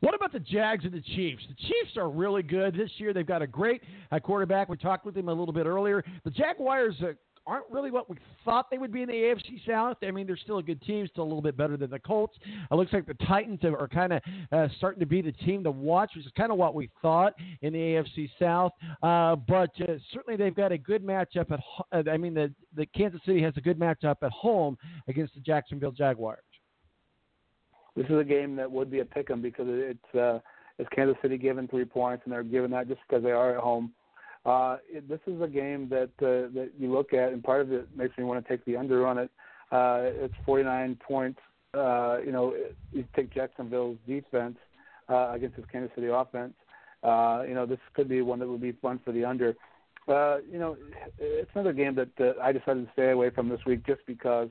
What about the Jags and the Chiefs? The Chiefs are really good this year. They've got a great uh, quarterback. We talked with him a little bit earlier. The Jaguars uh, aren't really what we thought they would be in the AFC South. I mean, they're still a good team, still a little bit better than the Colts. It looks like the Titans are, kind of uh, starting to be the team to watch, which is kind of what we thought in the AFC South. Uh, but uh, certainly they've got a good matchup at. ho- Uh, I mean, the the Kansas City has a good matchup at home against the Jacksonville Jaguars. This is a game that would be a pick 'em because it's uh, it's Kansas City given three points, and they're given that just because they are at home. Uh, it, this is a game that uh, that you look at, and part of it makes me want to take the under on it. Uh, it's 49 points. Uh, you know, you take Jacksonville's defense uh, against this Kansas City offense. Uh, you know, this could be one that would be fun for the under. Uh, you know, it's another game that uh, I decided to stay away from this week just because.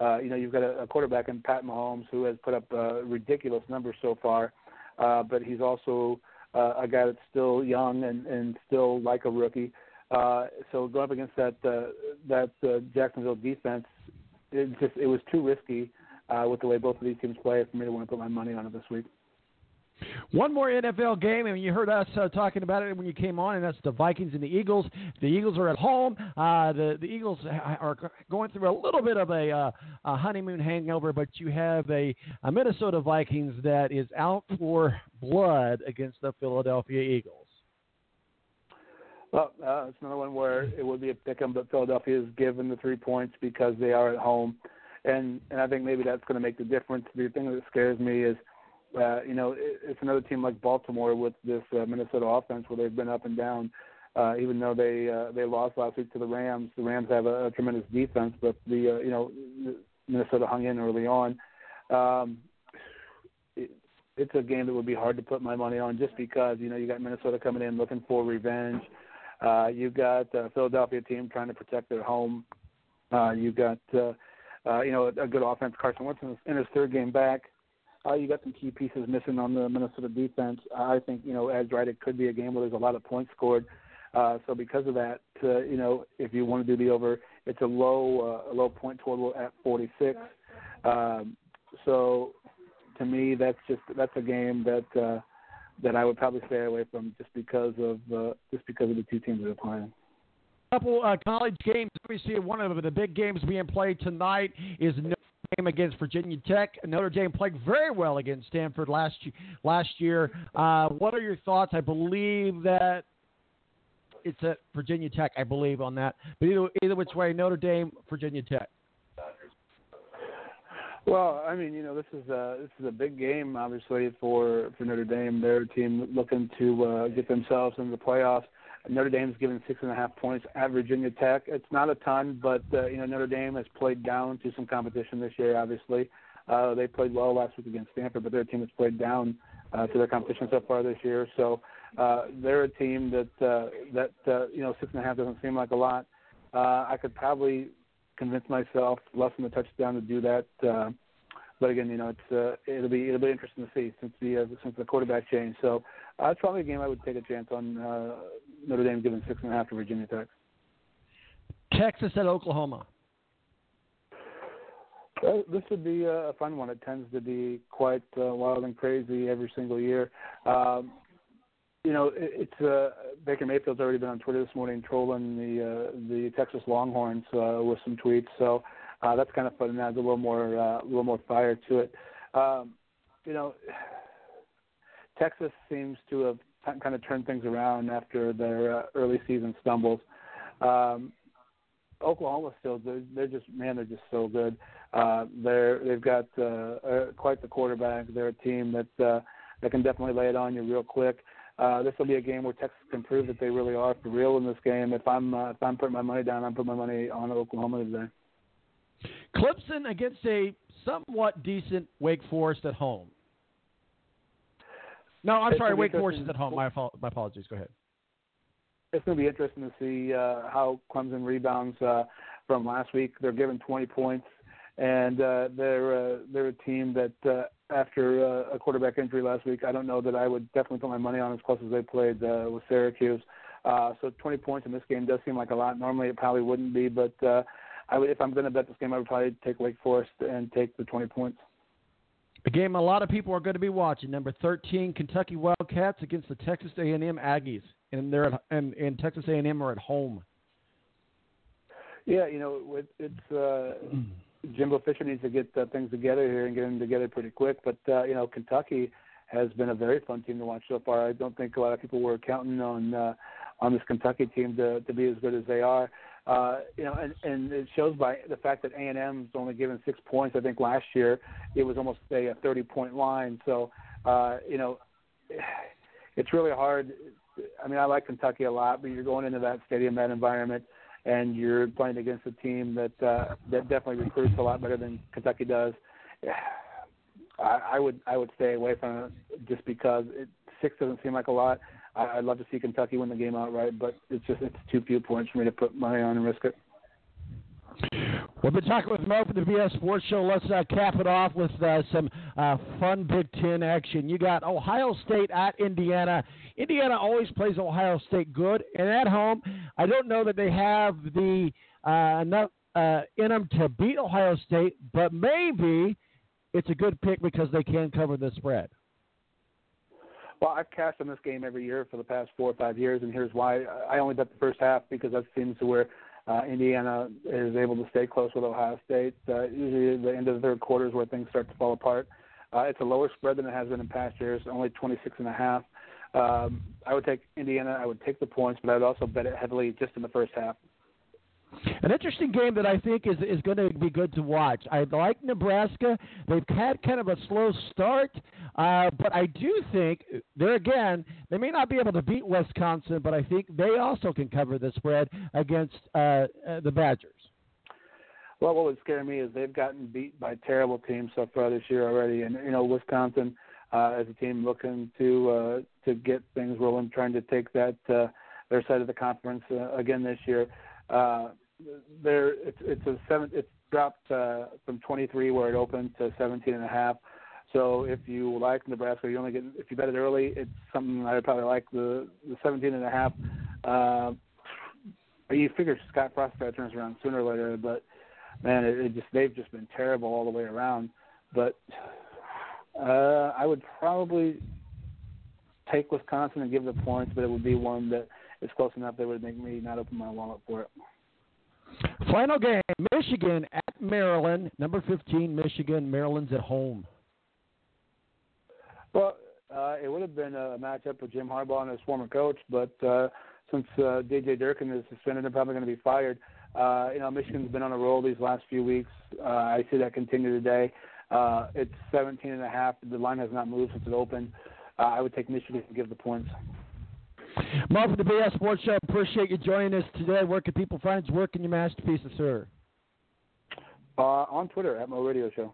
Uh, you know, you've got a, a quarterback in Pat Mahomes who has put up uh, ridiculous numbers so far, uh, but he's also uh, a guy that's still young and, and still like a rookie. Uh, so going up against that uh, that uh, Jacksonville defense, it just it was too risky uh, with the way both of these teams play for me to want to put my money on it this week. One more NFL game, and you heard us uh, talking about it when you came on, and that's the Vikings and the Eagles. The Eagles are at home. Uh, the the Eagles are going through a little bit of a, uh, a honeymoon hangover, but you have a, a Minnesota Vikings that is out for blood against the Philadelphia Eagles. Well, uh, it's another one where it would be a pick 'em, but Philadelphia is given the three points because they are at home, and and I think maybe that's going to make the difference. The thing that scares me is, uh, you know, it, it's another team like Baltimore with this uh, Minnesota offense where they've been up and down. Uh, even though they uh, they lost last week to the Rams, the Rams have a, a tremendous defense, but the uh, you know Minnesota hung in early on. Um, it, it's a game that would be hard to put my money on just because you know you got Minnesota coming in looking for revenge. Uh, you've got a Philadelphia team trying to protect their home. Uh, you've got uh, uh, you know a, a good offense. Carson Wentz in his third game back. Uh, you got some key pieces missing on the Minnesota defense. I think you know, as right, it could be a game where there's a lot of points scored. Uh, so because of that, uh, you know, if you want to do the over, it's a low uh, a low point total at 46. Um, so to me, that's just that's a game that uh, that I would probably stay away from just because of uh, just because of the two teams that are playing. couple uh, college games. See one of the big games being played tonight is Dame against Virginia Tech. Notre Dame played very well against Stanford last. Last year, uh, what are your thoughts? I believe that it's at Virginia Tech. I believe on that, but either either which way, Notre Dame, Virginia Tech. Well, I mean, you know, this is a this is a big game, obviously for for Notre Dame. They're a team looking to uh, get themselves into the playoffs. Notre Dame's given six and a half points at Virginia Tech. It's not a ton, but uh, you know Notre Dame has played down to some competition this year. Obviously, uh, they played well last week against Stanford, but they're a team that's played down uh, to their competition so far this year. So uh, they're a team that uh, that uh, you know six and a half doesn't seem like a lot. Uh, I could probably convince myself less than a touchdown to do that. Uh, but again, you know, it's uh, it'll be it'll be interesting to see since the uh, since the quarterback change. So uh, probably a game I would take a chance on uh, Notre Dame giving six and a half to Virginia Tech. Texas at Oklahoma. This would be a fun one. It tends to be quite uh, wild and crazy every single year. Um, you know, it, it's uh, Baker Mayfield's already been on Twitter this morning trolling the uh, the Texas Longhorns uh, with some tweets. So uh, that's kind of fun and adds a little more uh, a little more fire to it. Um, you know, Texas seems to have kind of turned things around after their uh, early season stumbles. Um, Oklahoma still they're, they're just man they're just so good. Uh, they're they've got uh, uh, quite the quarterback. They're a team that uh, that can definitely lay it on you real quick. Uh, this will be a game where Texas can prove that they really are for real in this game. If I'm uh, if I'm putting my money down, I'm putting my money on Oklahoma today. Clemson against a somewhat decent Wake Forest at home. No, I'm It's sorry, Wake Forest is at home. My, my apologies. Go ahead. It's going to be interesting to see uh, how Clemson rebounds uh, from last week. They're given 20 points, and uh, they're uh, they're a team that uh, after uh, a quarterback injury last week, I don't know that I would definitely put my money on as close as they played uh, with Syracuse. Uh, so 20 points in this game does seem like a lot. Normally it probably wouldn't be, but uh, I would, if I'm going to bet this game, I would probably take Wake Forest and take the 20 points. A game a lot of people are going to be watching. Number 13, Kentucky Wildcats against the Texas A&M Aggies, and they're at, and, and Texas A&M are at home. Yeah, you know, it, it's uh, Jimbo Fisher needs to get uh, things together here and get them together pretty quick. But uh, you know, Kentucky has been a very fun team to watch so far. I don't think a lot of people were counting on uh, on this Kentucky team to to be as good as they are. Uh, you know, and, and it shows by the fact that A and M's only given six points. I think last year it was almost a, a 30 point line. So uh, you know, it's really hard. I mean, I like Kentucky a lot, but you're going into that stadium, that environment, and you're playing against a team that uh, that definitely recruits a lot better than Kentucky does. I, I would I would stay away from it just because it, six doesn't seem like a lot. I, I'd love to see Kentucky win the game outright, but it's just it's too few points for me to put money on and risk it. We've been talking with Mo from the BS Sports Show. Let's uh, cap it off with uh, some uh, fun Big Ten action. You got Ohio State at Indiana. Indiana always plays Ohio State good, and at home, I don't know that they have the uh, enough uh, in them to beat Ohio State, but maybe it's a good pick because they can cover the spread. Well, I've cashed on this game every year for the past four or five years, and here's why. I only bet the first half because that seems to where uh, Indiana is able to stay close with Ohio State. Uh, usually, the end of the third quarter is where things start to fall apart. Uh, it's a lower spread than it has been in past years, only 26 and a half. Um, I would take Indiana. I would take the points, but I would also bet it heavily just in the first half. An interesting game that I think is is going to be good to watch. I like Nebraska. They've had kind of a slow start, uh, but I do think there again they may not be able to beat Wisconsin, but I think they also can cover the spread against uh, uh, the Badgers. Well, what would scare me is they've gotten beat by terrible teams so far this year already, and you know Wisconsin uh, as a team looking to uh, to get things rolling, trying to take that uh, their side of the conference uh, again this year. Uh, there, it's it's a seven. It's dropped uh, from 23 where it opened to 17 and a half. So if you like Nebraska, you only get if you bet it early, it's something I would probably like the the 17 and a half. Uh, you figure Scott Frost turns around sooner or later, but man, it, it just they've just been terrible all the way around. But uh, I would probably take Wisconsin and give the points, but it would be one that is close enough that would make me not open my wallet for it. Final game: Michigan at Maryland. Number 15, Michigan. Maryland's at home. Well, uh, it would have been a matchup with Jim Harbaugh and his former coach, but uh, since uh, DJ Durkin is suspended and probably going to be fired, uh, you know Michigan's been on a roll these last few weeks. Uh, I see that continue today. Uh, it's 17 and a half. The line has not moved since it opened. Uh, I would take Michigan to give the points. Mo from the BS Sports Show. Appreciate you joining us today. Where can people find your work and your masterpieces, sir? Uh, on Twitter at Mo Radio Show.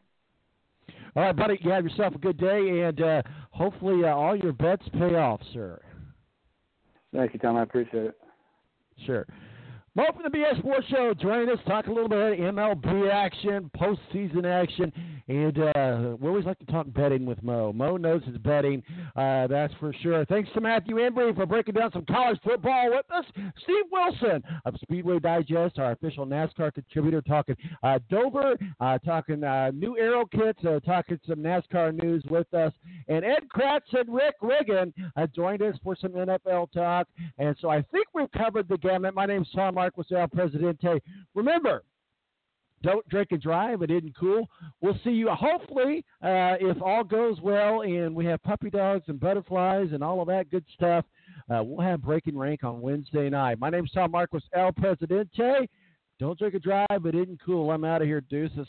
All right, buddy. You have yourself a good day, and uh, hopefully uh, all your bets pay off, sir. Thank you, Tom. I appreciate it. Sure. Mo from the BS Sports Show joining us, talk a little bit of MLB action, postseason action, and uh, we always like to talk betting with Mo. Mo knows his betting, uh, that's for sure. Thanks to Matthew Embry for breaking down some college football with us. Steve Wilson of Speedway Digest, our official NASCAR contributor, talking uh, Dover, uh, talking uh, new aero kits, uh, talking some NASCAR news with us. And Ed Kracz and Rick Ratigan joined us for some NFL talk. And so I think we've covered the gamut. My name's Tom Marquis, El Presidente. Remember, don't drink and drive. It isn't cool. We'll see you hopefully uh, if all goes well and we have puppy dogs and butterflies and all of that good stuff. Uh, we'll have breaking rank on Wednesday night. My name's Tom Marquis, El Presidente. Don't drink and drive. It isn't cool. I'm out of here. Deuces.